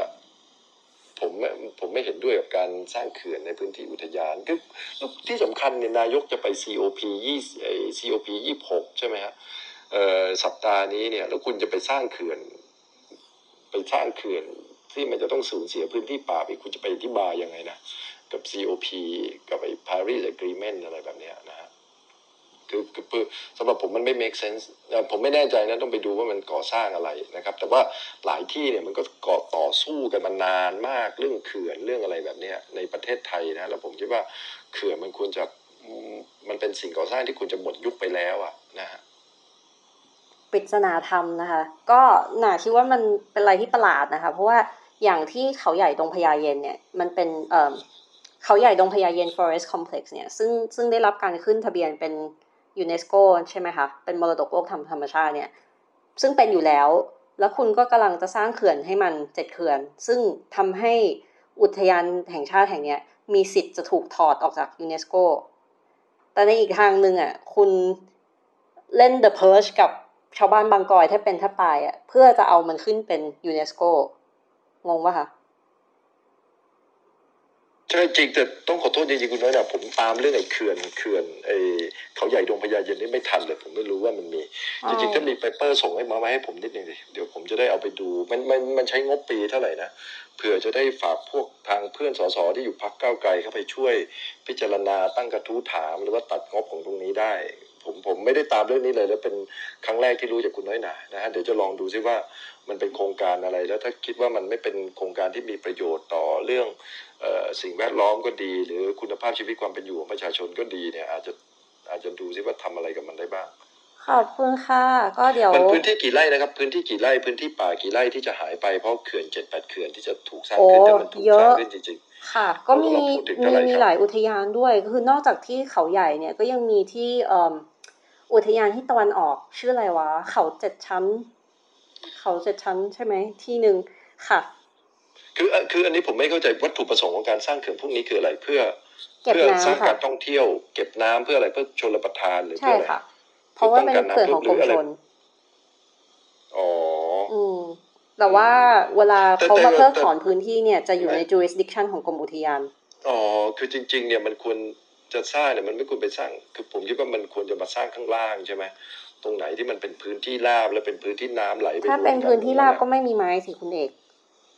ผมไม่ผมไม่เห็นด้วยกับการสร้างเขื่อนในพื้นที่อุทยานคือที่สำคัญเนี่ยนายกจะไป COP 20 COP 26 ใช่ไหมฮะสัปดาห์นี้เนี่ยแล้วคุณจะไปสร้างเขื่อน ไปสร้างเขื่อนที่มันจะต้องสูญเสียพื้นที่ป่าไปคุณจะไปอธิบายยังไงนะ กับ COP กับไอ้ Paris Agreement อะไรแบบเนี้ยนะฮะคือคือคือสำหรับผมมันไม่ make sense ผมไม่แน่ใจนะต้องไปดูว่ามันก่อสร้างอะไรนะครับ แต่ว่าหลายที่เนี่ยมันก็ก่อต่อสู้กันมานานมากเรื่องเขื่อนเรื่องอะไรแบบเนี้ยในประเทศไทยนะแล้วผมคิดว่าเขื่อนมันควรจะมันเป็นสิ่งก่อสร้างที่ควรจะหมดยุคไปแล้วอะนะฮะปริศนาธรรมนะคะ ก็หนาคิดว่ามันเป็นอะไรที่ประหลาดนะคะ เพราะว่าอย่างที่เขาใหญ่ดงพญาเย็นเนี่ย มันเป็นเอ่อ เขาใหญ่ดงพญาเย็น forest complex เนี่ยซึ่งซึ่งได้รับการขึ้นทะเบียนเป็นยูเนสโกใช่ไหมคะ เป็นมรดกโลกทางธรรมชาติเนี่ย ซึ่งเป็นอยู่แล้ว แล้วคุณก็กำลังจะสร้างเขื่อนให้มันเจ็ดเขื่อน ซึ่งทำให้อุทยานแห่งชาติแห่งเนี้ยมีสิทธิ์จะถูกถอดออกจากยูเนสโก แต่ในอีกทางหนึ่งอะคุณเล่น The Purge กับชาวบ้านบางกอยแทบเป็นแทบตายอะเพื่อจะเอามันขึ้นเป็นยูเนสโกงงปะคะ ใช่จริงแต่ต้องขอโทษจริงๆคุณน้อยนะผมตามเรื่องไอ้เขื่อนเขื่อนไอ้เขาใหญ่ดงพญาเย็นนี่ไม่ทันเลยผมไม่รู้ว่ามันมี จริงๆถ้ามีเปเปอร์ส่งให้มามาให้ผมนิดนึงดิเดี๋ยวผมจะได้เอาไปดูมันมันมันใช้งบปีเท่าไหร่นะเผื่อจะได้ฝากพวกทางเพื่อนสสที่อยู่พักเก้าวไกลเข้าไปช่วยพิจารณาตั้งกระทู้ถามหรือว่าตัดงบของตรงนี้ได้ ผมผมไม่ได้ตามเรื่องนี้เลย แล้วเป็นครั้งแรกที่รู้จากคุณน้อยหนานะฮะเดี๋ยวจะลองดูซิว่ามันเป็นโครงการอะไร แล้วถ้าคิดว่ามันไม่เป็นโครงการที่มีประโยชน์ต่อเรื่องเอ่อ สิ่งแวดล้อมก็ดี หรือคุณภาพชีวิตความเป็นอยู่ของประชาชนก็ดีเนี่ยอาจจะอาจจะดูซิว่าทำอะไรกับมันได้บ้าง ขอบคุณค่ะ ก็เดี๋ยวมันพื้นที่กี่ไร่นะครับ พื้นที่กี่ไร่พื้นที่ป่ากี่ไร่ที่จะหายไปเพราะเขื่อนเจ็ดแปดเขื่อนที่จะถูกสร้างโอ้ขึ้นแต่มันถูกเยสร้างอะขึ้นจริงค่ะ ก็มีเราพูดถึงมีเท่าไหร่ครับมีหลายอุทยานด้วยคือนอกจากที่เขาใหญ่เนี่ยก็ยังมีที่เอ่ออุทยานที่ตะวันออกชื่ออะไรวะ เขาเจ็ดชั้น เขาเจ็ดชั้นใช่ไหมที่หนึ่งค่ะๆ คือคืออันนี้ผมไม่เข้าใจวัตถุประสงค์ของการสร้างเขื่อนพวกนี้คืออะไรเพื่อเก็บเพื่อสร้างน้ำค่ะการท่องเที่ยว เก็บน้ำเพื่ออะไรเพื่อชลประทานหรือใช่เพื่ออะไรค่ะเพราะว่าเป็นเขื่อนของกรมชนอ๋ออืมแต่ว่าเวลาแต่เขามาแต่เพิกแต่ถอนพื้นที่เนี่ยจะอยู่ใน jurisdiction ของกรมอุทยานอ๋อคือจริง ๆ เนี่ยมันควรจะสร้างเนี่ยมันไม่ควรไปสร้าง คือผมคิดว่ามันควรจะมาสร้างข้างล่างใช่ไหมตรงไหนที่มันเป็นพื้นที่ราบและเป็นพื้นที่น้ำไหลไปถ้าเป็นรวมกัพื้นที่ราบก็นั่นไม่มีไม้สิคุณเอก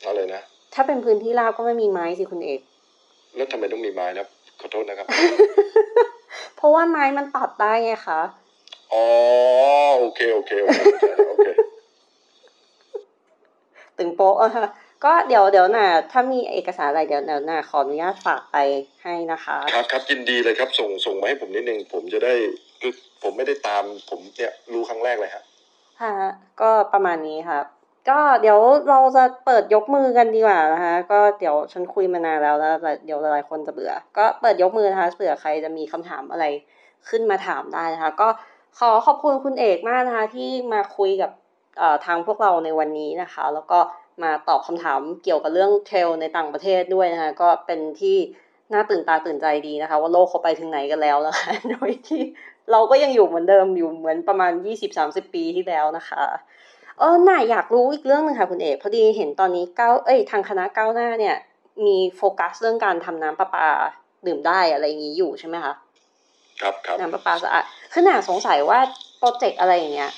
น่ะอะไรนะ ถ้าเป็นพื้นที่ราบก็ไม่มีไม้สิคุณเอก แล้วทำไมต้องมีไม้นะขอโทษนะครับ เพราะว่าไม้มันตัดได้ไงคะอ๋อโอเคโอเคโอเคโอเคตึงโป๊ะอะค่ะก็เดี๋ยวเดี๋ยวน่ะถ้ามีเอกสารอะไรเดี๋ยวเดี๋ยวน่ะขออนุญาตฝากไปให้นะคะ ครับครับยินดีเลยครับ ส่งส่งมาให้ผมนิดนึงผมจะได้คือผมไม่ได้ตามผมเนี่ยรู้ครั้งแรกเลยฮะค่ะก็ประมาณนี้ค่ะ ก็เดี๋ยวเราจะเปิดยกมือกันดีกว่านะคะ ก็เดี๋ยวฉันคุยมานานแล้วแล้วเดี๋ยวหลายคนจะเบื่อ ก็เปิดยกมือนะคะเผื่อใครจะมีคำถามอะไรขึ้นมาถามได้นะคะ ก็ขอขอบคุณคุณเอกมากนะคะที่มาคุยกับทางพวกเราในวันนี้นะคะ แล้วก็มาตอบคำถามเกี่ยวกับเรื่องเทรลในต่างประเทศด้วยนะคะ ก็เป็นที่น่าตื่นตาตื่นใจดีนะคะ ว่าโลกเขาไปถึงไหนกันแล้วนะคะโดยที่เราก็ยังอยู่เหมือนเดิมอยู่เหมือนประมาณ 20-30 ปีที่แล้วนะคะ เออน่าอยากรู้อีกเรื่องหนึงค่ะคุณเอกพอดีเห็นตอนนี้ก้าวเอ้ยทางคณะก้าวหน้าเนี่ย มีโฟกัสเรื่องการทำน้ำประปาดื่มได้อะไรอย่างนี้อยู่ใช่ไหมคะครับครับน้ำประปาสะอาดคือน่าสงสัยว่าโปรเจกต์อะไรอย่างเงี้ย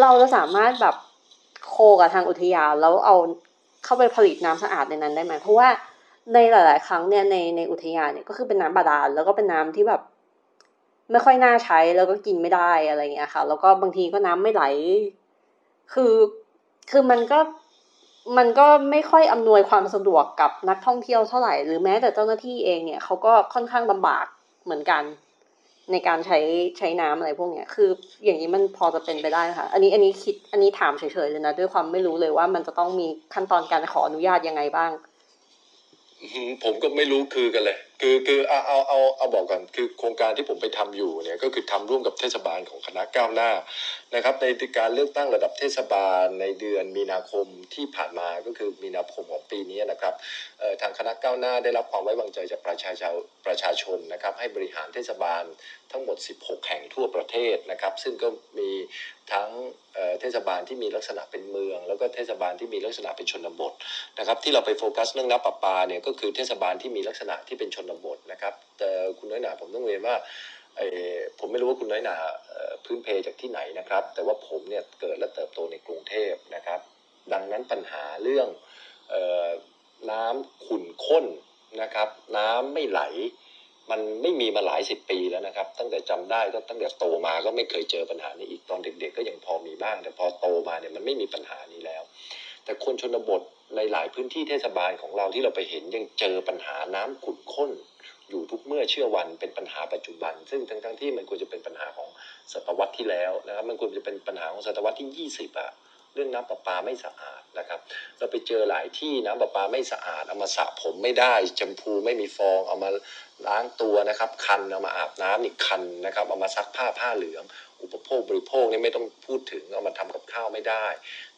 เราจะสามารถแบบโคกับทางอุทยานแล้วเอาเข้าไปผลิตน้ำสะอาดในนั้นได้ไหมเพราะว่าในหลาย ๆ ครั้งเนี่ยในในอุทยานเนี่ยก็คือเป็นน้ำบาดาลแล้วก็เป็นน้ำที่แบบ ไม่ค่อยน่าใช้แล้วก็กินไม่ได้อะไรอย่างเงี้ยค่ะ แล้วก็บางทีก็น้ำไม่ไหล คือคือมันก็มันก็ไม่ค่อยอำนวยความสะดวกกับนักท่องเที่ยวเท่าไหร่ หรือแม้แต่เจ้าหน้าที่เองเนี่ยเขาก็ค่อนข้างลำบากเหมือนกัน ในการใช้ใช้น้ำอะไรพวกเนี้ยคือ อย่างนี้มันพอจะเป็นไปได้ค่ะ อันนี้อันนี้คิดอันนี้ถามเฉยๆเลยนะด้วยความไม่รู้เลยว่ามันจะต้องมีขั้นตอนการขออนุญาตยังไงบ้างผมก็ไม่รู้คือกันเลยคือคือเอาเอาเอาเอาบอกก่อนคือโครงการที่ผมไปทำอยู่เนี่ยก็คือทำร่วมกับเทศบาลของคณะก้าวหน้านะครับ ในการเลือกตั้งระดับเทศบาลในเดือนมีนาคมที่ผ่านมาก็คือมีนาคมของปีนี้นะครับเอ่อทางคณะก้าวหน้าได้รับความไว้วางใจจากประชาชนประชาชนนะครับให้บริหารเทศบาลทั้งหมด 16 แห่งทั่วประเทศนะครับ ซึ่งก็มีทั้งเอ่อเทศบาลที่มีลักษณะเป็นเมือง แล้วก็เทศบาลที่มีลักษณะเป็นชนบทนะครับ ที่เราไปโฟกัสเรื่องน้ำประปาเนี่ยก็คือเทศบาลที่มีลักษณะที่เป็นชนบทนะครับ แต่คุณน้อยหนาผมต้องเรียนว่าผมไม่รู้ว่าคุณน้อยหนาเอ่อพื้นเพจากที่ไหนนะครับ แต่ว่าผมเนี่ยเกิดและเติบโตในกรุงเทพนะครับ ดังนั้นปัญหาเรื่องออน้ำขุ่นข้นนะครับ น้ำไม่ไหล มันไม่มีมาหลายสิบปีแล้วนะครับ ตั้งแต่จำได้ก็ตั้งแต่โตมาก็ไม่เคยเจอปัญหานี้อีกตอนเด็กๆ ก็ยังพอมีบ้าง แต่พอโตมาเนี่ยมันไม่มีปัญหานี้ แต่คนชนบทในหลายพื้นที่เทศบาลของเราที่เราไปเห็นยังเจอปัญหาน้ำขุ่นข้น อยู่ทุกเมื่อเชื่อวันเป็นปัญหาปัจจุบัน ซึ่งทั้งทั้งๆที่มันควรจะเป็นปัญหาของศตวรรษที่แล้วนะครับมันควรจะเป็นปัญหาของศตวรรษที่ 20อะ เรื่องน้ำประปาไม่สะอาดนะครับ เราไปเจอหลายที่น้ำประปาไม่สะอาดเอามาสระผมไม่ได้แชมพูไม่มีฟองเอามาล้างตัวนะครับ คันเอามาอาบน้ำอีกคันนะครับเอามาซักผ้าผ้าเหลือง อุปโภคบริโภคนี่ไม่ต้องพูดถึงเอามาทำกับข้าวไม่ได้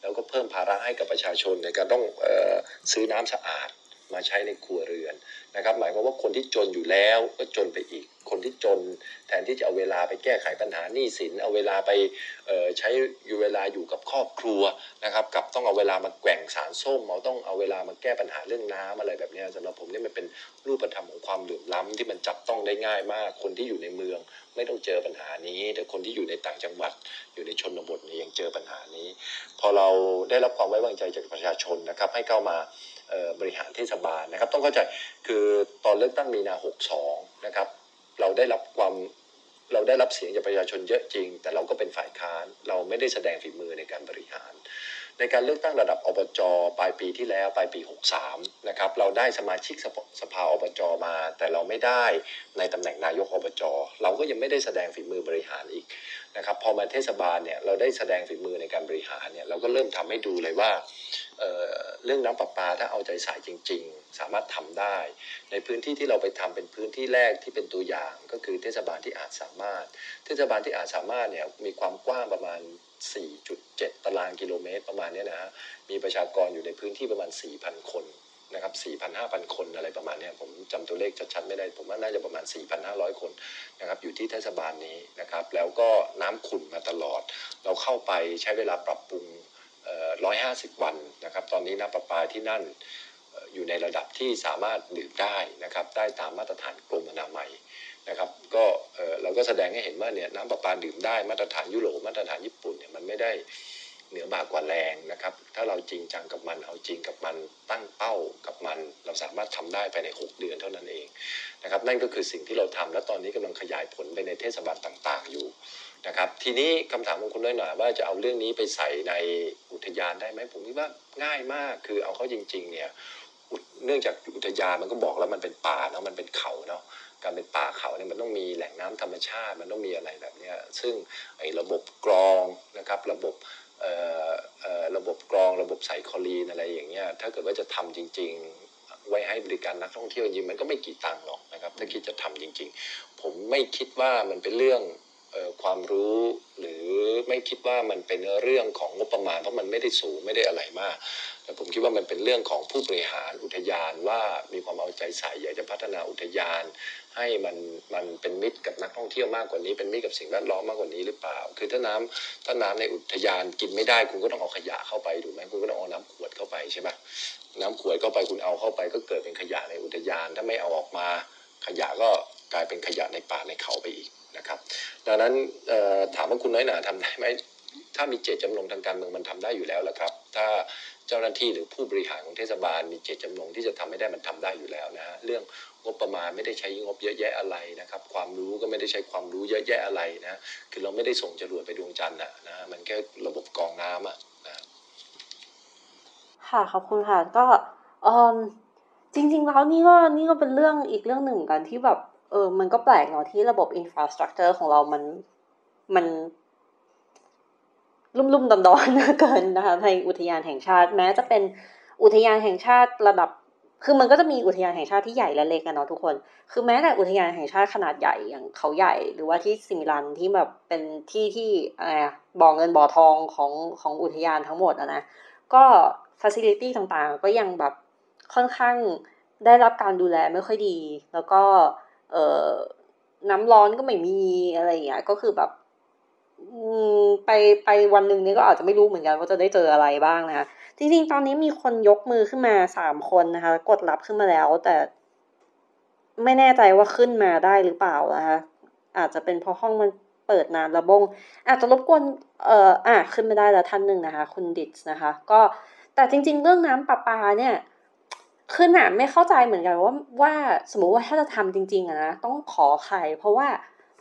แล้วก็เพิ่มภาระให้กับประชาชนในการต้องออซื้อน้ำสะอาด มาใช้ในครัวเรือนนะครับหมายความว่าคนที่จนอยู่แล้วก็จนไปอีก คนที่จนแทนที่จะเอาเวลาไปแก้ไขปัญหาหนี้สิน เอาเวลาไปใช้อยู่เวลาอยู่กับครอบครัวนะครับกับต้องเอาเวลามาแกว่งสารส้มเอาต้องเอาเวลามาแก้ปัญหาเรื่องน้ำอะไรแบบนี้สำหรับผมนี่มันเป็นรูปธรรมของความเหลื่อมล้ำที่มันจับต้องได้ง่ายมาก คนที่อยู่ในเมืองไม่ต้องเจอปัญหานี้ แต่คนที่อยู่ในต่างจังหวัดอยู่ในชนบทเนี่ยยังเจอปัญหานี้ พอเราได้รับความไว้วางใจจากประชาชนนะครับให้เข้ามา บริหารเทศบาลนะครับ ต้องเข้าใจคือตอนเลือกตั้งมีนา62นะครับ เราได้รับความเราได้รับเสียงจากประชาชนเยอะจริง แต่เราก็เป็นฝ่ายค้าน เราไม่ได้แสดงฝีมือในการบริหาร ในการเลือกตั้งระดับอบจปลายปีที่แล้วปลายปี 63นะครับเราได้สมาชิกสภาอบจมา แต่เราไม่ได้ในตำแหน่งนายกอบจเราก็ยังไม่ได้แสดงฝีมือบริหารอีก นะครับพอมาเทศบาลเนี่ยเราได้แสดงฝีมือในการบริหารเนี่ยเราก็เริ่มทำให้ดูเลยว่าเเรื่องน้ำประปาถ้าเอาใจใส่จริง ๆ สามารถทำได้ ในพื้นที่ที่เราไปทำเป็นพื้นที่แรกที่เป็นตัวอย่าง ก็คือเทศบาลที่อาจสามารถ เทศบาลที่อาจสามารถเนี่ยมีความกว้างประมาณ 4.7 ตารางกิโลเมตรประมาณนี้นะฮะมีประชากรอยู่ในพื้นที่ประมาณ 4,000 คน นะครับ4,000 5,000 คนอะไรประมาณนี้ผมจำตัวเลขชัดๆไม่ได้ ผมว่าน่าจะประมาณ 4,500 คนนะครับอยู่ที่เทศบาลนี้นะครับ แล้วก็น้ำขุ่นมาตลอด เราเข้าไปใช้เวลาปรับปรุงเอ่อ150 วันนะครับ ตอนนี้น้ำประปาที่นั่นอยู่ในระดับที่สามารถดื่มได้นะครับได้ตามมาตรฐานกรมอนามัยนะครับ ก็เอ่อเราก็แสดงให้เห็นว่าเนี่ยน้ำประปาดื่มได้มาตรฐานยุโรปมาตรฐานญี่ปุ่นเนี่ยมันไม่ได้ เหนือบากกว่าแรงนะครับ ถ้าเราจริงจังกับมันเอาจริงกับมันตั้งเป้ากับมัน เราสามารถทำได้ภายใน 6 เดือนเท่านั้นเองนะครับ นั่นก็คือสิ่งที่เราทำและตอนนี้กำลังขยายผลไปในเทศบาลต่าง ๆ อยู่นะครับ ทีนี้คำถามของคุณน้อยหน่อยว่าจะเอาเรื่องนี้ไปใส่ในอุทยานได้ไหมผมคิดว่าง่ายมากคือเอาเข้าจริง ๆ เนี่ยเนื่องจากอุทยานมันก็บอกแล้วมันเป็นป่าเนาะมันเป็นเขาเนาะการเป็นป่าเขาเนี่ยมันต้องมีแหล่งน้ำธรรมชาติ มันต้องมีอะไรแบบเนี้ยซึ่งไอ้ระบบกรองนะครับระบบ ระบบกรองระบบไซคอลีนอะไรอย่างเงี้ยถ้าเกิดว่าจะทำจริง ๆ ไว้ให้บริการนักท่องเที่ยวจริงมันก็ไม่กี่ตังค์หรอกนะครับ ถ้าคิดจะทำจริง ๆ ผมไม่คิดว่ามันเป็นเรื่องออความรู้หรือไม่คิดว่ามันเป็นเรื่องของงบประมาณเพราะมันไม่ได้สูงไม่ได้อะไรมาก แต่ผมคิดว่ามันเป็นเรื่องของผู้บริหารอุทยานว่ามีความเอาใจใส่อยากจะพัฒนาอุทยาน ให้มันมันเป็นมิตรกับนักท่องเที่ยวมากกว่านี้ เป็นมิตรกับสิ่งแวดล้อมมากกว่านี้หรือเปล่า คือถ้าน้ำถ้าน้ำในอุทยานกินไม่ได้คุณก็ต้องเอาขยะเข้าไปถูกไหมคุณก็ต้องเอาน้ำขวดเข้าไปใช่ไหมน้ำขวดเข้าไปคุณเอาเข้าไป ก็เกิดเป็นขยะในอุทยาน ถ้าไม่เอาออกมาขยะก็กลายเป็นขยะในป่าในเขาไปอีกนะครับ ดังนั้นถามว่าคุณน้อยหนาทำได้ไหมถ้ามีเจตจำนงทางการเมืองมันทำได้อยู่แล้วแหละครับ ถ้าเจ้าหน้าที่หรือผู้บริหารของเทศบาลมีเจตจำนงที่จะทำให้ได้มันทำได้อยู่แล้วนะฮะเรื่อง งบประมาณไม่ได้ใช้งบเยอะแยะอะไรนะครับ ความรู้ก็ไม่ได้ใช้ความรู้เยอะแยะอะไรนะคือเราไม่ได้ส่งจรวดไปดวงจันทร์นะนะมันแค่ระบบกรองน้ำอะนะค่ะขอบคุณค่ะก็เออจริง ๆ แล้วนี่ก็นี่ก็เป็นเรื่องอีกเรื่องหนึ่งกันที่แบบเออมันก็แปลกเนาะที่ระบบ infrastructure ของเรามันมันลุ่มๆดอนๆเหลือเกินนะคะในอุทยานแห่งชาติ แม้จะเป็นอุทยานแห่งชาติระดับ คือมันก็จะมีอุทยานแห่งชาติที่ใหญ่และเล็กกันเนาะทุกคน คือแม้แต่อุทยานแห่งชาติขนาดใหญ่อย่างเขาใหญ่ หรือว่าที่สิมิลันที่แบบเป็นที่ที่อะไรอะบ่อเงินบ่อทองของของอุทยานทั้งหมดอะนะ ก็ฟัซิลิตี้ต่างๆ ก็ยังแบบค่อนข้างได้รับการดูแลไม่ค่อยดี แล้วก็เอ่อน้ำร้อนก็ไม่มีอะไรอย่างเงี้ย ก็คือแบบไปไปวันหนึ่งนี้ก็อาจจะไม่รู้เหมือนกันว่าจะได้เจออะไรบ้างนะคะ จริงๆ ตอนนี้มีคนยกมือขึ้นมาสามคนนะคะ กดรับขึ้นมาแล้ว แต่ไม่แน่ใจว่าขึ้นมาได้หรือเปล่านะคะ อาจจะเป็นเพราะห้องมันเปิดนานระบง อาจจะรบกวนเอ่ออะขึ้นมาได้แล้วท่านหนึ่งนะคะ คุณดิชนะคะ ก็แต่จริง ๆ เรื่องน้ำประปาเนี่ยคือหนาไม่เข้าใจเหมือนกันว่าว่าสมมุติว่าถ้าจะทำจริงๆอะนะต้องขอใคร เพราะว่า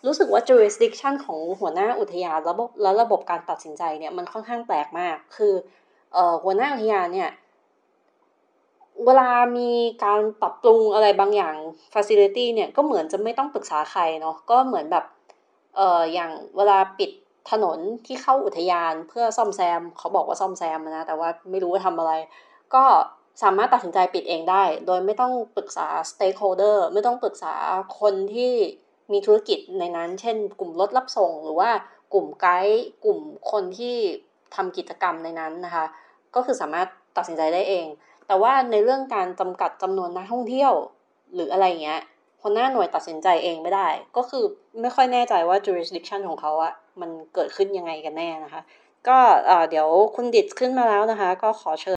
รู้สึกว่า jurisdiction ของหัวหน้าอุทยานระบบและระบบการตัดสินใจเนี่ยมันค่อนข้างแปลกมาก คือ หัวหน้าอุทยานเนี่ย เวลามีการปรับปรุงอะไรบางอย่าง facility เนี่ยก็เหมือนจะไม่ต้องปรึกษาใครเนาะก็เหมือนแบบเอ่ออย่างเวลาปิดถนนที่เข้าอุทยานเพื่อซ่อมแซม เขาบอกว่าซ่อมแซมนะ แต่ว่าไม่รู้ว่าทำอะไร ก็สามารถตัดสินใจปิดเองได้ โดยไม่ต้องปรึกษา stakeholder ไม่ต้องปรึกษาคนที่มีธุรกิจในนั้น เช่น กลุ่มรถรับส่ง หรือว่ากลุ่มไกด์กลุ่มคนที่ทำกิจกรรมในนั้นนะคะ ก็คือสามารถตัดสินใจได้เอง แต่ว่าในเรื่องการจำกัดจำนวนนักท่องเที่ยว หรืออะไรเงี้ยหัวหน้าหน่วยตัดสินใจเองไม่ได้ ก็คือไม่ค่อยแน่ใจว่า jurisdiction ของเขาอะมันเกิดขึ้นยังไงกันแน่นะคะ ก็เอ่อเดี๋ยวคุณดิดขึ้นมาแล้วนะคะ ก็ขอเชิญ